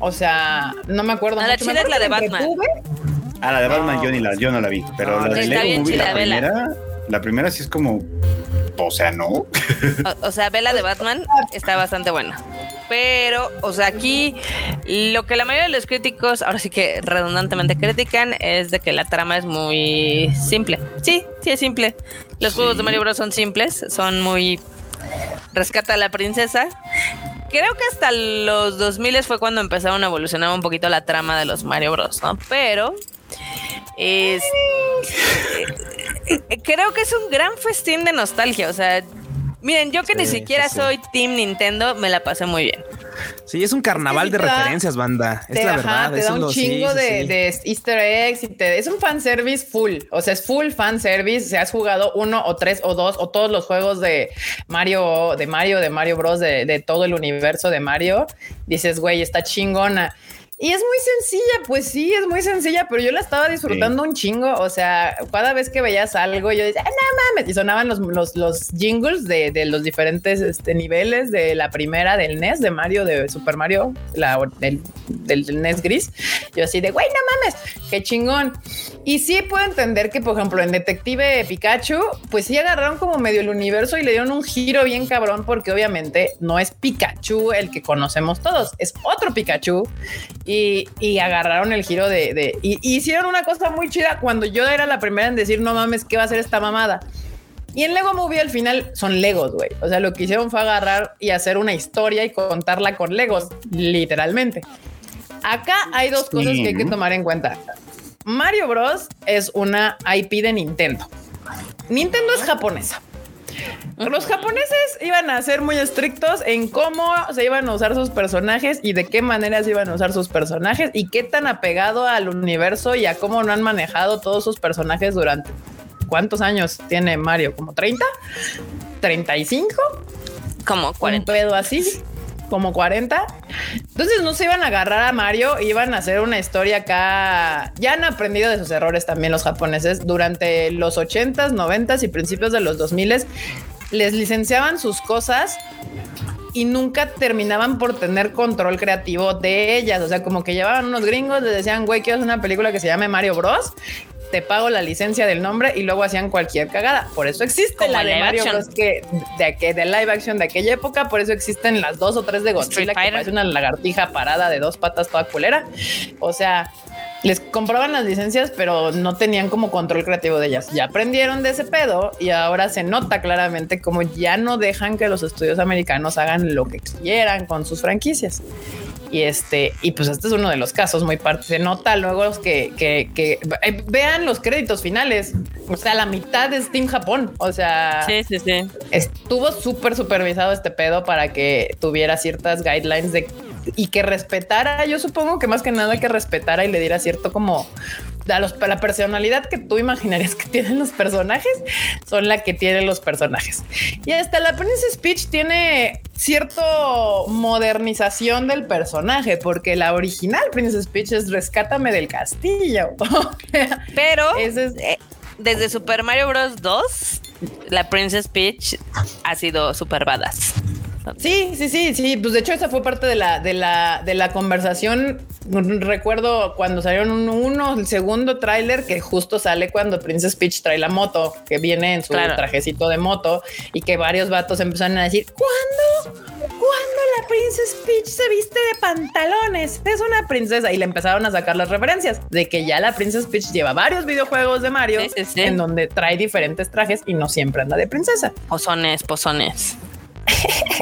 O sea, no me acuerdo. A la chida es la de Batman. Ah, la de Batman yo, ni la, yo no la vi. Pero la de Lego Movie, la vela. primera, la primera sí es como. O sea, no. O, o sea, Vela de Batman está bastante buena. Pero, o sea, aquí lo que la mayoría de los críticos, ahora sí que redundantemente critican, es de que la trama es muy simple. Sí, sí es simple. Los juegos de Mario Bros. son simples, son muy... Rescata a la princesa. Creo que hasta los 2000 fue cuando empezaron a evolucionar un poquito la trama de los Mario Bros, ¿no? Pero... Es, eh, creo que es un gran festín de nostalgia. O sea, miren, yo que ni siquiera sí, soy Team Nintendo, me la pasé muy bien. Sí, es un carnaval Sí, de da- referencias, banda. Es Te, la ajá, verdad. te da un lo- chingo sí, de, sí. de easter eggs y te, es un fanservice full. O sea, es full fanservice. Si has jugado uno o tres o dos o todos los juegos de Mario, de Mario, de Mario Bros, de, de todo el universo de Mario, dices, güey, está chingona. Y es muy sencilla, pues sí, es muy sencilla, pero yo la estaba disfrutando un chingo. O sea, cada vez que veías algo, yo decía, ah, no mames, y sonaban los, los, los jingles de, de los diferentes este, niveles de la primera del NES, de Mario, de Super Mario, la, del, del NES gris. Yo así de, güey, no mames, qué chingón. Y sí puedo entender que, por ejemplo, en Detective Pikachu, pues sí agarraron como medio el universo y le dieron un giro bien cabrón, porque obviamente no es Pikachu el que conocemos todos, es otro Pikachu. Y, y agarraron el giro de, de- y, y hicieron una cosa muy chida cuando yo era la primera en decir, no mames, ¿qué va a ser esta mamada? Y en Lego Movie al final son Legos, güey. O sea, lo que hicieron fue agarrar y hacer una historia y contarla con Legos, literalmente. Acá hay dos cosas que hay que tomar en cuenta. Mario Bros. es una IP de Nintendo. Nintendo es japonesa. Los japoneses iban a ser muy estrictos en cómo se iban a usar sus personajes y de qué manera se iban a usar sus personajes y qué tan apegado al universo y a cómo no han manejado todos sus personajes durante cuántos años tiene Mario, como 30, 35, Como un 40. pedo así, como 40. Entonces no se iban a agarrar a Mario, iban a hacer una historia acá. Ya han aprendido de sus errores también los japoneses. Durante los 80s, 90s y principios de los 2000s les licenciaban sus cosas y nunca terminaban por tener control creativo de ellas. O sea, como que llevaban unos gringos, les decían, güey, quiero hacer una película que se llame Mario Bros. Te pago la licencia del nombre y luego hacían cualquier cagada. Por eso existe Como la de Mario. Bros. que de, que de live action de aquella época. Por eso existen las dos o tres de Godzilla que parece una lagartija parada de dos patas toda culera. O sea, les compraban las licencias, pero no tenían como control creativo de ellas. Ya aprendieron de ese pedo y ahora se nota claramente como ya no dejan que los estudios americanos hagan lo que quieran con sus franquicias. Y este, y pues este es uno de los casos muy parte. Se nota luego que, que, que eh, vean los créditos finales. O sea, la mitad es Team Japón. O sea, Sí, sí, sí. estuvo súper supervisado este pedo para que tuviera ciertas guidelines de y que respetara. Yo supongo que más que nada que respetara y le diera cierto como a los, a la personalidad que tú imaginarías que tienen los personajes son la que tienen los personajes. Y hasta la Princess Peach tiene cierto modernización del personaje, porque la original Princess Peach es rescátame del castillo. Pero es- eh, desde Super Mario Bros. 2 la Princess Peach ha sido super badass. Sí, sí, sí, sí. Pues de hecho, esa fue parte de la, de la, de la conversación. Recuerdo cuando salieron un, uno, el segundo tráiler que justo sale cuando Princess Peach trae la moto, que viene en su Claro. trajecito de moto y que varios vatos empezaron a decir, ¿cuándo? ¿Cuándo la Princess Peach se viste de pantalones? Es una princesa. Y le empezaron a sacar las referencias de que ya la Princess Peach lleva varios videojuegos de Mario Sí, sí, sí. en donde trae diferentes trajes y no siempre anda de princesa. Pozones, pozones.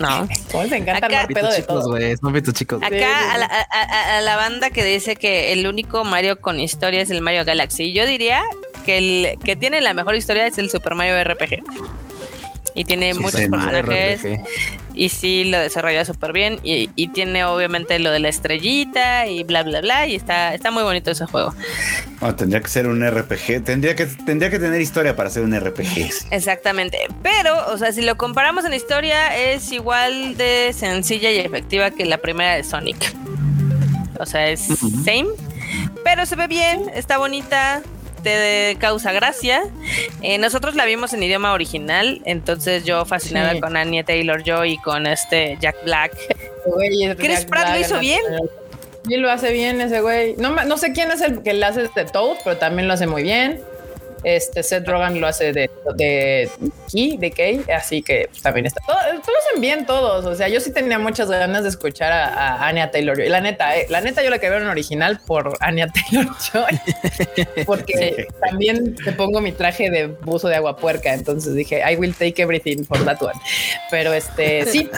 No. Les encanta Acá- armar pedo de chicos, todo. güey. Son pitos chicos. Sí, sí, Acá a sí. la, a- a- a la banda que dice que el único Mario con historia es el Mario Galaxy. Yo diría que el que tiene la mejor historia es el Super Mario RPG. Y tiene muchos personajes RPG. y sí lo desarrolla súper bien y, y tiene obviamente lo de la estrellita y bla bla bla y está, está muy bonito ese juego. No, tendría que ser un RPG. Tendría que, tendría que tener historia para ser un RPG. Exactamente. Pero, o sea, si lo comparamos en historia, es igual de sencilla y efectiva que la primera de Sonic. O sea, es same. Pero se ve bien, está bonita, te causa gracia. Eh, nosotros la vimos en idioma original, entonces yo fascinada Sí. con Anya Taylor Joy y con este Jack Black. Chris Jack Pratt lo hizo bien. Sí, lo hace bien ese güey. No, no sé quién es el que le hace de Toad, pero también lo hace muy bien. Este Seth Rogen lo hace de, de Key, de Kay, así que pues, también está. Todo, hacen bien todos. O sea, yo sí tenía muchas ganas de escuchar a, a Anya Taylor. La neta, eh, la neta, yo la que veo en original por Anya Taylor Joy, porque también te pongo mi traje de buzo de agua puerca. Entonces dije, I will take everything for that one. Pero este sí.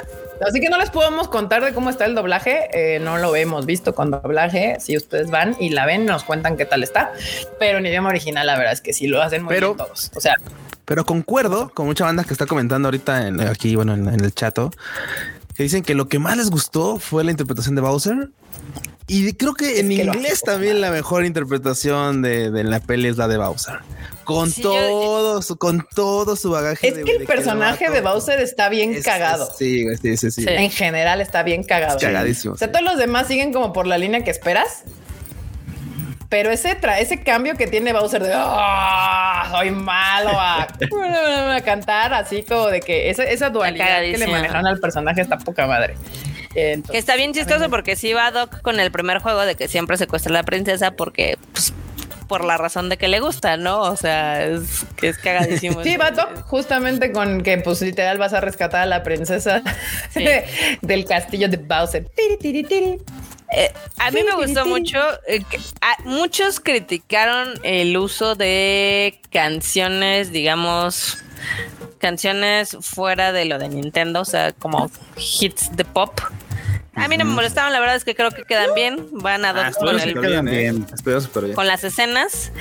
Así que no les podemos contar de cómo está el doblaje. eh, no lo hemos visto con doblaje. Si ustedes van y la ven, nos cuentan qué tal está. Pero en idioma original, la verdad es que sí lo hacen muy Pero- bien todos. O sea, Pero concuerdo con mucha banda que está comentando ahorita en, aquí, bueno, en, en el chato, que dicen que lo que más les gustó fue la interpretación de Bowser. Y creo que en que inglés también la mejor interpretación de, de la peli es la de Bowser. Con Sí, yo- todo, su, con todo su bagaje. es de- que el de personaje de Bowser está bien es- cagado. es- sí, sí, sí, sí. En general está bien cagado. Cagadísimo. O sea, todos los demás siguen como por la línea que esperas. Pero ese, tra ese cambio que tiene Bowser de "Ah, soy malo a, a cantar así como de que esa, esa dualidad que le manejaron al personaje está poca madre. Entonces, Que está bien chistoso porque sí va Doc con el primer juego de que siempre secuestra a la princesa porque, pues, por la razón de que le gusta, ¿no? O sea, es que es cagadísimo. Sí, vato, justamente con que pues literal vas a rescatar a la princesa Sí. del castillo de Bowser. Tiri, tiri, tiri. Eh, a mí me gustó mucho. eh, que- a- muchos criticaron el uso de canciones, digamos, canciones fuera de lo de Nintendo, o sea, como hits de pop. A mí no me molestaban, la verdad es que creo que quedan bien. Van a Ah, con, el- bien, ¿eh? bien. Con las escenas.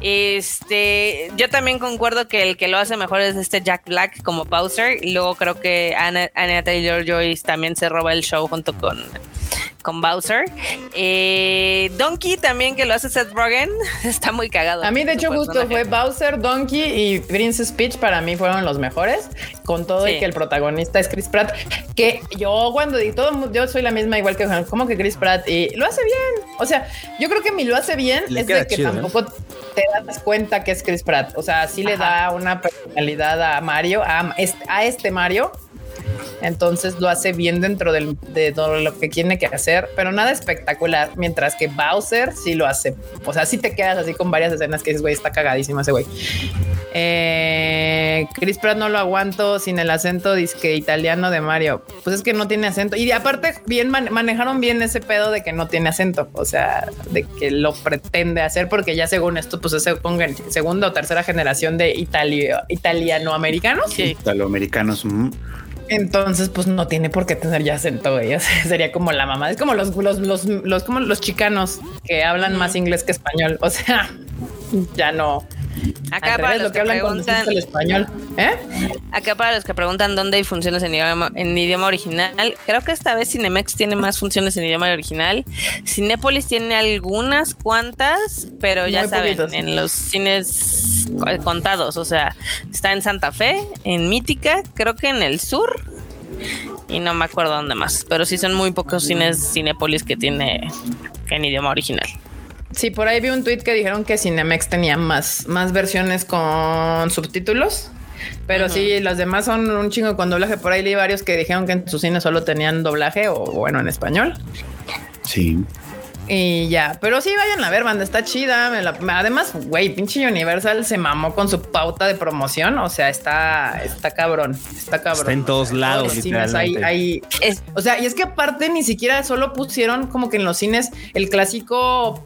Este, yo también concuerdo que el que lo hace mejor es este Jack Black como Bowser. Y luego creo que Anna, Anna Taylor Joy también se roba el show junto con, con Bowser. Eh, Donkey también que lo hace Seth Rogen. Está muy cagado. A mí, de hecho, justo fue. Bowser, Donkey y Princess Peach. Para mí fueron los mejores. Con todo Sí. y que el protagonista es Chris Pratt. Que yo, cuando di todo, yo soy la misma, igual que Juan, como que Chris Pratt. Y lo hace bien. O sea, yo creo que mi lo hace bien Le es de que chido, ¿eh? tampoco te das cuenta que es Chris Pratt. O sea, sí le da una personalidad a Mario, a este, a este Mario. Entonces lo hace bien dentro del- de todo lo que tiene que hacer, pero nada espectacular. Mientras que Bowser sí lo hace. O sea, sí te quedas así con varias escenas que dices, güey, está cagadísimo ese güey. Eh, Chris Pratt no lo aguanto sin el acento disque italiano de Mario. Pues es que no tiene acento. Y aparte, bien man- manejaron bien ese pedo de que no tiene acento. O sea, de que lo pretende hacer, porque ya según esto, pues es segunda segunda o tercera generación de italio, italiano-americanos. Sí. Italoamericanos. ujú. Entonces, pues no tiene por qué tener ya acento, sea, sería como la mamá. Es como los, los, los, los, como los chicanos que hablan más inglés que español. O sea, ya no. Acá Al para revés, los lo que que hablan con preguntan, el español. ¿Eh? acá para los que preguntan dónde hay funciones en idioma, en idioma original, creo que esta vez Cinemex tiene más funciones en idioma original. Cinépolis tiene algunas cuantas, pero ya Muy saben, poquitos. en los cines contados, o sea, está en Santa Fe, en Mítica, creo que en el sur. Y no me acuerdo dónde más, pero sí son muy pocos cines Cinépolis que tiene en idioma original. Sí, por ahí vi un tweet que dijeron que Cinemex tenía más, más versiones con subtítulos. Pero sí, los demás son un chingo con doblaje. Por ahí leí varios que dijeron que en su cine solo tenían doblaje o bueno, en español. Sí. Y ya, pero sí vayan a ver, banda, está chida. me la- además, güey, pinche Universal se mamó con su pauta de promoción. O sea, está, está cabrón, está cabrón. Está en todos O sea, lados, los cines hay, hay- Es- o sea, y es que aparte ni siquiera solo pusieron como que en los cines el clásico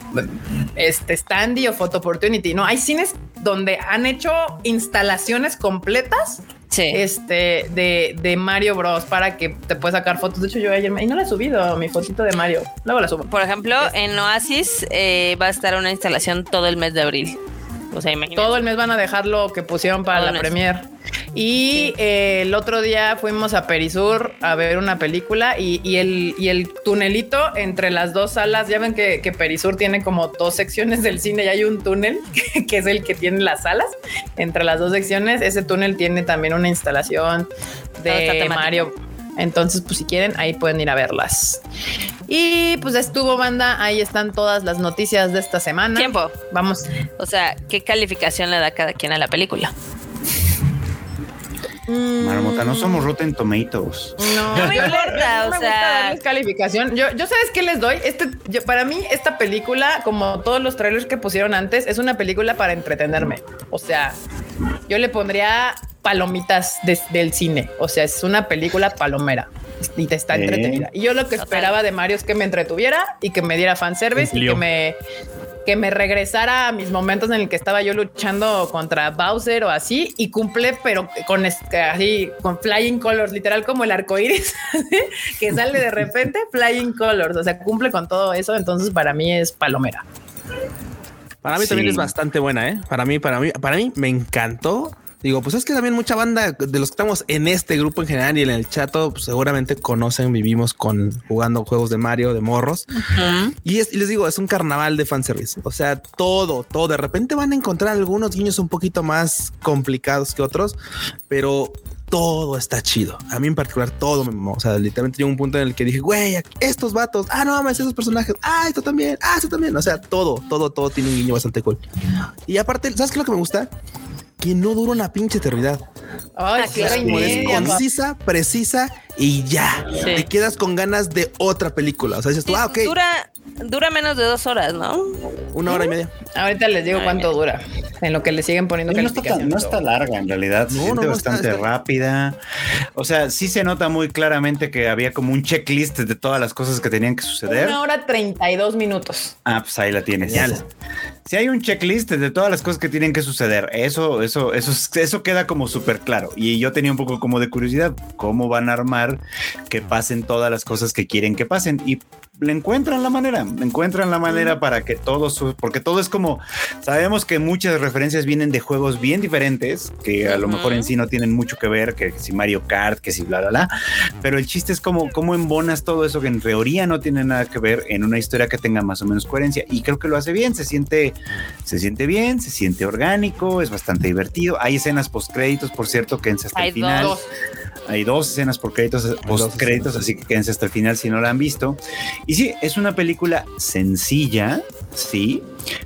este standy o photo opportunity. No, hay cines donde han hecho instalaciones completas sí. este de, de Mario Bros para que te puedas sacar fotos. De hecho, yo ayer me- y no la he subido mi fotito de Mario. Luego la subo. Por ejemplo, en Oasis eh, va a estar una instalación todo el mes de abril. O sea, imagínate. Todo el mes van a dejar lo que pusieron para Todo la premier. Y eh, el otro día fuimos a Perisur a ver una película y, y el, y el tunelito entre las dos salas, ya ven que, que Perisur tiene como dos secciones del cine y hay un túnel que es el que tiene las salas. Entre las dos secciones, ese túnel tiene también una instalación de. Mario. Entonces, pues si quieren, ahí pueden ir a verlas. Y pues estuvo banda, ahí están todas las noticias de esta semana. Tiempo. Vamos. O sea, ¿qué calificación le da cada quien a la película? Marmota, no somos Rotten Tomatoes. No, No me yo le- importa, no o me sea- gusta darles calificación. Yo, yo sabes qué les doy. Este, yo, para mí, esta película, como todos los trailers que pusieron antes, es una película para entretenerme. O sea, yo le pondría palomitas des- del cine. O sea, es una película palomera y te está entretenida. Y yo lo que esperaba de Mario es que me entretuviera y que me diera fanservice y que me que me regresara a mis momentos en el que estaba yo luchando contra Bowser o así y cumple, pero con este, así, con flying colors, literal como el arco iris que sale de repente, flying colors. O sea, cumple con todo eso. Entonces, para mí es palomera. Para mí también es bastante buena, ¿eh? Para mí, para mí, para mí me encantó. Digo, pues es que también mucha banda de los que estamos en este grupo en general y en el chat, pues seguramente conocen, vivimos con jugando juegos de Mario, de morros. Y, es, y les digo, es un carnaval de fanservice. O sea, todo, todo. De repente van a encontrar algunos guiños un poquito más complicados que otros, pero todo está chido. A mí en particular todo me mamó. O sea, literalmente llegó un punto en el que dije, güey, estos vatos, ah, no mames, esos personajes, ah, esto también, ah, esto también. O sea, todo, todo, todo tiene un guiño bastante cool. Y aparte, ¿sabes qué es lo que me gusta? Que no dura una pinche eternidad. Ay, Ah, sí, es concisa, precisa y ya. Sí. Te quedas con ganas de otra película. O sea, dices tú, Sí, ah, ok, Dura, dura menos de dos horas, ¿no? una hora y media. Ahorita les digo Ay, cuánto mira. dura en lo que le siguen poniendo No está, tan- no está larga en realidad, se No, siente no, no, está- bastante está- rápida. O sea, sí se nota muy claramente que había como un checklist de todas las cosas que tenían que suceder. Una hora 32 minutos. Ah, pues ahí la tienes. Si hay un checklist de todas las cosas que tienen que suceder, eso, eso, eso, eso queda como súper claro. Y yo tenía un poco como de curiosidad, cómo van a armar que pasen todas las cosas que quieren que pasen. Y le encuentran la manera, le encuentran la manera para que todo su, porque todo es como, sabemos que muchas referencias vienen de juegos bien diferentes, que a lo mejor en sí no tienen mucho que ver, que si Mario Kart, que si bla, bla, bla. Pero el chiste es como, cómo embonas todo eso que en teoría no tiene nada que ver en una historia que tenga más o menos coherencia. Y creo que lo hace bien, se siente, se siente bien, se siente orgánico, es bastante divertido. Hay escenas post créditos, por cierto, que hasta Hay el final. dos. Hay dos escenas por créditos, post créditos, así que quédense hasta el final si no la han visto. Y sí, es una película sencilla, sí,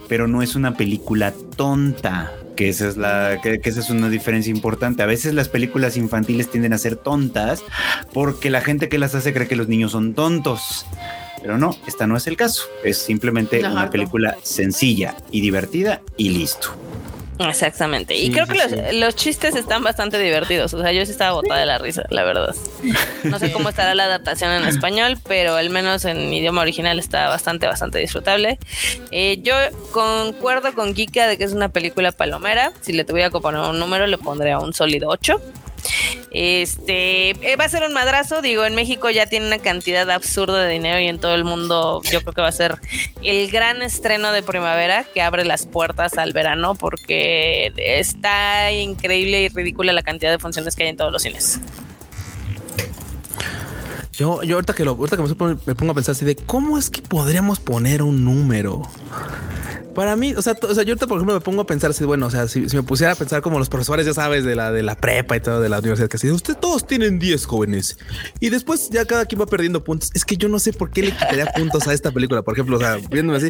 pero no es una película tonta. Que esa es la, que, que esa es una diferencia importante. A veces las películas infantiles tienden a ser tontas porque la gente que las hace cree que los niños son tontos. Pero no, esta no es el caso. Es simplemente Ajá, una no. película sencilla y divertida y listo. Exactamente. Y Sí, creo sí, que los, sí. los chistes están bastante divertidos. O sea, yo sí estaba botada de la risa, la verdad. No sé cómo estará la adaptación en español, pero al menos en idioma original está bastante, bastante disfrutable. Eh, yo concuerdo con Kika de que es una película palomera. Si le tuviera que poner un número, le pondría un sólido 8. Este eh, va a ser un madrazo. Digo, en México ya tiene una cantidad absurda de dinero y en todo el mundo yo creo que va a ser el gran estreno de primavera que abre las puertas al verano porque está increíble y ridícula la cantidad de funciones que hay en todos los cines. Yo, yo ahorita que lo, ahorita que me, pongo a pensar así de cómo es que podríamos poner un número. Para mí, o sea, o sea, yo ahorita, por ejemplo, me pongo a pensar así, bueno, o sea, si, si me pusiera a pensar como los profesores, ya sabes, de la, de la prepa y todo, de la universidad, que así, ustedes todos tienen 10 jóvenes. Y después ya cada quien va perdiendo puntos. Es que yo no sé por qué le quitaría puntos a esta película, por ejemplo, o sea, viéndome así.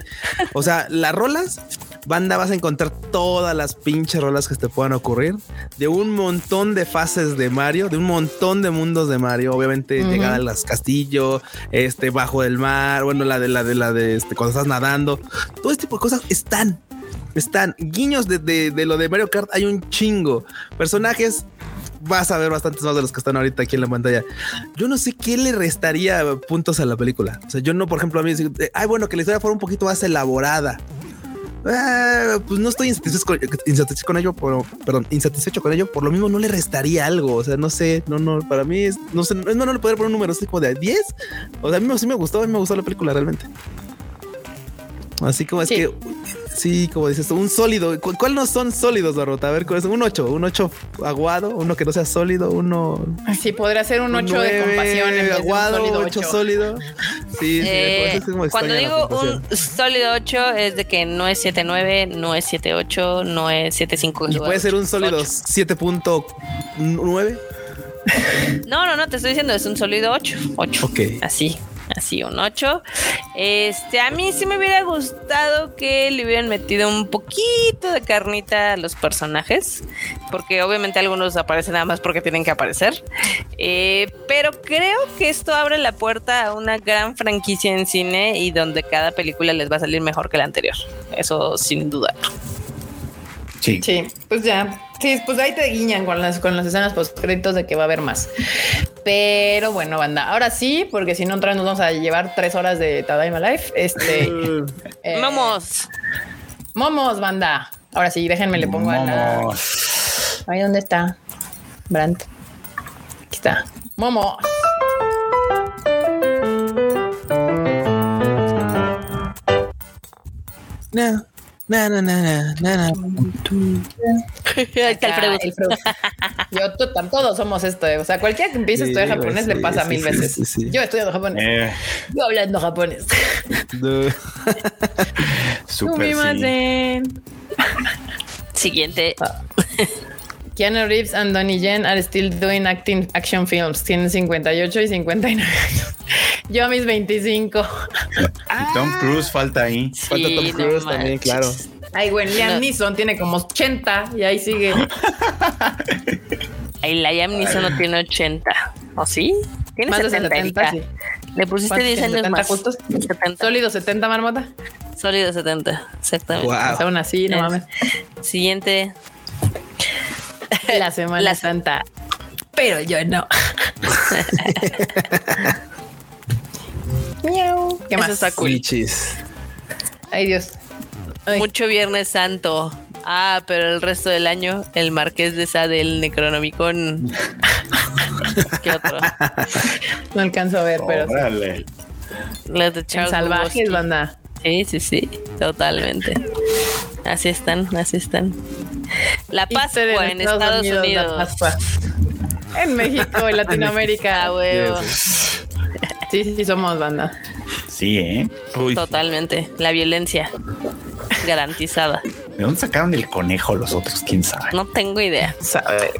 O sea, las rolas banda vas a encontrar todas las pinches rolas que te puedan ocurrir de un montón de fases de Mario, de un montón de mundos de Mario. Obviamente, llegar a las castillos, este bajo del mar, bueno, la de la de la de este cuando estás nadando, todo este tipo de cosas están. Están guiños de, de- de lo de Mario Kart. Hay un chingo personajes. Vas a ver bastantes más de los que están ahorita aquí en la pantalla. Yo no sé qué le restaría puntos a la película. O sea, yo no, por ejemplo, a mí, eh, ay, bueno, que la historia fuera un poquito más elaborada. Ah, pues no estoy insatisfecho con, insatisfecho con ello, pero, perdón, insatisfecho con ello. Por lo mismo, no le restaría algo. O sea, no sé, no, no, para mí es, no sé, no, no le podría poner un número así como de 10. O sea, a mí sí me gustó, a mí me gustó la película realmente. Así como es Sí. que, sí, como dices, tú, un sólido. ¿Cu- ¿Cuál no son sólidos, Barrota? A ver, ¿cuál es? Un 8, un 8 aguado, uno que no sea sólido, uno Sí, podría ser un 8 de compasión en vez de un aguado, sólido 8 8. sólido. Sí, sí, Eh, pues es como cuando digo un sólido 8 es de que no es 7.9, no es 7.8, no es 7.5. Y puede ser un sólido 8. 7.9. No, no, no, te estoy diciendo, es un sólido 8. 8. Ok. Así, así, un 8. Este, a mí sí me hubiera gustado que le hubieran metido un poquito de carnita a los personajes, porque obviamente algunos aparecen nada más porque tienen que aparecer. Eh, pero creo que esto abre la puerta a una gran franquicia en cine y donde cada película les va a salir mejor que la anterior. Eso sin duda. Sí. Sí, pues ya. Sí, pues ahí te guiñan con las, con las escenas post créditos de que va a haber más. Pero bueno, banda, ahora sí, porque si no, otra vez nos vamos a llevar tres horas de Tadaima Life. Este. eh, Vamos. Momos, banda. Ahora sí, déjenme le pongo a la. Momos. Ahí dónde está. Brandt. Aquí está. Momo. No, está Alfredo. Ah, Alfredo. Yo, todos somos esto. eh. O sea, cualquiera que empiece a estudiar japonés le pasa sí, mil sí, veces. sí, sí. Yo estudiando japonés. Eh, Yo hablando japonés. Super. Siguiente. Keanu Reeves and Donnie Yen are still doing acting action films. Tienen 58 y 59 años. Yo a mis 25. Y Tom Cruise falta ahí. Falta Tom no Cruise también, manches. claro. Ay, güey, Liam No. Neeson tiene como 80 y ahí sigue. Ay, Liam Neeson no tiene 80. ¿O sí? Tiene Más de 70, 70, Erika. sí. Le pusiste ¿Cuántos 10 tiene? años 70 más. justos? 70. Sólido 70, marmota. Sólido 70. Exactamente. Wow. Pues aún así, no Es- mames. Siguiente. La Semana La- Santa. Pero yo no. Miau. ¿Qué Eso más? está cool. Ay, Dios. Ay. Mucho Viernes Santo. Ah, pero el resto del año, el Marqués de Sade, el Necronomicon. ¿Qué otro? No alcanzo a ver, pero sí. Órale. Los de Charles salvajes, banda. Sí, sí, sí, totalmente. Así están, así están. La Pascua en Estados Unidos. la Pascua. En México, en Latinoamérica. Ah, huevo. Sí, sí, sí, somos banda. Sí, ¿eh? Uy, Totalmente. La violencia garantizada. ¿De dónde sacaron el conejo los otros? ¿Quién sabe? No tengo idea. Sabe.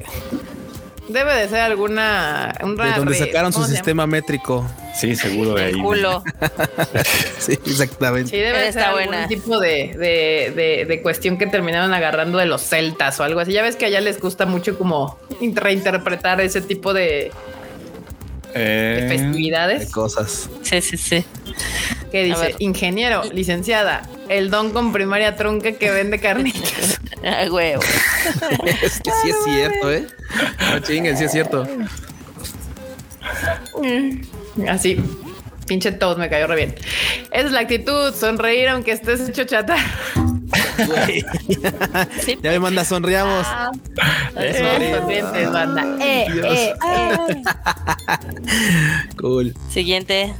Debe de ser alguna. Un De donde sacaron su sistema métrico. Sí, seguro de ahí. El culo. Sí, exactamente. Sí, debe de ser algún buena. tipo de, de, de, de cuestión que terminaron agarrando de los celtas o algo así. Ya ves que allá les gusta mucho como in- reinterpretar ese tipo de Eh, De festividades. cosas. Sí, sí, sí. Que dice, ingeniero, licenciada, el don con primaria trunca que vende carnitas. Ah, huevo. Es que sí es cierto, ¿eh? No chinguen, sí es cierto. Así. Pinche toast me cayó re bien. Esa es la actitud, sonreír aunque estés hecho chata. Güey. Sí. Ya me manda sonriamos. Todos sonrientes, banda. Eh, Dios. eh, eh. Cool. Siguiente.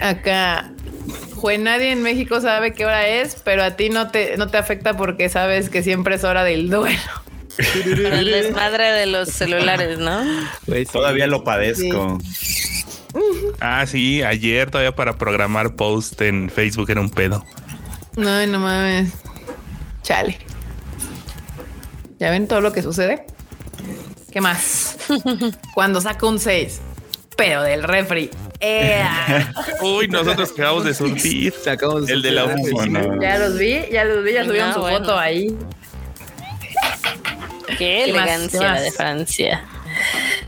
Acá. Jue, nadie en México sabe qué hora es, pero a ti no te, no te afecta porque sabes que siempre es hora del duelo. El desmadre de los celulares, ¿no? Sí. Todavía lo padezco. Ah, sí, ayer todavía para programar post en Facebook era un pedo. No, no mames. Chale. ¿Ya ven todo lo que sucede? ¿Qué más? Cuando saco un 6, pero del refri, Eh, Uy, nosotros acabamos de surtir. Sacamos El de la oficina. ya los vi, ya los vi, ya subieron No, su bueno. foto ahí. Qué ¿Qué elegancia ¿Qué la más? de Francia.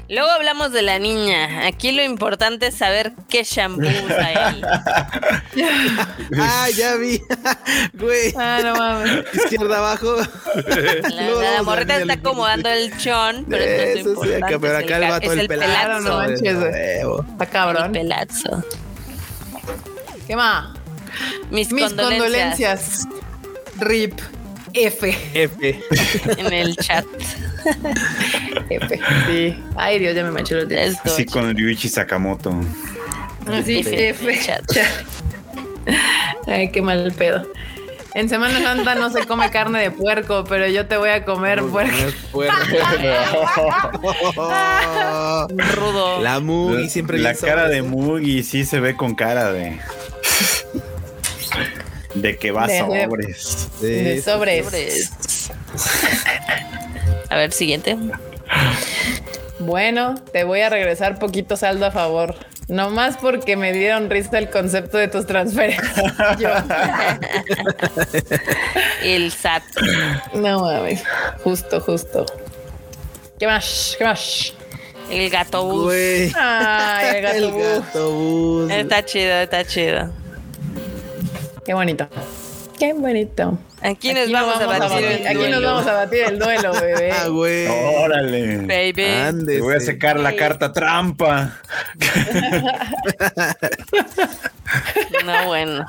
Luego hablamos de la niña. Aquí lo importante es saber qué shampoo usa él. Ah, ya vi. Güey. Ah, no mames. Izquierda abajo. La, a morrita está el- acomodando el chon, pero esto es lo Eso sí, pero es acá el ca- vato es el pelazo. No manches, güey. Está El cabrón. pelazo. ¿Qué más? Mis, Mis condolencias, condolencias. RIP. F. F. en el chat. Sí. Ay, Dios, ya me manché los. Esto, Así con Ryuichi Sakamoto. Así, F. F. Chat. Ay, qué mal pedo. En Semana Santa no se come carne de puerco, pero yo te voy a comer puerco. Rudo. La Mugi siempre La cara de. Mugi sí se ve con cara de. De que va De- de- sobres. Sí, De sí. sobres. Sobres. A ver, siguiente. Bueno, te voy a regresar poquito saldo a favor. No más porque me dieron risa el concepto de tus transferencias. El SAT. no mames. Justo, justo. ¿Qué más? ¿Qué más? El gato bus. Güey. Ay, el gato. El bus. gato bus. Está chido, está chido. Qué bonito. Qué bonito. Aquí, nos vamos, a batir Aquí nos duelo. vamos a batir el duelo, bebé. Ah, güey. Órale. Baby. Ándese. Te voy a sacar la carta trampa. No, bueno.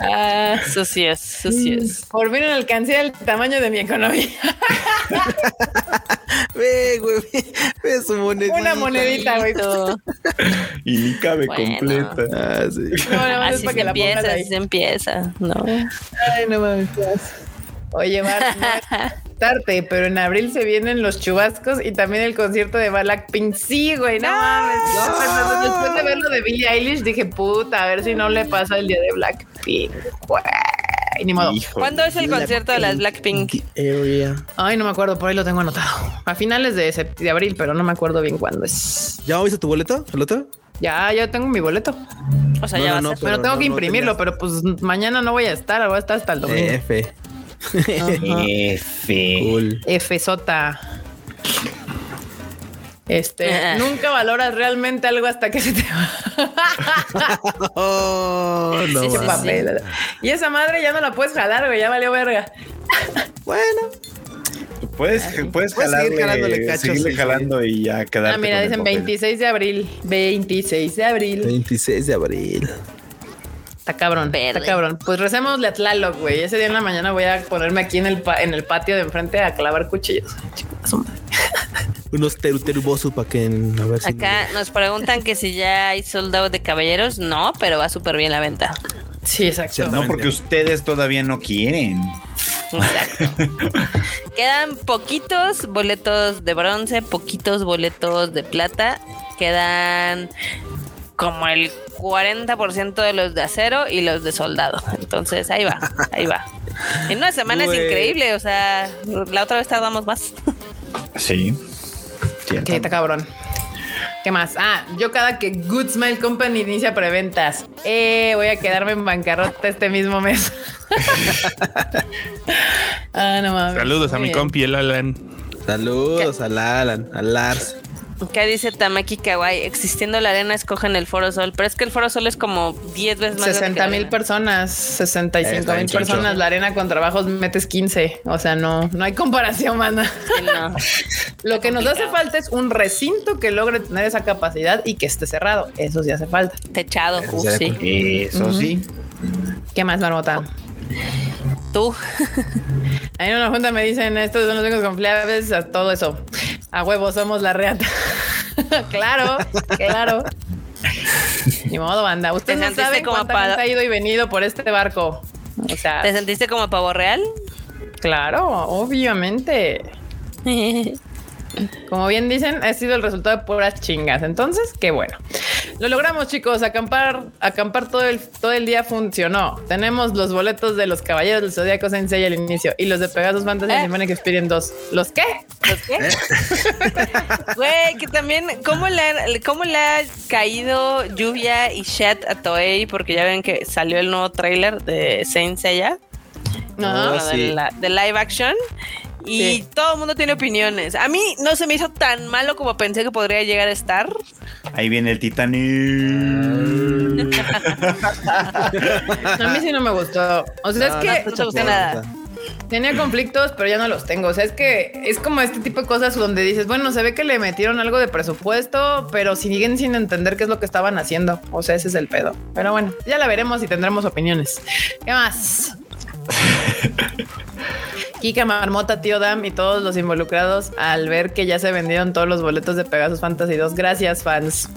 Ah, eso sí es, eso sí es. Por fin alcancé el tamaño de mi economía. Ve, güey. ve- Ve su monedita. Una monedita, güey. Y ni cabe Bueno. completa. Ah, sí. No, nada más es Así para se que la empieza, ahí. así se empieza, ¿no? Ay, no mames. Asco. Oye, es tarde, pero en abril se vienen los chubascos y también el concierto de Blackpink. Sí, güey, no mames. Después- Después de ver lo de Billie Eilish, dije, puta, a ver si no le pasa el día de Blackpink. Güey, ni modo. ¿Cuándo es el concierto de las Blackpink? Area. Ay, no me acuerdo, por ahí lo tengo anotado. A finales de, abril, pero no me acuerdo bien cuándo es. ¿Ya viste tu boleto? ¿El otro? Ya, ya tengo mi boleto. O sea, No, ya no, va a no, ser. Pero Pero tengo no, que no imprimirlo, tenías- pero pues mañana no voy a estar, voy a estar hasta el domingo. F. F. Cool. F sota. Este, nunca valoras realmente algo hasta que se te va. Oh, no. Sí, papel. Y esa madre ya no la puedes jalar, güey, ya valió verga. Bueno. Puedes, puedes Puedes seguir jalándole cachos, seguirle sí, jalando y ya quedarte Ah, mira, dicen papel. 26 de abril. 26 de abril. 26 de abril. Está cabrón, Verde. está cabrón. Pues recémosle a Tlaloc, güey. Ese día en la mañana voy a ponerme aquí en el, pa- en el patio de enfrente a clavar cuchillos. Unos teruterubosu para que a ver si. Acá nos preguntan que si ya hay soldado de caballeros. No, pero va súper bien la venta. Sí, exacto. No, porque ustedes todavía no quieren. Exacto. Quedan poquitos boletos de bronce, poquitos boletos de plata. Quedan como el 40% de los de acero y los de soldado. Entonces ahí va, ahí va. En una semana es increíble, o sea, la otra vez tardamos más. Sí. Está cabrón. ¿Qué más? Ah, yo cada que Good Smile Company inicia preventas, eh, voy a quedarme en bancarrota este mismo mes. ah, no mames. Saludos a mi compi, el Alan. Saludos al Alan, al Lars. ¿Qué dice Tamaki Kawaii? Existiendo la arena, escogen el Foro Sol, pero es que el Foro Sol es como 10 veces más. grande que 60 la mil arena. personas, 65 Está mil personas. La arena con trabajos metes 15. O sea, no, no hay comparación, mana. Sí, no. Lo que nos hace falta es un recinto que logre tener esa capacidad y que esté cerrado. Eso sí hace falta. Techado, uh, sea, sí. Eso sí. ¿Qué más, Marmota? Tú. Ahí en una junta me dicen, estos son los únicos confiables, a todo eso. A huevo, somos la reata. claro, claro. Ni modo, banda. Ustedes ¿Te no saben como cuánta gente ha ido y venido por este barco. O sea, ¿Te sentiste como pavo real? claro, obviamente. Como bien dicen, ha sido el resultado de puras chingas. Entonces, qué bueno. Lo logramos, chicos. Acampar, acampar todo el, todo el día funcionó. Tenemos los boletos de los Caballeros del Zodíaco Sensei al inicio y los de Pegasus Fantasy ¿Eh? Symphonic Experience 2. ¿Los qué? ¿Los qué? Güey, que también, ¿cómo le, ha- ¿cómo le ha caído lluvia y chat a Toei? Porque ya ven que salió el nuevo tráiler de Saint Seiya, sí. de, la- de live action. Y Sí. todo el mundo tiene opiniones. A mí no se me hizo tan malo como pensé que podría llegar a estar. Ahí viene el Titanic. A mí sí no me gustó. O sea, No, es que no te gustó nada. tenía conflictos, pero ya no los tengo. O sea, es que es como este tipo de cosas donde dices, bueno, se ve que le metieron algo de presupuesto, pero siguen sin entender qué es lo que estaban haciendo. O sea, ese es el pedo. Pero bueno, ya la veremos y tendremos opiniones. ¿Qué más? Kika Marmota, Tío Dam y todos los involucrados al ver que ya se vendieron todos los boletos de Pegasus Fantasy 2. Gracias, fans.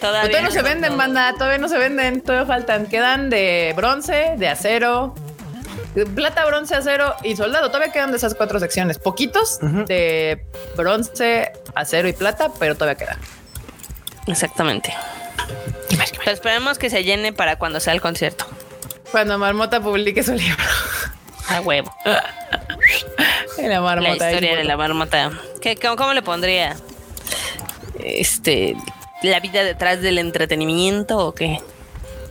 Todavía, Pero todavía no se venden, no. banda. Todavía no se venden. Todavía faltan. Quedan de bronce, de acero, plata, bronce, acero y soldado. Todavía quedan de esas cuatro secciones. Poquitos de bronce, acero y plata, pero todavía quedan. Exactamente. Pero esperemos que se llene para cuando sea el concierto. Cuando Marmota publique su libro. A huevo. La Marmota. Historia de la marmota. ¿Qué, cómo, cómo le pondría? Este. La vida detrás del entretenimiento o qué?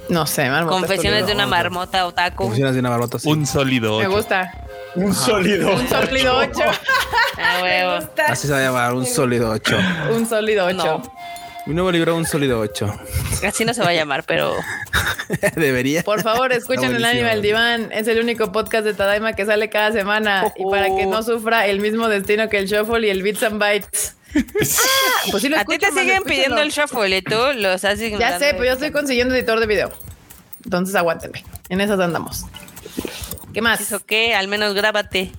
No sé, Marmota. Confesiones de una marmota otaku. Confesiones de una barbota. sí. Un sólido Me ocho. gusta. Un sólido. Un sólido 8. A huevo. Me. Así se va a llamar, un sólido 8. Un sólido 8. No. Mi nuevo libro, un sólido 8. Así no se va a llamar, pero Debería. Por favor, escuchen el anime al diván. Es el único podcast de Tadaima que sale cada semana. Y para que no sufra el mismo destino que el Shuffle y el Bits and Bytes. Ah, pues sí lo a ti te siguen escúchenlo. pidiendo el shuffle y tú los has Ya sé, pero yo estoy consiguiendo editor de video. Entonces aguántenme. En esas andamos. ¿Qué más? ¿Eso qué? Al menos grábate.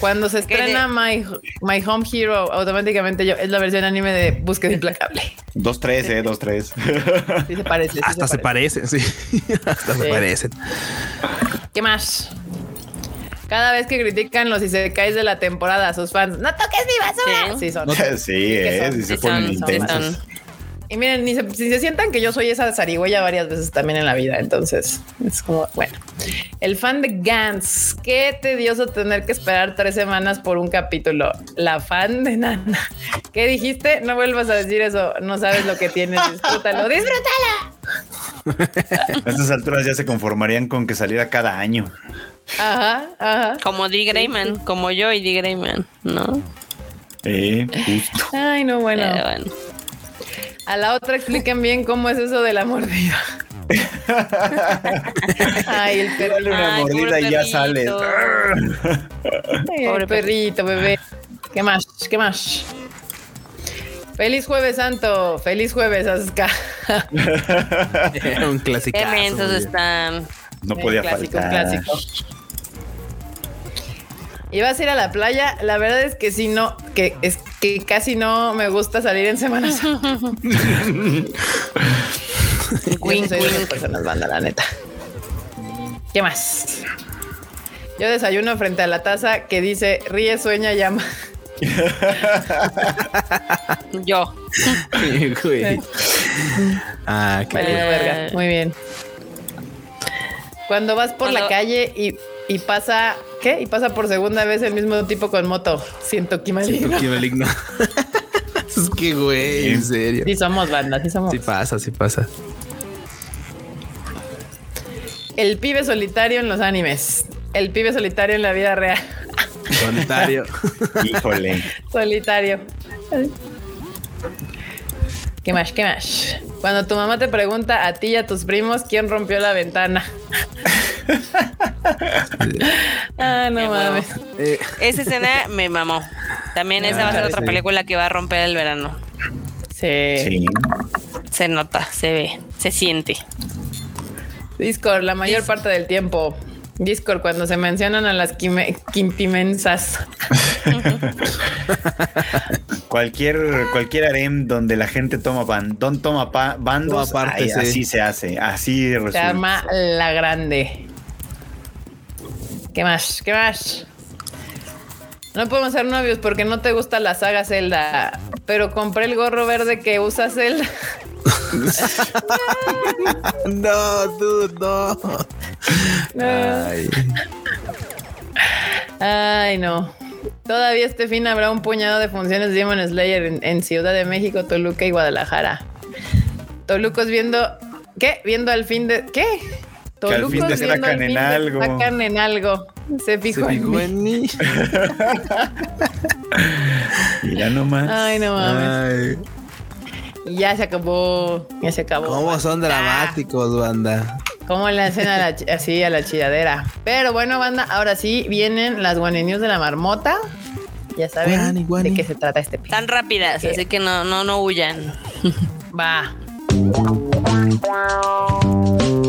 Cuando se ¿Qué estrena My, My Home Hero, automáticamente yo es la versión anime de Búsqueda Implacable. 2-3, eh, 2-3. Sí se parece. sí Hasta se parece. parecen, sí. Hasta se Sí. parecen. ¿Qué más? Cada vez que critican los isekais de la temporada a sus fans, ¡no toques mi basura! Sí. Sí, son. sí, que eh, son, sí se sí ponen son, sí intensos. son. Y miren, ni se, si se sientan que yo soy esa zarigüeya varias veces también en la vida. Entonces es como, bueno, el fan de Gantz. Qué tedioso tener que esperar tres semanas por un capítulo. La fan de Nana. ¿Qué dijiste? No vuelvas a decir eso. No sabes lo que tienes. Disfrútalo. Disfrútala. A estas alturas ya se conformarían con que saliera cada año. Ajá, ajá. Como D. Grayman, como yo y D. Grayman, ¿no? Eh, justo. Ay, no, bueno. Pero bueno. A la otra expliquen bien cómo es eso de la mordida. Ay, el perrito. Dale una Ay, mordida y ya sales. Ay, Pobre el perrito, bebé. ¿Qué más? ¿Qué más? Feliz jueves santo. Feliz jueves, Asuka. un clásico. Qué mensos están. No podía clásico, faltar. clásico. ¿Y vas a ir a la playa? La verdad es que sí, no, que es que casi no me gusta salir en Semana Santa. Sí soy de personas, banda, la neta. ¿Qué más? Yo desayuno frente a la taza que dice ríe, sueña, llama. Yo. Ah, qué Vale, Eh. verga. Muy bien. Cuando vas por la calle y, y pasa, ¿qué? Y pasa por segunda vez el mismo tipo con moto. Siento que maligno. Qué maligno. es que, güey, en serio. Sí somos banda, sí somos. Sí pasa, sí pasa. El pibe solitario en los animes. El pibe solitario en la vida real. Solitario. Híjole. Solitario. ¿Qué más? ¿Qué más? Cuando tu mamá te pregunta a ti y a tus primos quién rompió la ventana. ah, no mames. Eh, Esa escena me mamó. También esa va a ser Ah, otra sí. película que va a romper el verano. Sí. Sí. Se nota, se ve, se siente. Discord, la mayor parte del tiempo. Discord, cuando se mencionan a las quimpimensas. Cualquier, cualquier harem donde la gente toma ban, don toma pa- bandos, ay, así se hace, así Se resulta. arma la grande. ¿Qué más? ¿Qué más? No podemos ser novios porque no te gusta la saga Zelda, pero compré el gorro verde que usa Zelda. no, dude, no. Ay. Ay, no. Todavía este fin habrá un puñado de funciones de Demon Slayer en, en Ciudad de México, Toluca y Guadalajara. Tolucos viendo. ¿Qué? Viendo al fin de. ¿Qué? Que al fin al fin en algo. Destacan en algo. Se Se fijó, en fijó mí. en mí. Mira nomás. Ay, no mames. Ay, ya se acabó. Ya se acabó. ¿Cómo son dramáticos, banda? ¿Cómo le hacen a la, chi- así a la chilladera? Pero bueno, banda, ahora sí vienen las News de la marmota. Ya saben Guani, guani. de qué se trata este Tan rápidas, así que no, no, no huyan. Va.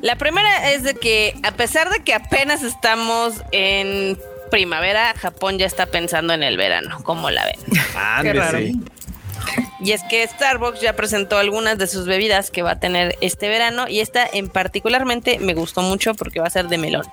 La primera es de que a pesar de que apenas estamos en primavera, Japón ya está pensando en el verano, como la ven. Ándese. raro. Y es que Starbucks ya presentó algunas de sus bebidas que va a tener este verano y esta en particularmente me gustó mucho porque va a ser de melón.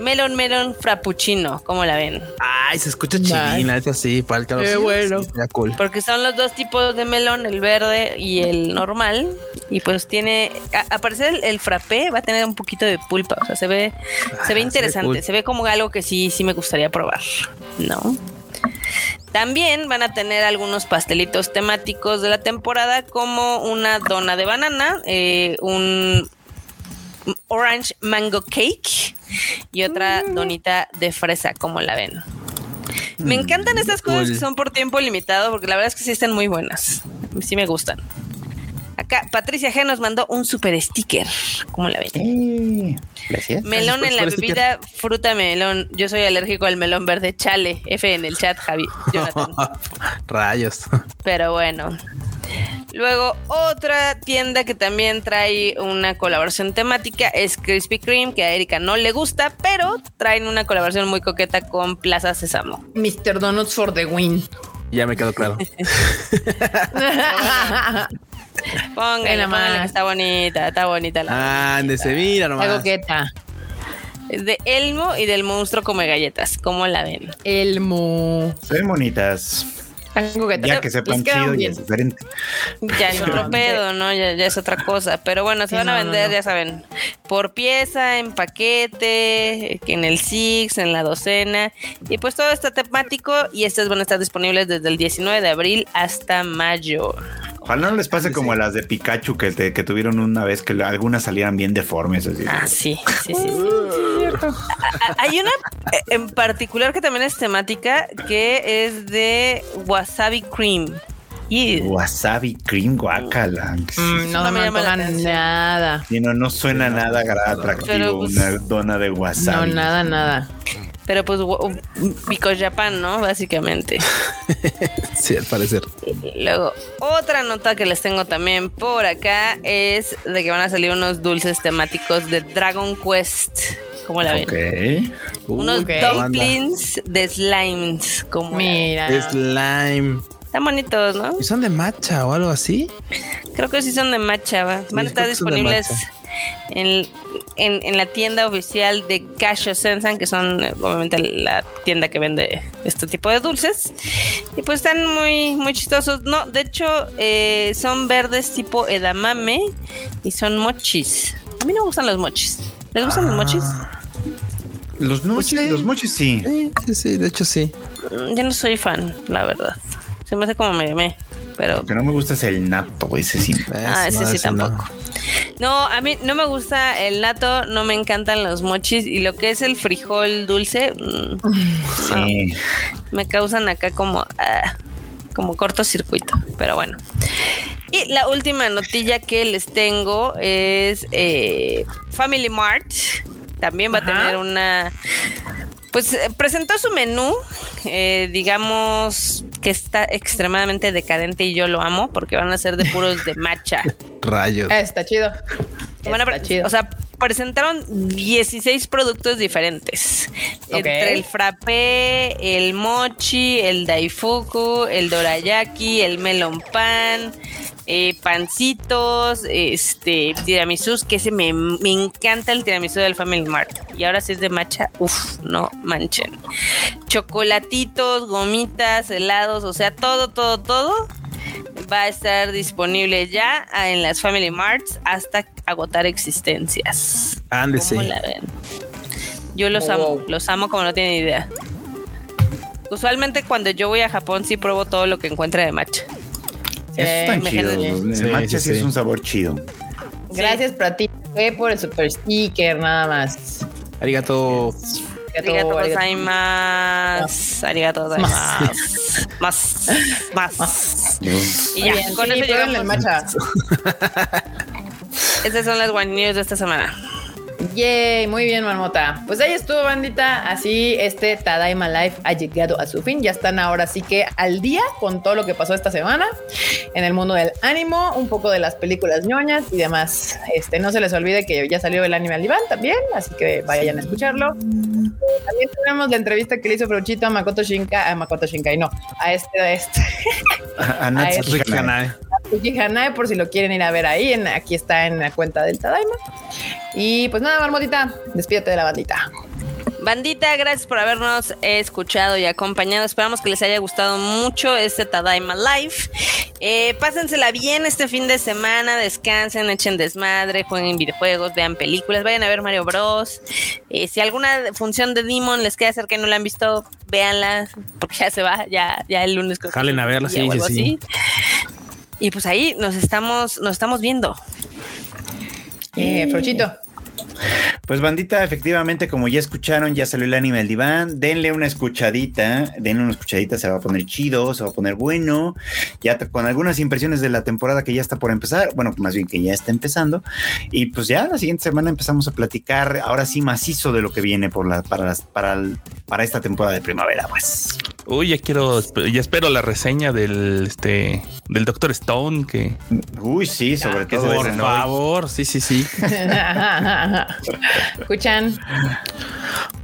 Melón, melón, frappuccino, como la ven? Ay, se escucha chilina, es así, para el calor. Qué bueno. Está cool. Porque son los dos tipos de melón, el verde y el normal. Y pues tiene, a, a parecer el, el frappé va a tener un poquito de pulpa. O sea, se ve, se Ah, ve se ve interesante. Se ve, cool. como algo que sí, sí me gustaría probar. ¿No? También van a tener algunos pastelitos temáticos de la temporada, como una dona de banana, eh, un orange mango cake y otra Mm. donita de fresa, como la ven. Me encantan estas cosas que son por tiempo limitado, porque la verdad es que sí están muy buenas. Sí me gustan. Acá Patricia G nos mandó un super sticker, como la ven. Eh, Gracias. Melón en la sticker. bebida, fruta melón. Yo soy alérgico al melón verde. Chale, F en el chat, Javi. Jonathan. Rayos. Pero bueno. Luego, otra tienda que también trae una colaboración temática es Krispy Kreme, que a Erika no le gusta, pero traen una colaboración muy coqueta con Plaza Sésamo. Mr. Donuts for the win. Ya me quedó claro. Póngale, póngale que está bonita, está bonita la. Ándese, mira La nomás. coqueta. Es de Elmo y del monstruo come galletas. ¿Cómo la ven? Elmo. Se ven bonitas. Ya que sepan chido y es diferente. Ya es otro pedo, ¿no? Ya, ya es otra cosa. Pero bueno, se Sí, van a no, vender, no. ya saben, por pieza, en paquete, en el Six, en la docena. Y pues todo está temático y estas van a estar disponibles desde el 19 de abril hasta mayo. Ojalá no les pase como a las de Pikachu que, te- que tuvieron una vez que algunas salieran bien deformes. Así. Ah, sí, sí, sí. Hay una eh, en particular que también es temática que es de wasabi cream. Y Wasabi cream guacala. Mm, no, No me me llama la antoja atención. nada. Sí, no, no suena nada atractivo pues, una dona de No, wasabi. nada, nada. Pero pues because Japan, ¿no? Básicamente. Sí, al parecer. Luego, otra nota que les tengo también por acá es de que van a salir unos dulces temáticos de Dragon Quest. ¿Cómo la ven? Ok. Unos Ok. dumplings de slimes. Como. Mira. Slime. Están bonitos, ¿no? ¿Y son de matcha o algo así? Creo que sí son de matcha. ¿va? Van a estar disponibles. En, en- en la tienda oficial de Casho Sensan, que son eh, obviamente la tienda que vende este tipo de dulces. Y pues están muy, muy chistosos. No, de hecho, eh, son verdes tipo edamame y son mochis. A mí no me gustan los mochis. ¿Les gustan los mochis? Los mochis, sí. los mochis sí. Sí, sí, sí, de hecho sí. Mm, Yo no soy fan, la verdad. Se me hace como me, pero Lo que no me gusta es el nato, ese sí. Ah, ese sí no. tampoco. No, a mí no me gusta el nato, no me encantan los mochis y lo que es el frijol dulce mm, Sí. me causan acá como ah, como cortocircuito, pero bueno. Y la última notilla que les tengo es eh, Family Mart. También va a tener una... Pues eh, presentó su menú, eh, digamos que está extremadamente decadente y yo lo amo porque van a ser de puros de matcha. Rayos. Eh, Está chido. Está chido. O sea, presentaron 16 productos diferentes. Entre el frappé, el mochi, el daifuku, el dorayaki, el melon pan, eh, pancitos, este, tiramisús, que ese me, me encanta el tiramisú del Family Mart. Y ahora si es de matcha, uff, no manchen. Chocolatitos, gomitas, helados, o sea, todo, todo, todo va a estar disponible ya en las Family Marts hasta agotar existencias. Ándese. ¿Cómo la ven? Yo los Oh, amo, los amo como no tienen idea. Usualmente cuando yo voy a Japón sí pruebo todo lo que encuentre de matcha. Eso es tan me chido. genera- El matcha sí, sí es un sabor chido. Gracias para ti eh, por el super sticker, nada más. Arigato. Arigato arigato. gozaimasu. Arigato gozaimasu. Más. Más. Y ya, bien, con sí, eso llegamos. Estas son las One News de esta semana. Yay, muy bien, Marmota. Pues ahí estuvo, bandita. Así este Tadaima Life ha llegado a su fin. Ya están ahora sí que al día con todo lo que pasó esta semana en el mundo del ánimo, un poco de las películas ñoñas y demás. Este, no se les olvide que ya salió el anime al diván también, así que vayan a escucharlo. También tenemos la entrevista que le hizo Fruchito a Makoto Shinkai, a Makoto Shinkai, no, a este, a este. A, a Natsuki Rick Hanae. Suki Hanae, por si lo quieren ir a ver ahí, en, aquí está en la cuenta del Tadaima. Y pues nada, Marmotita, despídete de la bandita. Bandita, gracias por habernos escuchado y acompañado. Esperamos que les haya gustado mucho este Tadaima Live. Eh, pásensela bien este fin de semana, descansen, echen desmadre, jueguen videojuegos, vean películas, vayan a ver Mario Bros. Eh, si alguna función de Demon les queda cerca y no la han visto, véanla, porque ya se va, ya, ya el lunes. Jalen a verla, sí, sí. Y pues ahí nos estamos, nos estamos viendo. Eh, Frochito. Pues bandita, efectivamente, como ya escucharon, ya salió el anime del diván. Denle una escuchadita, denle una escuchadita, se va a poner chido, se va a poner bueno. Ya con algunas impresiones de la temporada que ya está por empezar, bueno, más bien que ya está empezando. Y pues ya la siguiente semana empezamos a platicar, ahora sí macizo de lo que viene por la, para, las- para, el- para esta temporada de primavera, pues. Uy, ya quiero, ya espero la reseña del este del Doctor Stone que Uy, sí, sobre todo. Por favor, sí, sí, sí. Escuchan.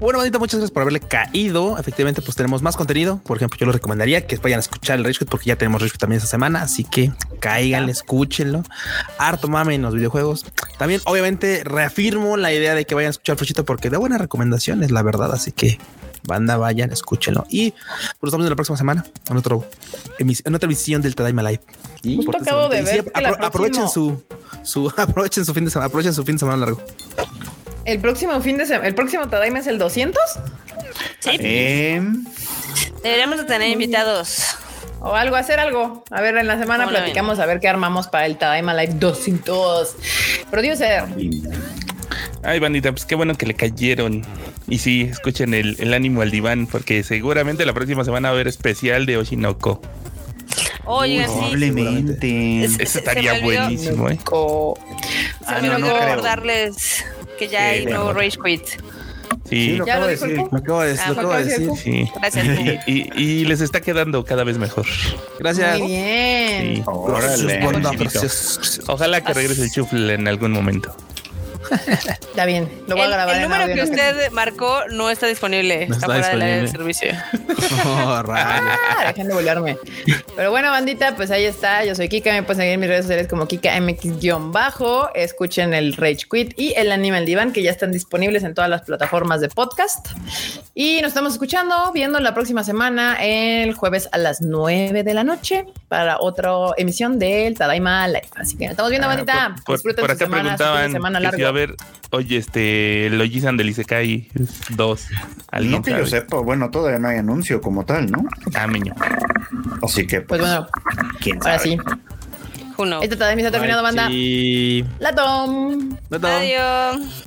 Bueno, bandita, muchas gracias por haberle caído. Efectivamente, pues tenemos más contenido. Por ejemplo, yo les recomendaría que vayan a escuchar el Rage porque ya tenemos Rage también esta semana. Así que cáiganle, escúchenlo. Harto mame en los videojuegos. También, obviamente, reafirmo la idea de que vayan a escuchar Fruchito porque da buenas recomendaciones, la verdad. Así que, banda, vayan, escúchenlo. Y pues nos vemos en la próxima semana en, otro, en otra visión del Tadaima Live. Y Justo acabo de. Y ver apro- aprovechen su, su, aprovechen su fin de semana, aprovechen su fin de semana largo. El próximo fin de semana, el próximo Tadaima es el 200 Sí, Em, deberíamos de tener invitados. o algo, hacer algo. A ver, en la semana ¿Cómo la platicamos a ver qué armamos para el Tadaima Live 200. Producer. Ay, bandita, pues qué bueno que le cayeron. Y sí, escuchen el, el ánimo al diván, porque seguramente la próxima semana va a haber especial de Oshinoko. Oigan, sí. probablemente. Es- Eso se estaría buenísimo, ¿eh? Se Ah, me no, olvidó no creo. recordarles que ya Sí, hay nuevo mejor. Rage Quit. Sí, Sí, lo Ya acabo de decir. Lo acabo de, Ah, lo acabo de decir. decir. sí. Gracias. Y, y- y les está quedando cada vez mejor. Gracias. Muy bien. Sí. Órale. Ojalá que regrese el chufle en algún momento. Está bien. Lo voy a El, grabar el en número audio, que usted marcó no está disponible. No está está fuera del área de disponible. servicio. Oh. Ah, dejen de volarme. Pero bueno, bandita, pues ahí está. Yo soy Kika. Me pueden seguir en mis redes sociales como KikaMX-bajo. Escuchen el Rage Quit y el Animal Divan, que ya están disponibles en todas las plataformas de podcast. Y nos estamos escuchando, viendo la próxima semana, el jueves a las 9 de la noche, para otra emisión del Tadaima Live. Así que nos estamos viendo, Ah, bandita. por, por- Disfruten por su acá semana, su preguntaban semana que ver, oye, este, el Ojisan del Isekai 2. ¿Alguien No que yo sabe? sepa, bueno, todavía no hay anuncio como tal, ¿no? Ah, miño. Así que, Pues bueno, quién ahora sabe. sí. Who knows? Este Tadaima está terminado, banda. Sí. La Tom. No, no. Adiós.